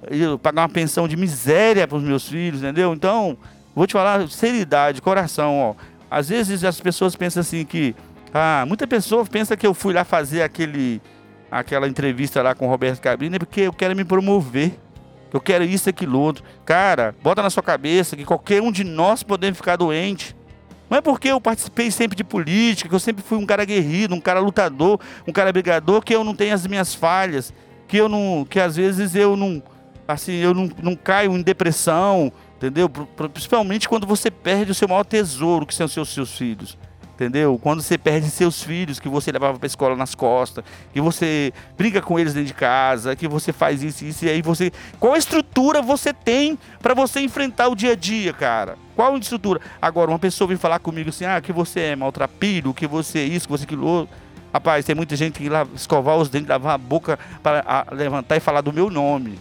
eu pagar uma pensão de miséria para os meus filhos, entendeu? Então, vou te falar, seriedade, coração, ó. Às vezes as pessoas pensam assim que, ah, muita pessoa pensa que eu fui lá fazer aquele, aquela entrevista lá com o Roberto Cabrini porque eu quero me promover eu quero isso, aquilo, outro. Cara, bota na sua cabeça que qualquer um de nós podemos ficar doente. Não é porque eu participei sempre de política, que eu sempre fui um cara guerreiro, um cara lutador, um cara brigador, que eu não tenho as minhas falhas, que eu não, que às vezes eu não, assim, eu não, não caio em depressão, entendeu? Principalmente quando você perde o seu maior tesouro, que são os seus, seus filhos entendeu? Quando você perde seus filhos, que você levava para escola nas costas, que você briga com eles dentro de casa, que você faz isso, isso e aí você, qual estrutura você tem para você enfrentar o dia a dia, cara? Qual estrutura? Agora uma pessoa vem falar comigo assim, ah, que você é maltrapilho, que você é isso, que você é aquilo. Rapaz, tem muita gente que lá escovar os dentes, lavar a boca para levantar e falar do meu nome.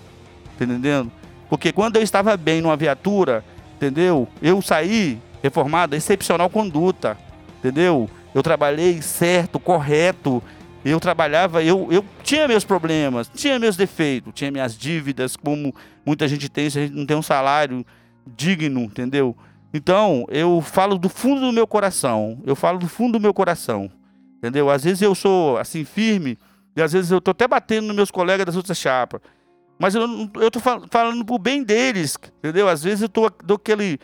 Tá entendendo? Porque quando eu estava bem numa viatura, entendeu? Eu saí reformado, excepcional conduta entendeu? Eu trabalhei certo, correto. Eu trabalhava, eu, eu tinha meus problemas, tinha meus defeitos, tinha minhas dívidas, como muita gente tem, se a gente não tem um salário digno, entendeu? Então, eu falo do fundo do meu coração. Eu falo do fundo do meu coração. Entendeu? Às vezes eu sou assim firme, e às vezes eu tô até batendo nos meus colegas das outras chapas. Mas eu, eu tô falando pro bem deles, entendeu? Às vezes eu tô, dou aquele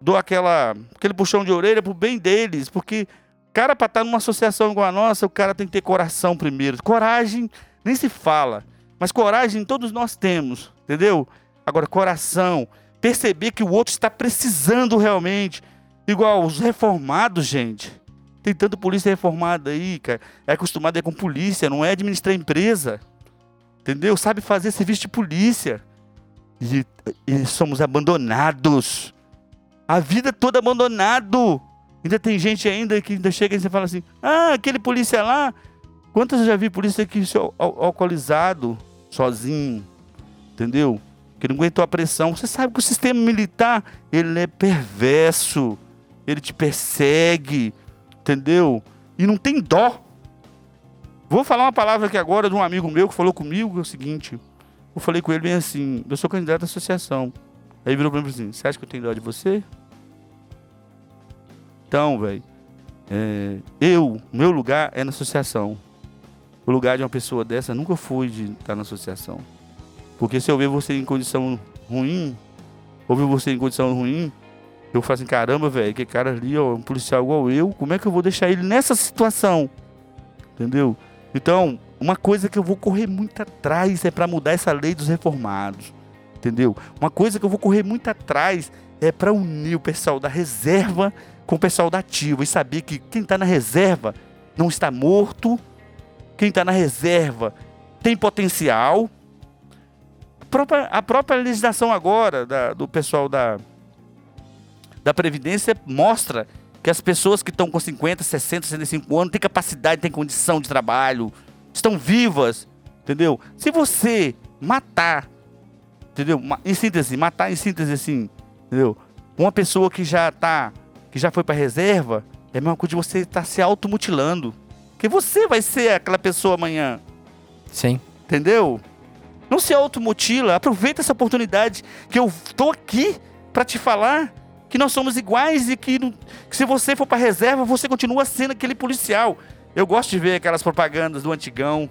dou aquela, aquele puxão de orelha pro bem deles, porque cara para estar tá numa associação igual a nossa, o cara tem que ter coração primeiro. Coragem nem se fala, mas coragem todos nós temos, entendeu? Agora coração, perceber que o outro está precisando realmente, igual os reformados, gente. Tem tanto polícia reformada aí, cara. É acostumado é com polícia, não é administrar empresa. Entendeu? Sabe fazer serviço de polícia. E, e somos abandonados a vida toda abandonado. Ainda tem gente ainda que ainda chega e você fala assim: ah, aquele polícia lá. Quantas eu já vi polícia que al alcoolizado, sozinho, entendeu? Que não aguentou a pressão. Você sabe que o sistema militar, ele é perverso. Ele te persegue, entendeu? E não tem dó. Vou falar uma palavra aqui agora de um amigo meu que falou comigo, é o seguinte. Eu falei com ele bem assim, eu sou candidato à associação. Aí virou pra mim assim, você acha que eu tenho dó de você? Então, velho, é, eu, meu lugar é na associação. O lugar de uma pessoa dessa nunca foi de estar na associação. Porque se eu ver você em condição ruim, ou ver você em condição ruim, eu falo assim, caramba, velho, que cara ali, ó, um policial igual eu, como é que eu vou deixar ele nessa situação? Entendeu? Então, uma coisa que eu vou correr muito atrás é para mudar essa lei dos reformados. Entendeu? Uma coisa que eu vou correr muito atrás é para unir o pessoal da reserva com o pessoal da ativa e saber que quem está na reserva não está morto, quem está na reserva tem potencial. A própria, a própria legislação agora da, do pessoal da, da Previdência mostra que as pessoas que estão com 50, 60, 65 anos têm capacidade, têm condição de trabalho, estão vivas, entendeu? Se você matar, entendeu? Em síntese, matar em síntese assim, entendeu? Uma pessoa que já está que já foi para reserva, é a mesma coisa de você estar tá se automutilando. Porque você vai ser aquela pessoa amanhã. Sim. Entendeu? Não se automutila. Aproveita essa oportunidade que eu estou aqui para te falar que nós somos iguais e que, que se você for para reserva, você continua sendo aquele policial. Eu gosto de ver aquelas propagandas do antigão.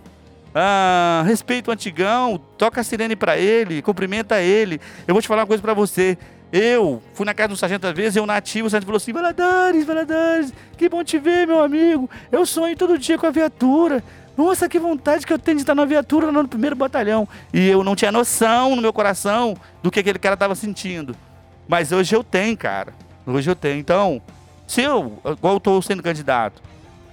Ah, respeita o antigão, toca a sirene para ele, cumprimenta ele. Eu vou te falar uma coisa para você. Eu fui na casa do sargento às vezes, eu nativo, o sargento falou assim: Valadares, Valadares, que bom te ver, meu amigo. Eu sonho todo dia com a viatura. Nossa, que vontade que eu tenho de estar na viatura no primeiro batalhão. E eu não tinha noção no meu coração do que aquele cara estava sentindo. Mas hoje eu tenho, cara. Hoje eu tenho. Então, se eu, igual eu estou sendo candidato,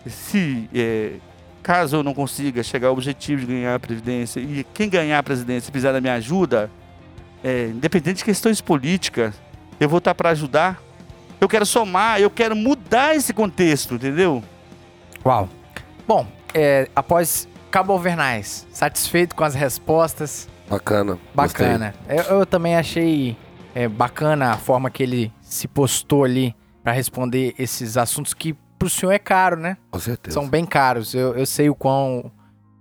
se é, caso eu não consiga chegar ao objetivo de ganhar a Previdência e quem ganhar a presidência precisar da minha ajuda, é, independente de questões políticas, eu vou estar para ajudar. Eu quero somar, eu quero mudar esse contexto, entendeu? Uau. Bom, é, após Cabo Overnais, satisfeito com as respostas? Bacana. Bacana. Eu, eu também achei é, bacana a forma que ele se postou ali para responder esses assuntos que pro senhor é caro, né? Com certeza. São bem caros. Eu, eu sei o quão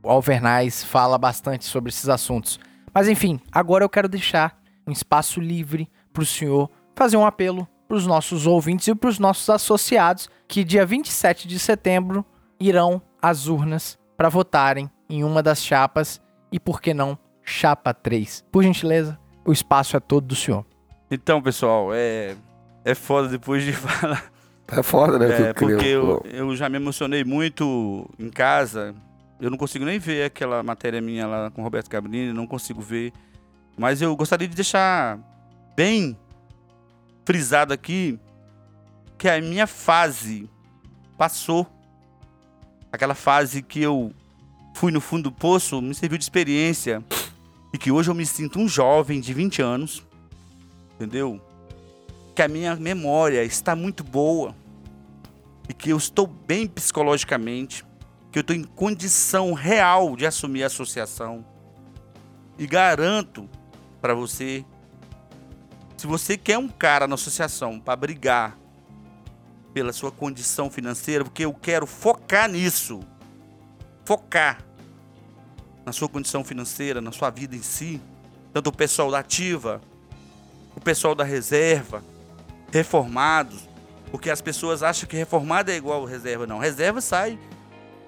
o Alvernais fala bastante sobre esses assuntos. Mas enfim, agora eu quero deixar um espaço livre pro senhor fazer um apelo para os nossos ouvintes e para os nossos associados que dia 27 de setembro irão às urnas para votarem em uma das chapas e por que não chapa 3. Por gentileza, o espaço é todo do senhor. Então, pessoal, é é foda depois de [laughs] falar É foda, né? É, porque eu, eu já me emocionei muito em casa. Eu não consigo nem ver aquela matéria minha lá com Roberto Cabrini, não consigo ver. Mas eu gostaria de deixar bem frisado aqui que a minha fase passou. Aquela fase que eu fui no fundo do poço, me serviu de experiência. E que hoje eu me sinto um jovem de 20 anos. Entendeu? que a minha memória está muito boa e que eu estou bem psicologicamente, que eu estou em condição real de assumir a associação. E garanto para você, se você quer um cara na associação para brigar pela sua condição financeira, porque eu quero focar nisso, focar na sua condição financeira, na sua vida em si, tanto o pessoal da ativa, o pessoal da reserva, reformados, porque as pessoas acham que reformado é igual reserva. Não, reserva sai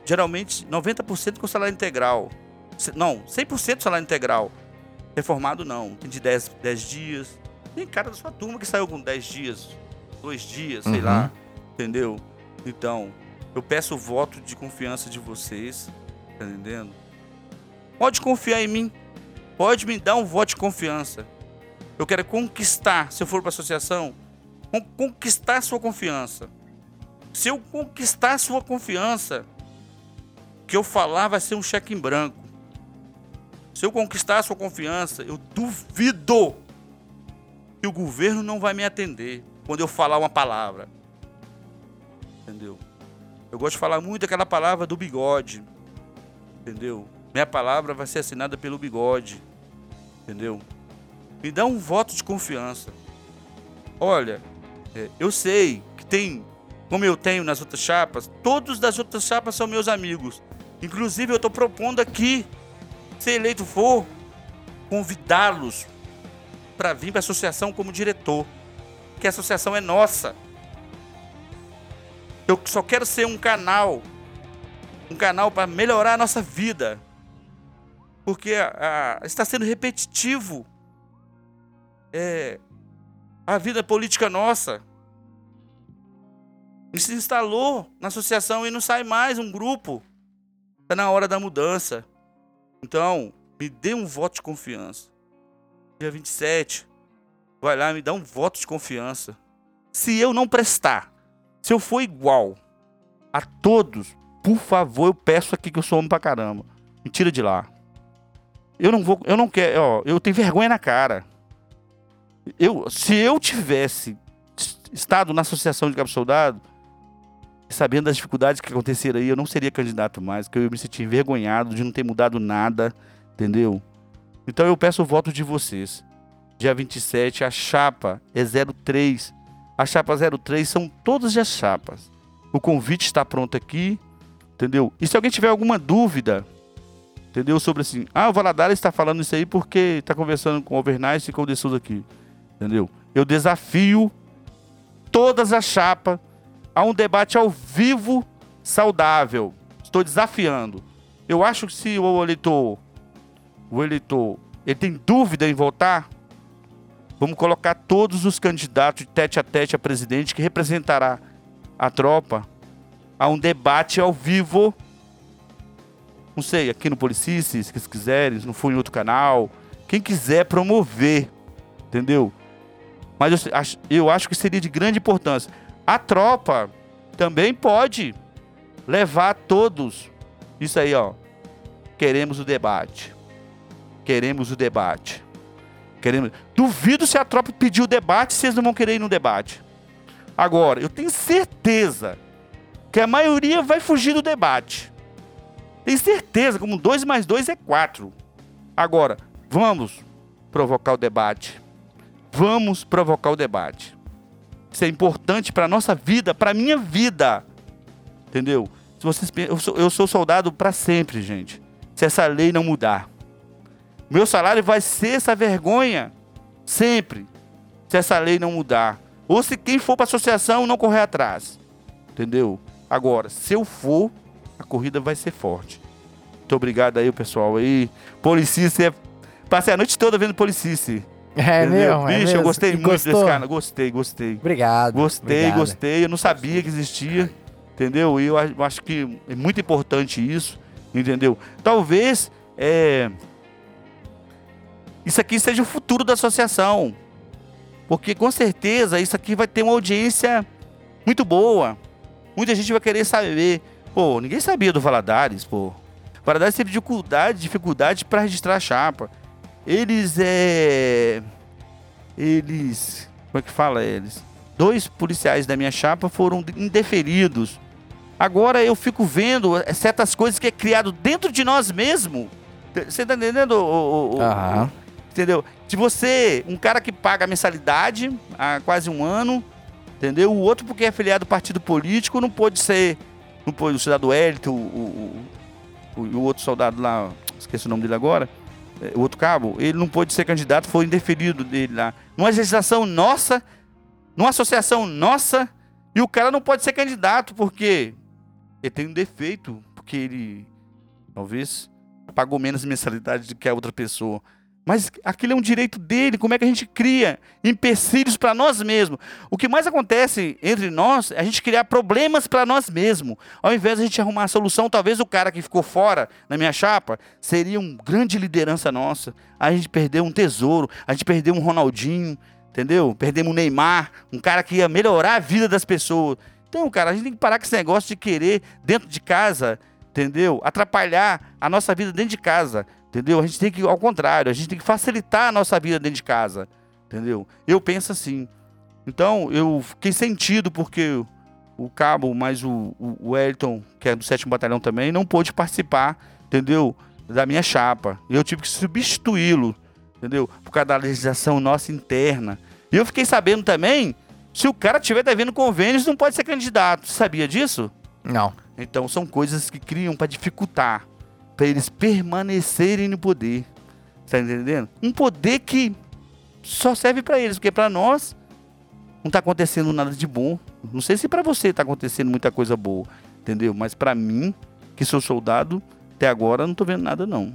geralmente 90% com salário integral. Não, 100% salário integral. Reformado não, tem de 10, 10 dias. Tem cara da sua turma que saiu com 10 dias, 2 dias, sei Uhum. lá, entendeu? Então, eu peço o voto de confiança de vocês, tá entendendo? Pode confiar em mim, pode me dar um voto de confiança. Eu quero conquistar, se eu for para associação, con- conquistar sua confiança. Se eu conquistar sua confiança, que eu falar vai ser um cheque em branco. Se eu conquistar sua confiança, eu duvido que o governo não vai me atender quando eu falar uma palavra. Entendeu? Eu gosto de falar muito aquela palavra do bigode. Entendeu? Minha palavra vai ser assinada pelo bigode. Entendeu? Me dá um voto de confiança. Olha, é, eu sei que tem, como eu tenho nas outras chapas, todos das outras chapas são meus amigos. Inclusive, eu estou propondo aqui, se eleito for, convidá-los para vir para a associação como diretor. Que a associação é nossa. Eu só quero ser um canal, um canal para melhorar a nossa vida. Porque a- a- está sendo repetitivo é, a vida política nossa. E se instalou na associação e não sai mais um grupo. Está na hora da mudança. Então, me dê um voto de confiança. Dia 27, vai lá e me dá um voto de confiança. Se eu não prestar, se eu for igual a todos, por favor, eu peço aqui que eu sou homem pra caramba. Me tira de lá. Eu não vou, eu não quero, ó, eu tenho vergonha na cara. Eu, se eu tivesse estado na associação de cabo soldado, sabendo das dificuldades que aconteceram aí, eu não seria candidato mais, porque eu me senti envergonhado de não ter mudado nada, entendeu? Então eu peço o voto de vocês. Dia 27, a chapa é 03. A chapa 03 são todas as chapas. O convite está pronto aqui, entendeu? E se alguém tiver alguma dúvida, entendeu? Sobre assim, ah, o Valadares está falando isso aí porque está conversando com o Overnice e com o De Souza aqui, entendeu? Eu desafio todas as chapas a um debate ao vivo saudável. Estou desafiando. Eu acho que se o eleitor, o eleitor, ele tem dúvida em votar, vamos colocar todos os candidatos de tete a tete a presidente que representará a tropa a um debate ao vivo não sei, aqui no Policice, se quiserem, se não for em outro canal. Quem quiser promover, entendeu? Mas eu, eu acho que seria de grande importância. A tropa também pode levar todos. Isso aí, ó. Queremos o debate. Queremos o debate. Queremos. Duvido se a tropa pedir o debate, vocês não vão querer ir no debate. Agora, eu tenho certeza que a maioria vai fugir do debate. Tenho certeza, como 2 mais 2 é 4. Agora, vamos provocar o debate. Vamos provocar o debate. Isso é importante para nossa vida, para minha vida. Entendeu? Se vocês, eu, sou, eu sou soldado para sempre, gente. Se essa lei não mudar. Meu salário vai ser essa vergonha sempre. Se essa lei não mudar. Ou se quem for para associação não correr atrás. Entendeu? Agora, se eu for, a corrida vai ser forte. Muito obrigado aí, pessoal aí. Policice, é... passei a noite toda vendo Policice. É entendeu? mesmo, é Bicho, eu mesmo. gostei E muito gostou? desse cara. Gostei, gostei. Obrigado. Gostei, obrigado. gostei. Eu não sabia que existia, entendeu? E eu eu acho que é muito importante isso, entendeu? Talvez é, isso aqui seja o futuro da associação, porque com certeza isso aqui vai ter uma audiência muito boa. Muita gente vai querer saber. Pô, ninguém sabia do Valadares, pô. Valadares teve dificuldade, dificuldade para registrar a chapa. Eles é eles. Como é que fala eles? Dois policiais da minha chapa foram indeferidos. Agora eu fico vendo certas coisas que é criado dentro de nós mesmos. Você tá entendendo? o- o-. Entendeu? De você, um cara que paga a mensalidade há quase um ano, entendeu? O outro, porque é afiliado ao partido político, não pode ser. Não pode, o soldado Hélito, o, o, o, o- outro soldado lá, esqueci o nome dele agora, o outro cabo, ele não pôde ser candidato, foi indeferido dele lá. Numa legislação nossa, numa associação nossa, e o cara não pode ser candidato, porque ele tem um defeito, porque ele talvez pagou menos mensalidade do que a outra pessoa. Mas aquilo é um direito dele. Como é que a gente cria empecilhos para nós mesmos? O que mais acontece entre nós é a gente criar problemas para nós mesmos. Ao invés de a gente arrumar a solução, talvez o cara que ficou fora na minha chapa seria um grande liderança nossa. A gente perdeu um tesouro, a gente perdeu um Ronaldinho, entendeu? Perdemos um Neymar, um cara que ia melhorar a vida das pessoas. Então, cara, a gente tem que parar com esse negócio de querer dentro de casa, entendeu? Atrapalhar a nossa vida dentro de casa, entendeu? A gente tem que, ao contrário, a gente tem que facilitar a nossa vida dentro de casa, entendeu? Eu penso assim. Então, eu fiquei sentido porque o Cabo, mais o, o, Wellington, que é do 7 Batalhão também, não pôde participar, entendeu? Da minha chapa. Eu tive que substituí-lo, entendeu? Por causa da legislação nossa interna. E eu fiquei sabendo também, se o cara tiver devendo convênios, não pode ser candidato. Você sabia disso? Não. Então são coisas que criam para dificultar, para eles permanecerem no poder. Tá entendendo? Um poder que só serve para eles, porque para nós não tá acontecendo nada de bom. Não sei se para você tá acontecendo muita coisa boa, entendeu? Mas para mim, que sou soldado, até agora não tô vendo nada não.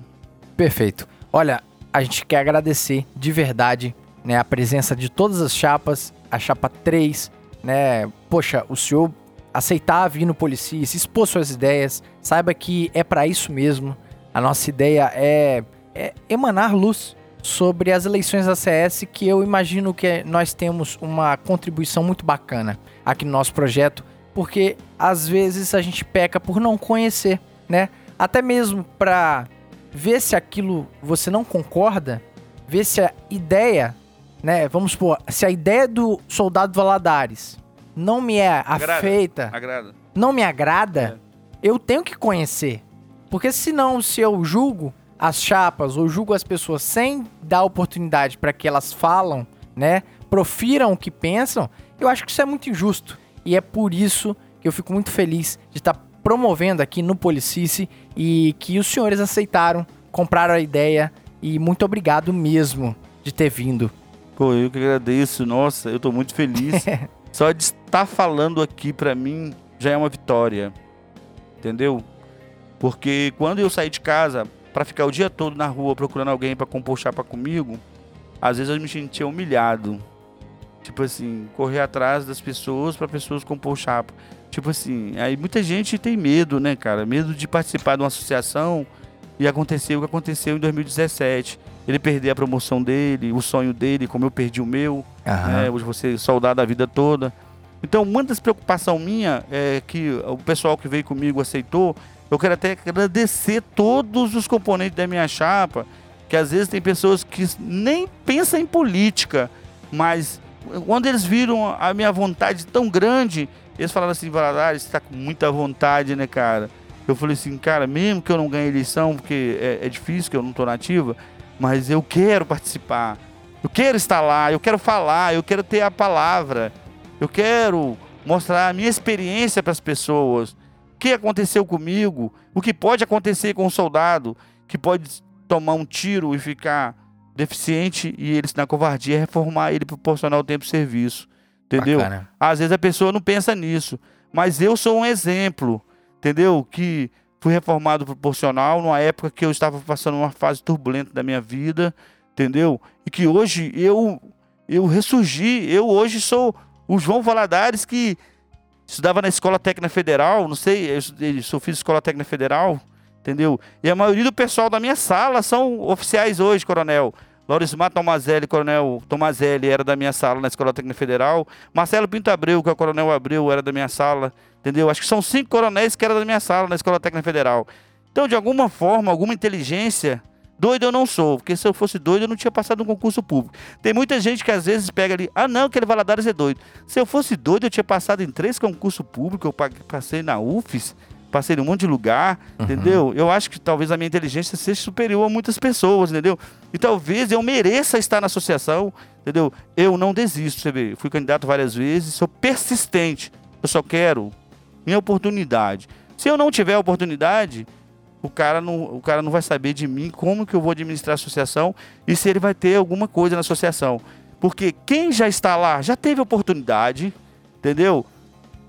Perfeito. Olha, a gente quer agradecer de verdade, né, a presença de todas as chapas, a chapa 3, né? Poxa, o senhor aceitar vir no Policis, expor suas ideias, saiba que é para isso mesmo. A nossa ideia é, é emanar luz sobre as eleições da CS, que eu imagino que nós temos uma contribuição muito bacana aqui no nosso projeto, porque às vezes a gente peca por não conhecer, né? Até mesmo para ver se aquilo você não concorda, ver se a ideia, né? Vamos supor, se a ideia do soldado Valadares não me é Agrada. afeita, Agrada. não me agrada, eu tenho que conhecer. Porque senão, se eu julgo as chapas ou julgo as pessoas sem dar oportunidade para que elas falam, né, profiram o que pensam, eu acho que isso é muito injusto. E é por isso que eu fico muito feliz de estar promovendo aqui no Policice e que os senhores aceitaram, compraram a ideia e muito obrigado mesmo de ter vindo. Pô, eu que agradeço. Nossa, eu tô muito feliz. [laughs] Só de estar falando aqui pra mim já é uma vitória. Entendeu? Porque quando eu saí de casa pra ficar o dia todo na rua procurando alguém pra compor chapa comigo, às vezes eu me sentia humilhado. Tipo assim, correr atrás das pessoas pra pessoas compor chapa. Tipo assim, aí muita gente tem medo, né, cara? Medo de participar de uma associação e acontecer o que aconteceu em 2017. Ele perder a promoção dele, o sonho dele, como eu perdi o meu. né? Hoje você é soldado a vida toda. Então, uma das preocupações minha é que o pessoal que veio comigo aceitou. Eu quero até agradecer todos os componentes da minha chapa, que às vezes tem pessoas que nem pensam em política, mas quando eles viram a minha vontade tão grande, eles falaram assim, Valadares, você tá com muita vontade, né, cara? Eu falei assim, cara, mesmo que eu não ganhe eleição, porque é, é difícil, que eu não tô nativa, mas eu quero participar. Eu quero estar lá, eu quero falar, eu quero ter a palavra. Eu quero mostrar a minha experiência para as pessoas. O que aconteceu comigo, o que pode acontecer com um soldado que pode tomar um tiro e ficar deficiente e eles na covardia reformar ele proporcionar o tempo de serviço. Entendeu? Bacana. Às vezes a pessoa não pensa nisso, mas eu sou um exemplo, entendeu? Que fui reformado proporcional numa época que eu estava passando uma fase turbulenta da minha vida, entendeu? E que hoje eu eu ressurgi, eu hoje sou o João Valadares que estudava na Escola Técnica Federal, não sei, eu, eu fiz Escola Técnica Federal, entendeu? E a maioria do pessoal da minha sala são oficiais hoje, coronel. Laurismar Tomazelli, coronel Tomazelli, era da minha sala na Escola Técnica Federal. Marcelo Pinto Abreu, que é o coronel Abreu, era da minha sala, entendeu? Acho que são cinco coronéis que eram da minha sala na Escola Técnica Federal. Então, de alguma forma, alguma inteligência, doido eu não sou, porque se eu fosse doido eu não tinha passado um concurso público. Tem muita gente que às vezes pega ali, ah não, aquele Valadares é doido. Se eu fosse doido eu tinha passado em três concursos públicos, eu pa- passei na UFES, passei em um monte de lugar, entendeu? Eu acho que talvez a minha inteligência seja superior a muitas pessoas, entendeu? E talvez eu mereça estar na associação, entendeu? Eu não desisto, você vê, fui candidato várias vezes, sou persistente, eu só quero minha oportunidade. Se eu não tiver oportunidade, o cara não, o cara não vai saber de mim como que eu vou administrar a associação e se ele vai ter alguma coisa na associação. Porque quem já está lá já teve oportunidade, entendeu?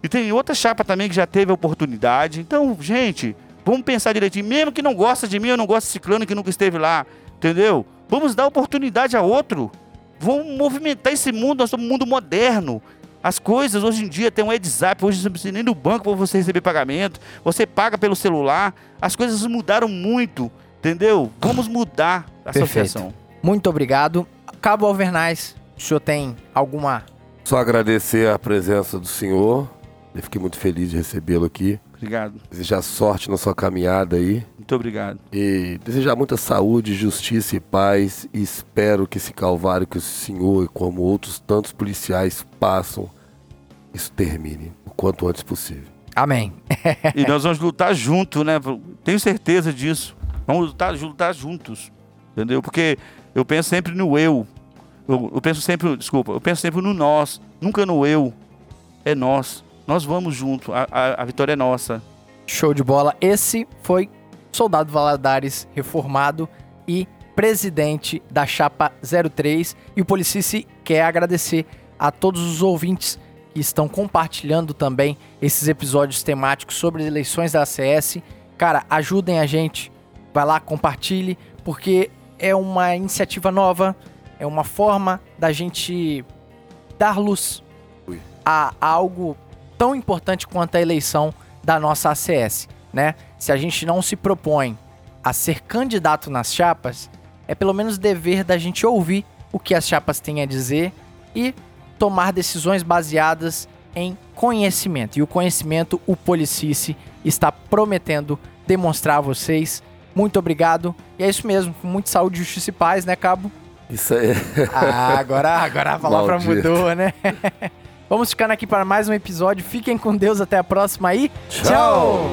E tem outra chapa também que já teve oportunidade. Então, gente, vamos pensar direitinho. Mesmo que não gosta de mim, eu não gosto de ciclano que nunca esteve lá, entendeu? Vamos dar oportunidade a outro. Vamos movimentar esse mundo, um mundo moderno. As coisas hoje em dia tem um WhatsApp, hoje você não precisa nem do banco para você receber pagamento. Você paga pelo celular. As coisas mudaram muito, entendeu? Vamos mudar a Perfeito. associação. Muito obrigado. Cabo Alvernais, o senhor tem alguma. Só agradecer a presença do senhor. Eu fiquei muito feliz de recebê-lo aqui. Obrigado. Desejar sorte na sua caminhada aí. Muito obrigado. E desejar muita saúde, justiça e paz. E espero que esse calvário que o senhor, como outros tantos policiais, passam, isso termine o quanto antes possível. Amém. [laughs] E nós vamos lutar junto, né? Tenho certeza disso. Vamos lutar, lutar juntos. Entendeu? Porque eu penso sempre no eu. Eu, eu penso sempre, desculpa, eu penso sempre no nós, nunca no eu. É nós. Nós vamos junto. A, a, a vitória é nossa. Show de bola. Esse foi Soldado Valadares reformado e presidente da Chapa 03. E o Policice quer agradecer a todos os ouvintes que estão compartilhando também esses episódios temáticos sobre eleições da ACS. Cara, ajudem a gente. Vai lá, compartilhe, porque é uma iniciativa nova, é uma forma da gente dar luz a algo tão importante quanto a eleição da nossa ACS, né? Se a gente não se propõe a ser candidato nas chapas, é pelo menos dever da gente ouvir o que as chapas têm a dizer e tomar decisões baseadas em conhecimento. E o conhecimento o Policice está prometendo demonstrar a vocês. Muito obrigado. E é isso mesmo, com muita saúde, justiça e paz, né, Cabo? Isso aí. [laughs] Ah, agora, agora a palavra Maldito. mudou, né? [laughs] Vamos ficando aqui para mais um episódio. Fiquem com Deus, até a próxima aí. Tchau.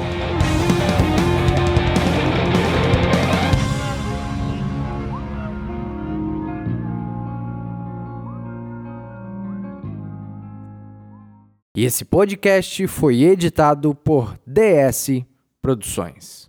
E esse podcast foi editado por DS Produções.